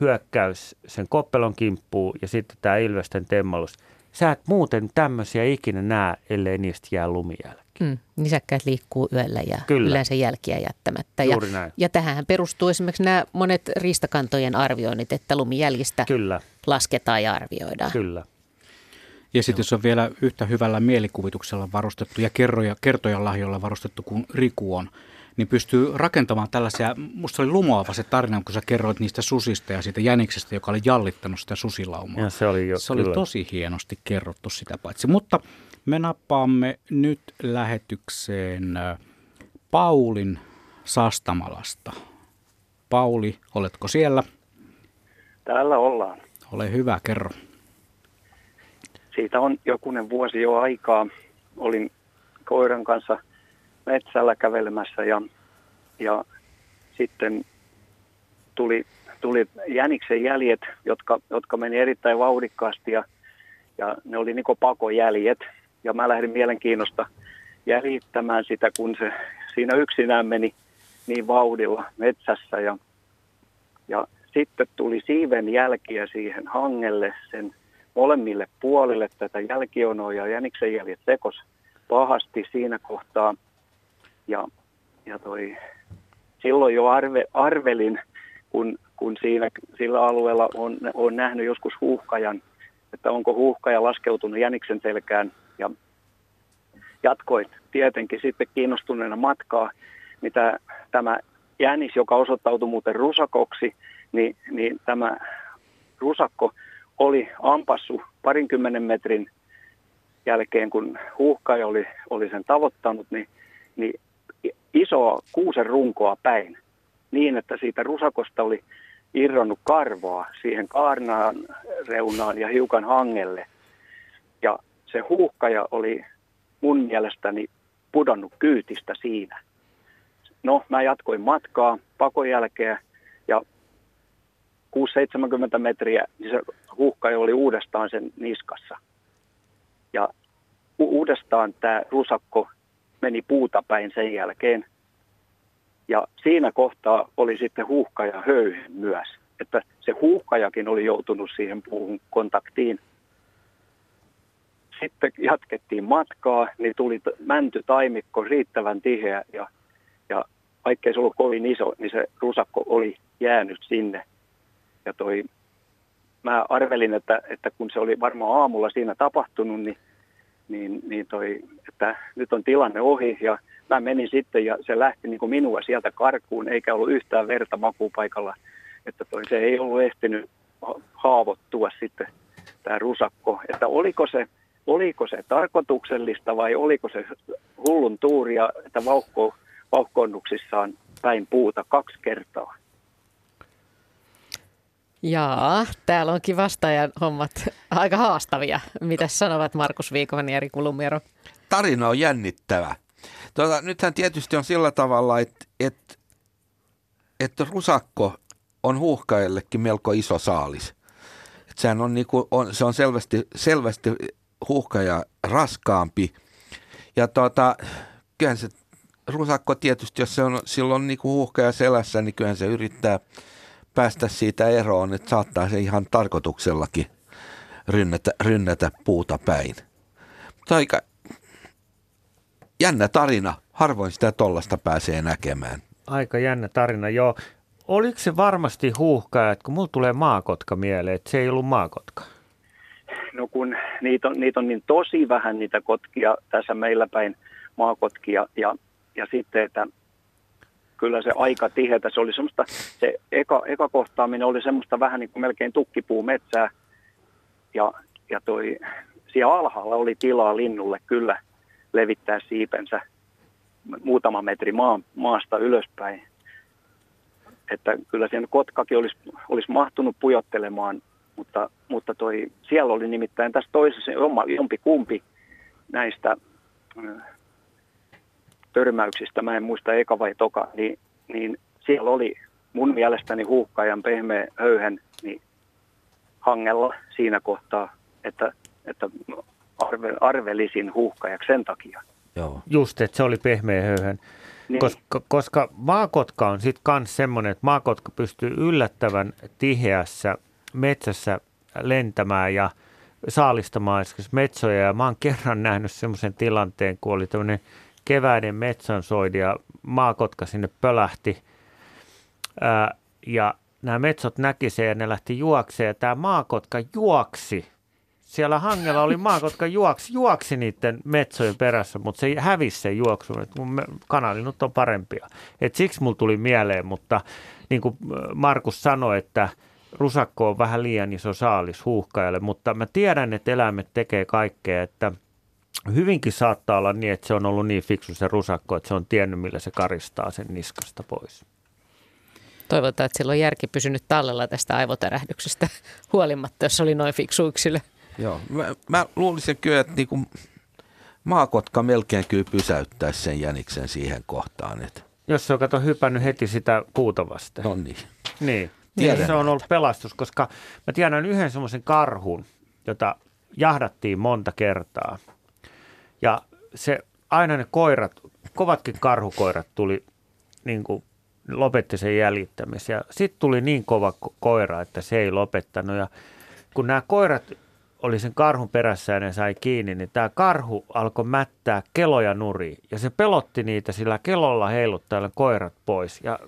hyökkäys sen koppelon kimppuun ja sitten tämä ilvesten temmallus. Sä et muuten tämmöisiä ikinä näe, ellei niistä jää lumijälki. Mm, nisäkkäät liikkuu yöllä ja Kyllä. yleensä jälkiä jättämättä. Juuri ja, näin. ja tähän perustuu esimerkiksi nämä monet riistakantojen arvioinnit, että lumijäljistä Kyllä, lasketaan ja arvioidaan. kyllä. Ja sitten jos on vielä yhtä hyvällä mielikuvituksella varustettu ja kerroja, kertojan lahjolla varustettu kuin Riku on, niin pystyy rakentamaan tällaisia, musta oli lumoava se tarina, kun sä kerroit niistä susista ja siitä jäniksestä, joka oli jallittanut sitä susilaumaa. Ja se oli jo, Se oli tosi hienosti kerrottu sitä paitsi. Mutta me nappaamme nyt lähetykseen äh, Paulin Sastamalasta. Pauli, oletko siellä? Täällä ollaan. Ole hyvä, kerro. Siitä on jokunen vuosi jo aikaa. Olin koiran kanssa metsällä kävelemässä ja, ja sitten tuli, tuli jäniksen jäljet, jotka, jotka meni erittäin vauhdikkaasti ja, ja ne oli niin pakojäljet. Ja mä lähdin mielenkiinnosta jäljittämään sitä, kun se siinä yksinään meni niin vauhdilla metsässä ja, ja sitten tuli siiven jälkiä siihen hangelle sen molemmille puolille tätä jälkionoa ja jäniksen jäljet sekos pahasti siinä kohtaa. Ja, ja toi, silloin jo arve, arvelin, kun, kun siinä, sillä alueella on, on nähnyt joskus huuhkajan, että onko huuhkaja laskeutunut jäniksen selkään ja jatkoin tietenkin sitten kiinnostuneena matkaa, mitä tämä jänis, joka osoittautui muuten rusakoksi, niin, niin tämä rusakko oli ampassu parinkymmenen metrin jälkeen, kun huuhkaja oli, oli sen tavoittanut, niin, niin isoa kuusen runkoa päin niin, että siitä rusakosta oli irronnut karvaa siihen kaarnaan reunaan ja hiukan hangelle. Ja se huuhkaja oli mun mielestäni pudonnut kyytistä siinä. No, mä jatkoin matkaa pakon jälkeen ja 6-70 metriä, niin se huuhkaja oli uudestaan sen niskassa. Ja uudestaan tämä rusakko meni puuta päin sen jälkeen. Ja siinä kohtaa oli sitten huuhkaja höyhen myös. Että se huuhkajakin oli joutunut siihen puuhun kontaktiin. Sitten jatkettiin matkaa, niin tuli mäntytaimikko riittävän tiheä ja, ja vaikkei se ollut kovin iso, niin se rusakko oli jäänyt sinne. Ja toi, mä arvelin, että, että kun se oli varmaan aamulla siinä tapahtunut, niin, niin, niin toi, että nyt on tilanne ohi ja mä menin sitten ja se lähti niin kuin minua sieltä karkuun, eikä ollut yhtään verta makuupaikalla. Että toi, se ei ollut ehtinyt ha- haavoittua sitten tämä rusakko. Että oliko se, oliko se tarkoituksellista vai oliko se hullun tuuria, että vauhko, vauhkoonnuksissaan päin puuta kaksi kertaa. Jaa, täällä onkin vastaajan hommat aika haastavia. Mitä sanovat Markus Viikonen ja Riku Lumiero? tarina on jännittävä. Tuota, nythän tietysti on sillä tavalla, että, että, että rusakko on huuhkajallekin melko iso saalis. Et sehän on, niinku, on, se on selvästi, selvästi huuhkaja raskaampi. Ja tuota, kyllähän se rusakko tietysti, jos se on silloin niinku huuhkaja selässä, niin kyllähän se yrittää päästä siitä eroon, että saattaa se ihan tarkoituksellakin rynnätä, rynnätä puuta päin. Mutta aika jännä tarina. Harvoin sitä tollasta pääsee näkemään. Aika jännä tarina, joo. Oliko se varmasti huuhkaja, että kun mulla tulee maakotka mieleen, että se ei ollut maakotka? No kun niitä on, niitä on niin tosi vähän niitä kotkia tässä meillä päin maakotkia ja, ja sitten, että kyllä se aika tihetä, se oli semmoista, se eka, eka kohtaaminen oli semmoista vähän niin kuin melkein tukkipuu metsää ja, ja toi, siellä alhaalla oli tilaa linnulle kyllä levittää siipensä muutama metri maa, maasta ylöspäin. Että kyllä siinä kotkakin olisi, olisi mahtunut pujottelemaan, mutta, mutta toi, siellä oli nimittäin tässä toisessa jompi kumpi näistä törmäyksistä, mä en muista eka vai toka, niin, niin siellä oli mun mielestäni huuhkajan pehmeä höyhen niin hangella siinä kohtaa, että, että arve, arvelisin huuhkajaksi sen takia. Joo. Just, että se oli pehmeä höyhen. Niin. Koska, koska maakotka on sitten myös semmoinen, että maakotka pystyy yllättävän tiheässä metsässä lentämään ja saalistamaan esimerkiksi metsoja. Ja mä oon kerran nähnyt semmoisen tilanteen, kun oli tämmöinen keväinen metsonsoidi ja maakotka sinne pölähti. Ää, ja nämä metsot näki sen ja ne lähti juokseen ja tämä maakotka juoksi. Siellä hangella oli maakotka juoksi, juoksi niiden metsojen perässä, mutta se hävisi sen juoksun. Et mun kanalinut on parempia. Et siksi mulla tuli mieleen, mutta niin kuin Markus sanoi, että rusakko on vähän liian iso saalis huuhkajalle, mutta mä tiedän, että eläimet tekee kaikkea, että hyvinkin saattaa olla niin, että se on ollut niin fiksu se rusakko, että se on tiennyt, millä se karistaa sen niskasta pois. Toivotaan, että sillä on järki pysynyt tallella tästä aivotärähdyksestä huolimatta, jos oli noin fiksu yksilö. Joo, mä, mä luulisin kyllä, että niinku maakotka melkein kyllä pysäyttäisi sen jäniksen siihen kohtaan. Että... Jos se on kato hypännyt heti sitä puuta vasten. No niin. Niin. Tiedän. Se on ollut pelastus, koska mä tiedän yhden semmoisen karhun, jota jahdattiin monta kertaa. Ja se aina ne koirat, kovatkin karhukoirat tuli niin kuin lopetti sen jäljittämisen. Ja sitten tuli niin kova koira, että se ei lopettanut. Ja kun nämä koirat oli sen karhun perässä ja ne sai kiinni, niin tämä karhu alkoi mättää keloja nuri. Ja se pelotti niitä sillä kelolla heiluttailla koirat pois. Ja,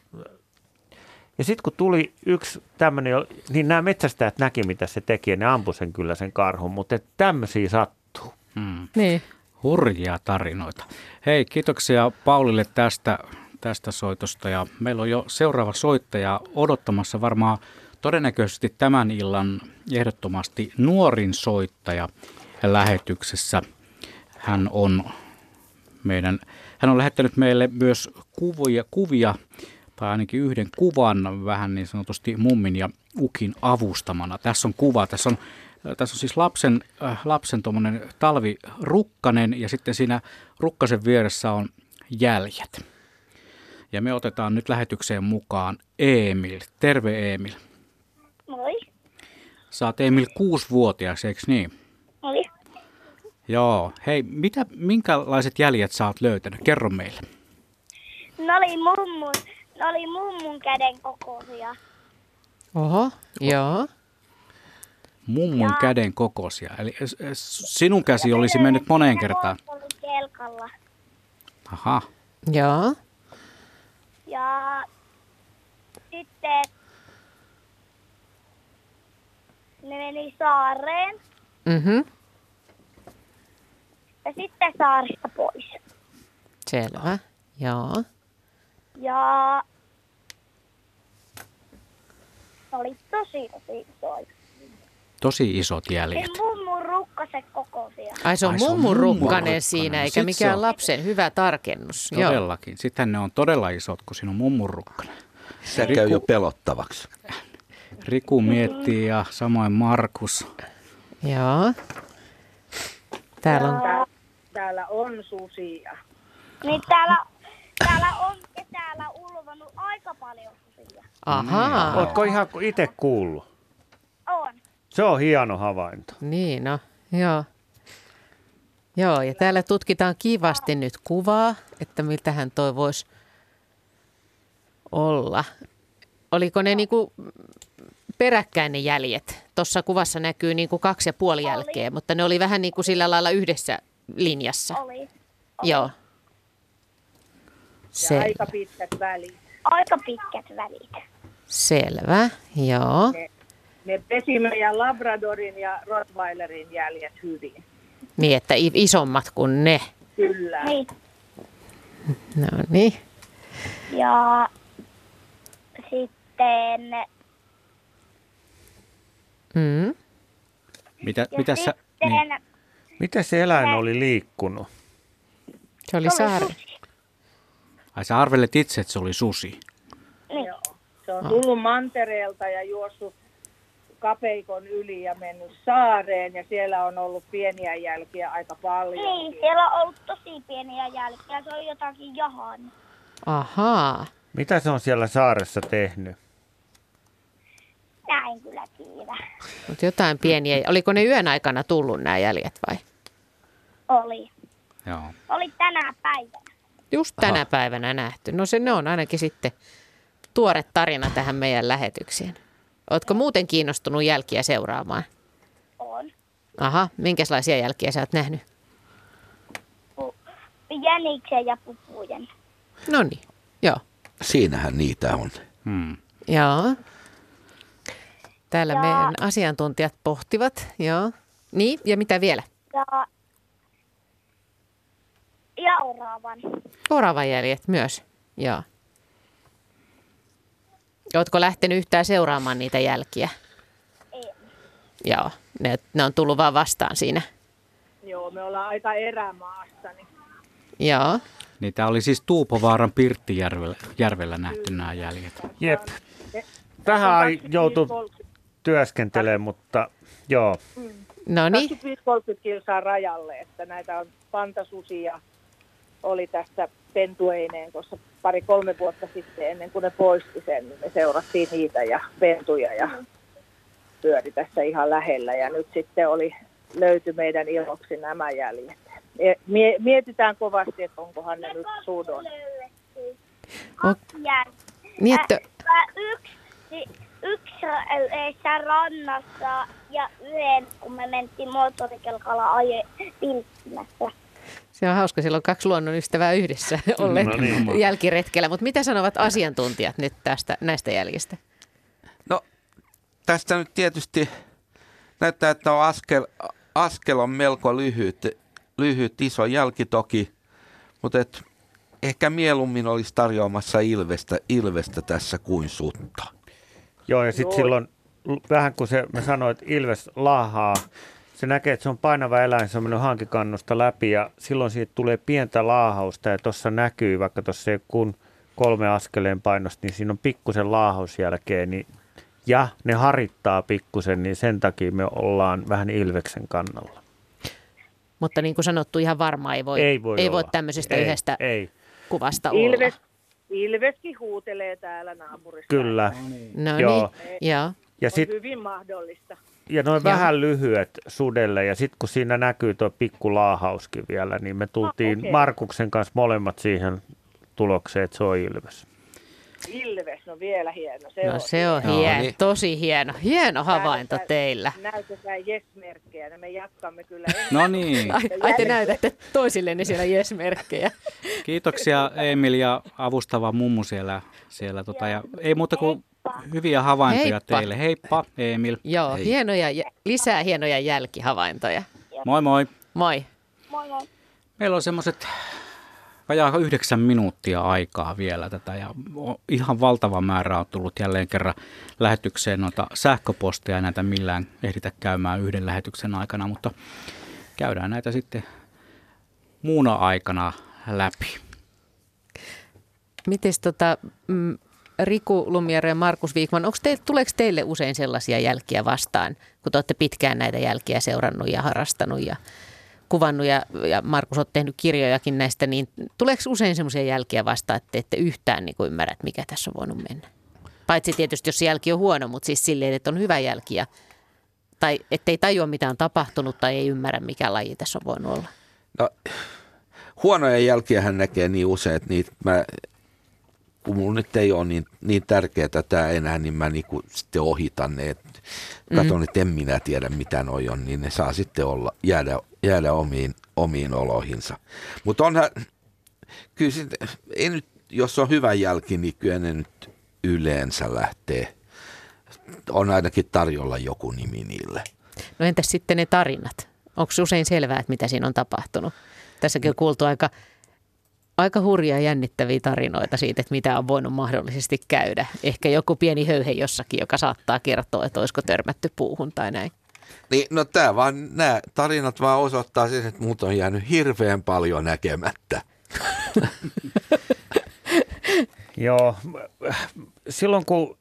ja sitten kun tuli yksi tämmöinen, niin nämä metsästäjät näki, mitä se teki, ja ne ampui sen kyllä sen karhun. Mutta tämmöisiä sattuu. Hmm. Niin. Hurjia tarinoita. Hei, kiitoksia Paulille tästä tästä soitosta ja meillä on jo seuraava soittaja odottamassa varmaan todennäköisesti tämän illan ehdottomasti nuorin soittaja lähetyksessä. Hän on meidän, hän on lähettänyt meille myös kuvia, kuvia tai ainakin yhden kuvan vähän niin sanotusti mummin ja ukin avustamana. Tässä on kuva, tässä on, tässä on siis lapsen, äh, lapsen talvirukkanen ja sitten siinä rukkasen vieressä on jäljet. Ja me otetaan nyt lähetykseen mukaan Emil. Terve Emil. Moi. Saat Emil kuusi-vuotias, eikö niin? Moi. Joo. Hei, mitä, minkälaiset jäljet sä oot löytänyt? Kerro meille. Ne oli mummun, ne oli mummun käden kokoisia. Oho, joo. Mummun ja. käden kokoisia. Eli sinun käsi ja olisi mennyt moneen kertaan. Kelkalla. Aha. Joo. Ja sitten ne meni saareen. Mhm. Ja sitten saarista pois. Selvä, joo. Ja oli tosi tosi isoja. Tosi isot jäljet. Se mummun rukkaset kokoisia. Ai se on, Ai, se on rukkanen siinä, eikä Sit mikään lapsen. Hyvä tarkennus. Todellakin. Joo. Sitten ne on todella isot, kun siinä on mummun rukkanen. Se Riku, käy jo pelottavaksi. Riku miettii ja samoin Markus. Joo. Täällä on... Täällä, täällä on susia. Niin täällä, täällä on kesällä ulvannut aika paljon susia. Ahaa. Mm. Ootko ihan itse kuullut? Se on hieno havainto. Niin, no, joo. Joo, ja täällä tutkitaan kivasti nyt kuvaa, että miltähän toi voisi olla. Oliko ne niinku peräkkäin ne jäljet? Tuossa kuvassa näkyy niinku kaksi ja puoli oli. jälkeä, mutta ne oli vähän niin kuin sillä lailla yhdessä linjassa. Oli. oli. Joo. Se. Ja aika pitkät välit. Aika pitkät välit. Selvä, joo. Ne ne pesi meidän Labradorin ja Rottweilerin jäljet hyvin. Niin, että isommat kuin ne. Kyllä. Niin. No niin. Ja sitten... Mm. Mitä, mitä sä... Niin. Mitä se eläin oli liikkunut? Se oli saari. Ai sä arvelet itse, että se oli susi? Niin. Joo. Se on tullut mantereelta ja juossut kapeikon yli ja mennyt saareen ja siellä on ollut pieniä jälkiä aika paljon. Niin, siellä on ollut tosi pieniä jälkiä. Se on jotakin jahan. Ahaa. Mitä se on siellä saaressa tehnyt? Näin kyllä tiedä. Mutta jotain pieniä. Oliko ne yön aikana tullut nämä jäljet vai? Oli. Joo. Oli tänä päivänä. Just tänä Aha. päivänä nähty. No se ne on ainakin sitten tuore tarina tähän meidän lähetykseen. Oletko muuten kiinnostunut jälkiä seuraamaan? On. Aha, minkälaisia jälkiä sä oot nähnyt? Jäniksen ja pupujen. No niin, joo. Siinähän niitä on. Hmm. Joo. Täällä Ja- meidän asiantuntijat pohtivat, joo. Niin, ja mitä vielä? Ja, ja oravan. Oravan jäljet myös, joo. Oletko lähtenyt yhtään seuraamaan niitä jälkiä? En. Joo, ne, ne on tullut vaan vastaan siinä. Joo, me ollaan aika erämaassa, niin Joo. Niin tämä oli siis Tuupovaaran Pirttijärvellä järvellä nähty nämä jäljet. Jep. Vähän ai- joutuu työskentelemään, mutta joo. No niin. 25-30 kilsaa rajalle, että näitä on pantasusia oli tässä pentueineen tuossa pari-kolme vuotta sitten ennen kuin ne poisti sen, niin me seurattiin niitä ja pentuja ja pyöri tässä ihan lähellä ja nyt sitten oli löyty meidän iloksi nämä jäljet. E- Mie- mietitään kovasti, että onkohan ne nyt sudon. Kaksi jälkeä. Niin, että, Ä, Yksi, yksi yhdessä rannassa ja yhden, kun me mentiin moottorikelkalla aje pilkkimässä. Se on hauska, silloin kaksi luonnonystävää yhdessä olleet No niin. jälkiretkellä. Mutta mitä sanovat asiantuntijat nyt tästä, näistä jäljistä? No, tästä nyt tietysti näyttää, että on askel, askel on melko lyhyt, lyhyt iso jälki toki, mutta et ehkä mieluummin olisi tarjoamassa ilvestä, ilvestä tässä kuin sutta. Joo, ja sitten silloin vähän kun se, mä sanoin, että Ilves laahaa, se näkee, että se on painava eläin, se on mennyt hankikannusta läpi ja silloin siitä tulee pientä laahausta ja tuossa näkyy, vaikka tuossa ei kun kolme askeleen painosta, niin siinä on pikkusen laahaus jälkeen, niin, ja ne harittaa pikkusen, niin sen takia me ollaan vähän Ilveksen kannalla. Mutta niin kuin sanottu, ihan varma ei voi, Ei voi ei voi olla. tämmöisestä Ei, yhdestä ei. kuvasta olla. Ilves, Ilveskin huutelee täällä naapurissa. Kyllä. No niin, joo. Ja on sit- hyvin mahdollista. Ja noin vähän lyhyet sudelle ja sitten kun siinä näkyy tuo pikku laahauskin vielä, niin me tultiin Ah, okei. Markuksen kanssa molemmat siihen tulokseen, että se on Ilves. Ilves, no vielä hieno. Se No on. se on hieno, niin. tosi hieno. Hieno havainto Täällä- teillä. Näytetään yes-merkkejä, ja me jatkamme kyllä. No niin. Ai, ai te näytätte toisillenne siellä jes-merkkejä. Kiitoksia Emil ja avustava mummu siellä. siellä tota, ja ei muuta kuin hyviä havaintoja Heippa. teille. Heippa Emil. Joo, Hei. hienoja, lisää hienoja jälkihavaintoja. Moi moi. Moi. Moi moi. Meillä on semmoiset vajaa yhdeksän minuuttia aikaa vielä tätä ja ihan valtava määrä on tullut jälleen kerran lähetykseen noita sähköposteja. Näitä millään ehditä käymään yhden lähetyksen aikana, mutta käydään näitä sitten muuna aikana läpi. Mites tota, mm, Riku Lumiere ja Markus Viikman, te, tuleeko teille usein sellaisia jälkiä vastaan, kun te olette pitkään näitä jälkiä seurannut ja harrastanut ja kuvannut ja, ja Markus olet tehnyt kirjojakin näistä, niin tuleeko usein sellaisia jälkiä vastaan, että te ette yhtään niin kuin ymmärrä, että mikä tässä on voinut mennä? Paitsi tietysti, jos jälki on huono, mutta siis silleen, että on hyvä jälki ja, tai ettei tajua, mitä on tapahtunut tai ei ymmärrä, mikä laji tässä on voinut olla. No, huonoja jälkiä hän näkee niin usein, että niitä mä, kun mulla nyt ei ole niin, niin tärkeää tämä enää, niin mä niinku sitten ohitan ne. Et Katon, Mhm. että en minä tiedä mitä noi on, niin ne saa sitten olla, jäädä, jäädä omiin, omiin oloihinsa. Mutta onhan, kyllä sit, ei nyt, jos on hyvä jälki, niin kyllä ne nyt yleensä lähtee. On ainakin tarjolla joku nimi niille. No entäs sitten ne tarinat? Onko usein selvää, että mitä siinä on tapahtunut? Tässäkin on kuultu aika, aika hurjia jännittäviä tarinoita siitä, että mitä on voinut mahdollisesti käydä. Ehkä joku pieni höyhe jossakin, joka saattaa kertoa, että olisiko törmätty puuhun tai näin. Niin, no tämä vaan, nämä tarinat vaan osoittaa sen, että muut on jäänyt hirveän paljon näkemättä. Joo, silloin kun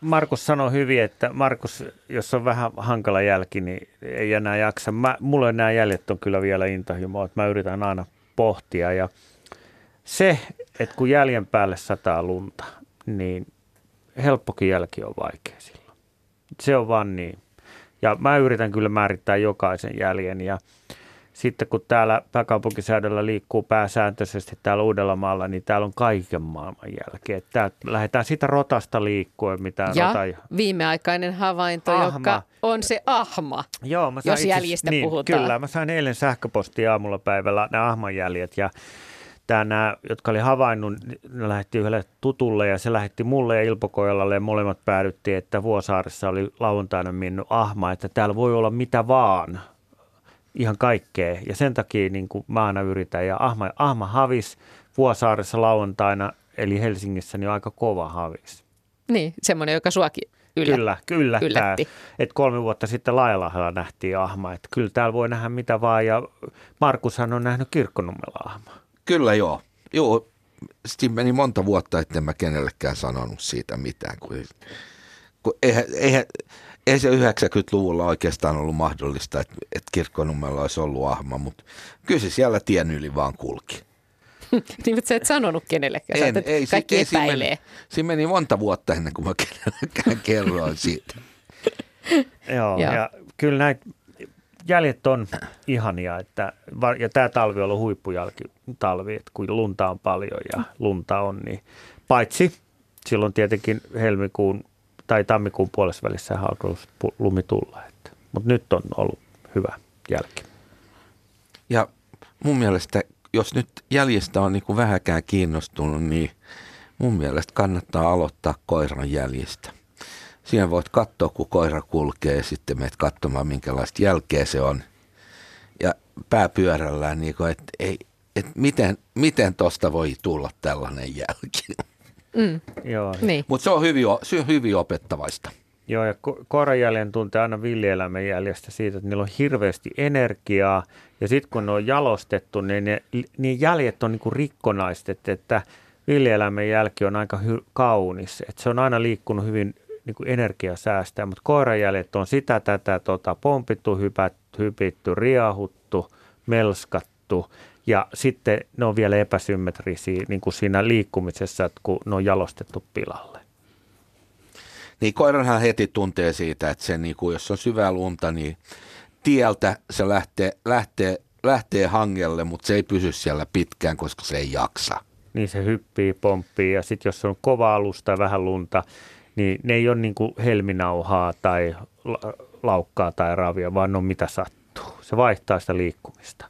Markus sanoi hyvin, että Markus, jos on vähän hankala jälki, niin ei enää jaksa. Mä, mulle nämä jäljet on kyllä vielä intohimoa, että mä yritän aina pohtia. Ja se, että kun jäljen päälle sataa lunta, niin helppokin jälki on vaikea silloin. Se on vaan niin. Ja mä yritän kyllä määrittää jokaisen jäljen ja sitten kun täällä pääkaupunkisäädöllä liikkuu pääsääntöisesti täällä Uudellamaalla, niin täällä on kaiken maailman jälkeen. Tää, lähdetään sitä rotasta liikkuen, mitä Ja rota... viimeaikainen havainto, Ahma. joka on se ahma, Joo, mä sain jos itse- jäljistä niin, puhutaan. Kyllä, mä sain eilen sähköpostia aamulla päivällä nämä ahmanjäljet ja tää, nämä, jotka oli havainnut, ne lähetti yhdelle tutulle ja se lähetti mulle ja Ilpo Kojalalle ja molemmat päädyttiin, että Vuosaaressa oli lauantaina mennyt ahma, että täällä voi olla mitä vaan, ihan kaikkea. Ja sen takia niin kuin mä aina yritän. Ja ahma, ahma havis Vuosaaressa lauantaina, eli Helsingissä, niin on aika kova havis. Niin, semmoinen, joka suakin yllä, Kyllä, kyllä. yllätti. Et kolme vuotta sitten Laajalahdella nähtiin ahma. Että kyllä täällä voi nähdä mitä vaan. Ja Markushan on nähnyt kirkkonummella ahma. Kyllä joo. Joo, sitten meni monta vuotta, etten mä kenellekään sanonut siitä mitään. Kun, kun eihän, eihän, ei se 90-luvulla oikeastaan ollut mahdollista, että, että kirkkonummella olisi ollut ahma, mutta kyllä se siellä tien yli vaan kulki. niin, mutta sä et sanonut kenellekään. Sä En, ei, että kaikki ei, siinä epäilee. meni, siinä meni monta vuotta ennen kuin mä kenellekään kerroin siitä. Joo, Joo. ja kyllä näitä jäljet on ihania, että, ja tämä talvi on ollut huippujälkitalvi, että kun lunta on paljon ja lunta on, niin paitsi silloin tietenkin helmikuun tai tammikuun puolessa välissä pu- lumi tulla, että, mutta nyt on ollut hyvä jälki. Ja mun mielestä, jos nyt jäljestä on niin kuin vähäkään kiinnostunut, niin mun mielestä kannattaa aloittaa koiran jäljestä. Siinä voit katsoa, kun koira kulkee ja sitten menet katsomaan, minkälaista jälkeä se on. Ja pääpyörällään, niin että ei, että miten, miten tosta voi tulla tällainen jälki. Mm. Joo. Niin. Mutta se on hyvin, se on hyvin opettavaista. Joo, ja ko- koiranjäljen tuntee aina villieläimen jäljestä siitä, että niillä on hirveästi energiaa, ja sitten kun ne on jalostettu, niin ne, niin jäljet on niinku rikkonaiset, että villieläimen jälki on aika hy- kaunis, että se on aina liikkunut hyvin niinku energiasäästää, mutta koiranjäljet on sitä, tätä, tota, pompittu, hypät, hypitty, riahuttu, melskattu, ja sitten ne on vielä epäsymmetrisiä niin kuin siinä liikkumisessa, että kun ne on jalostettu pilalle. Niin koiranhan heti tuntee siitä, että se, niin kuin, jos on syvää lunta, niin tieltä se lähtee, lähtee, lähtee hangelle, mutta se ei pysy siellä pitkään, koska se ei jaksa. niin se hyppii, pomppii ja sitten jos on kova alusta ja vähän lunta, niin ne ei ole niin kuin helminauhaa tai la- laukkaa tai ravia, vaan ne on mitä sattuu. Se vaihtaa sitä liikkumista.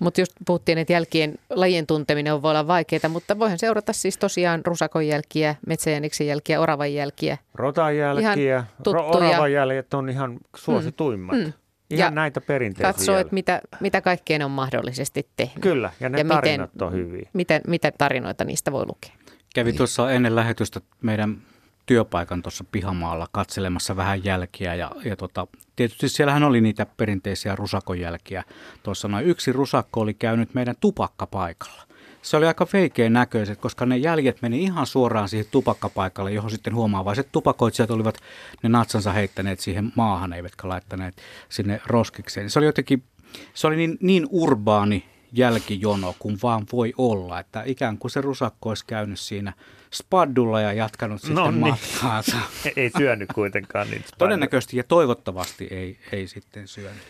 Mutta just puhuttiin, että jälkien lajien tunteminen voi olla vaikeaa, mutta voihan seurata siis tosiaan rusakon jälkiä, metsäjäniksen jälkiä, oravan jälkiä. Rotan jälkiä, Ihan tuttuja. oravan jäljet on ihan suosituimmat. Mm, Mm. Ihan Ja näitä perinteisiä. Katsoo, että mitä, mitä kaikkea ne on mahdollisesti tehnyt. Kyllä, ja ne Ja tarinat miten- on hyviä. Mitä, mitä tarinoita niistä voi lukea? Kävi tuossa ennen lähetystä meidän työpaikan tuossa pihamaalla katselemassa vähän jälkiä ja, ja tota, tietysti siellähän oli niitä perinteisiä rusakonjälkiä. Tuossa noin yksi rusakko oli käynyt meidän tupakkapaikalla. Se oli aika veikeän näköiset, koska ne jäljet meni ihan suoraan siihen tupakkapaikalle, johon sitten huomaavaiset tupakoitsijat olivat ne natsansa heittäneet siihen maahan, eivätkä laittaneet sinne roskikseen. Se oli jotenkin, se oli niin, niin urbaani jälkijono kuin vaan voi olla, että ikään kuin se rusakko olisi käynyt siinä spaddulla ja jatkanut sitten No niin. matkaansa. ei syönyt kuitenkaan niitä. Todennäköisesti ja toivottavasti ei, ei sitten syönyt.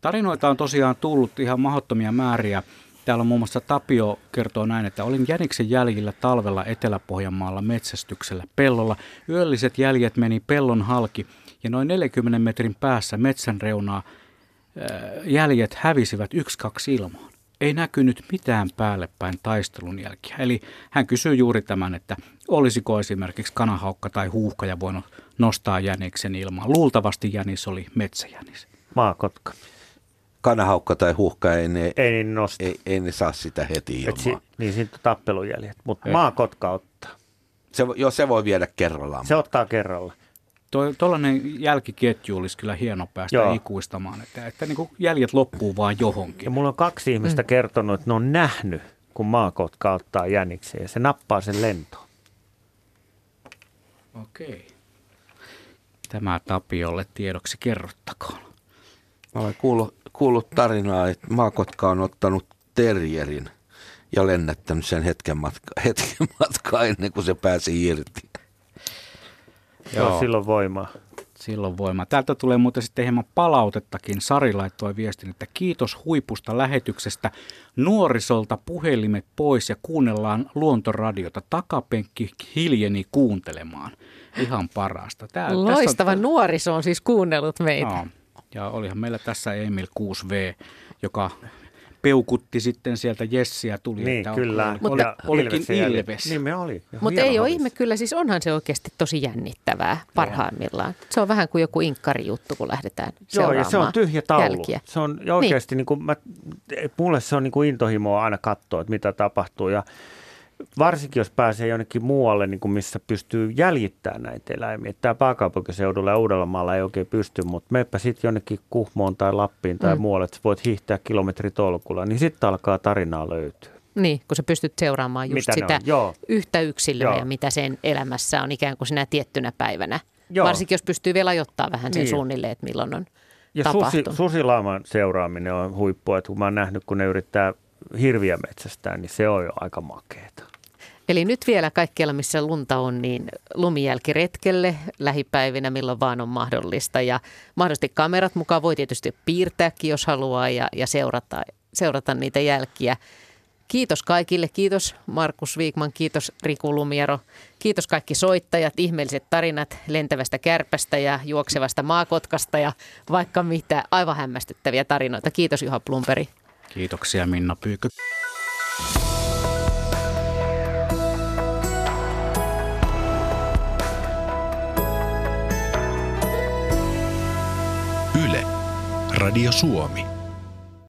Tarinoita on tosiaan tullut ihan mahdottomia määriä. Täällä on muun muassa Tapio kertoo näin, että olin jäniksen jäljillä talvella Etelä-Pohjanmaalla metsästyksellä pellolla. Yölliset jäljet meni pellon halki ja noin 40 metrin päässä metsän reunaa jäljet hävisivät yksi kaksi ilmaan. Ei näkynyt mitään päälle päin taistelun jälkiä. Eli hän kysyy juuri tämän, että olisiko esimerkiksi kanahaukka tai huuhkaja voinut nostaa jäniksen ilmaan. Luultavasti jänis oli metsäjänis. Maakotka. Kanahaukka tai huhka, ei ne, Ei niin nosta. ei, ei ne saa sitä heti Et ilmaan. si, niin siitä on tappelujäljet, mutta maakotka ottaa. Se, joo, se voi viedä kerrallaan. Se ottaa kerralla. Tuollainen jälkiketju olisi kyllä hieno päästä Joo. Ikuistamaan, että, että niin kuin jäljet loppuu vaan johonkin. Ja mulla on kaksi ihmistä mm. kertonut, että ne on nähnyt, kun maakotka ottaa jäniksen ja se nappaa sen lentoon. Okei. Tämä Tapiolle tiedoksi kerrottakoon. Mä olen kuullut, kuullut tarinaa, että maakotka on ottanut terrierin ja lennättänyt sen hetken, matka, hetken matkaa ennen kuin se pääsi irti. Joo. Joo silloin voimaa. Silloin voima. Täältä tulee muuten sitten hieman palautettakin. Sari laittoi viestin, että kiitos huipusta lähetyksestä. Nuorisolta puhelimet pois ja kuunnellaan luontoradiota. Takapenkki hiljeni kuuntelemaan. Ihan parasta. Tää, Loistava on... nuoriso on siis kuunnellut meitä. No, ja olihan meillä tässä Emil 6V, joka peukutti sitten sieltä Jessiä tuli. Niin, että kyllä. Oli, mutta, olikin Ilves. Niin me oli. Mutta ei ole ihme kyllä, siis onhan se oikeasti tosi jännittävää parhaimmillaan. Se on vähän kuin joku inkkari juttu, kun lähdetään Joo, ja se on tyhjä taulu. Jälkiä. Se on oikeasti, niin. Niin kuin mä, mulle se on niin kuin intohimoa aina katsoa, että mitä tapahtuu. Ja varsinkin jos pääsee jonnekin muualle, niin kuin missä pystyy jäljittämään näitä eläimiä. Tämä pääkaupunkiseudulla ja Uudellamaalla ei oikein pysty, mutta meppä sitten jonnekin Kuhmoon tai Lappiin tai mm. muualle, että voit hiihtää kilometritolkulla, niin sitten alkaa tarinaa löytyä. Niin, kun sä pystyt seuraamaan just mitä sitä yhtä yksilöä ja mitä sen elämässä on ikään kuin sinä tiettynä päivänä. Joo. Varsinkin jos pystyy vielä ajoittaa vähän sen niin. suunnilleen, että milloin on ja tapahtunut. Susi, susilaaman seuraaminen on huippua, että kun mä oon nähnyt, kun ne yrittää hirviä metsästää, niin se on jo aika makeeta. Eli nyt vielä kaikkialla, missä lunta on, niin lumijälkiretkelle lähipäivinä, milloin vaan on mahdollista. Ja mahdollisesti kamerat mukaan voi tietysti piirtääkin, jos haluaa, ja, ja seurata, seurata niitä jälkiä. Kiitos kaikille. Kiitos Markus Viikman, kiitos Riku Lumiero. Kiitos kaikki soittajat, ihmeelliset tarinat lentävästä kärpästä ja juoksevasta maakotkasta ja vaikka mitä. Aivan hämmästyttäviä tarinoita. Kiitos Juha Plumperi. Kiitoksia Minna Pyykö. Yle, Radio Suomi.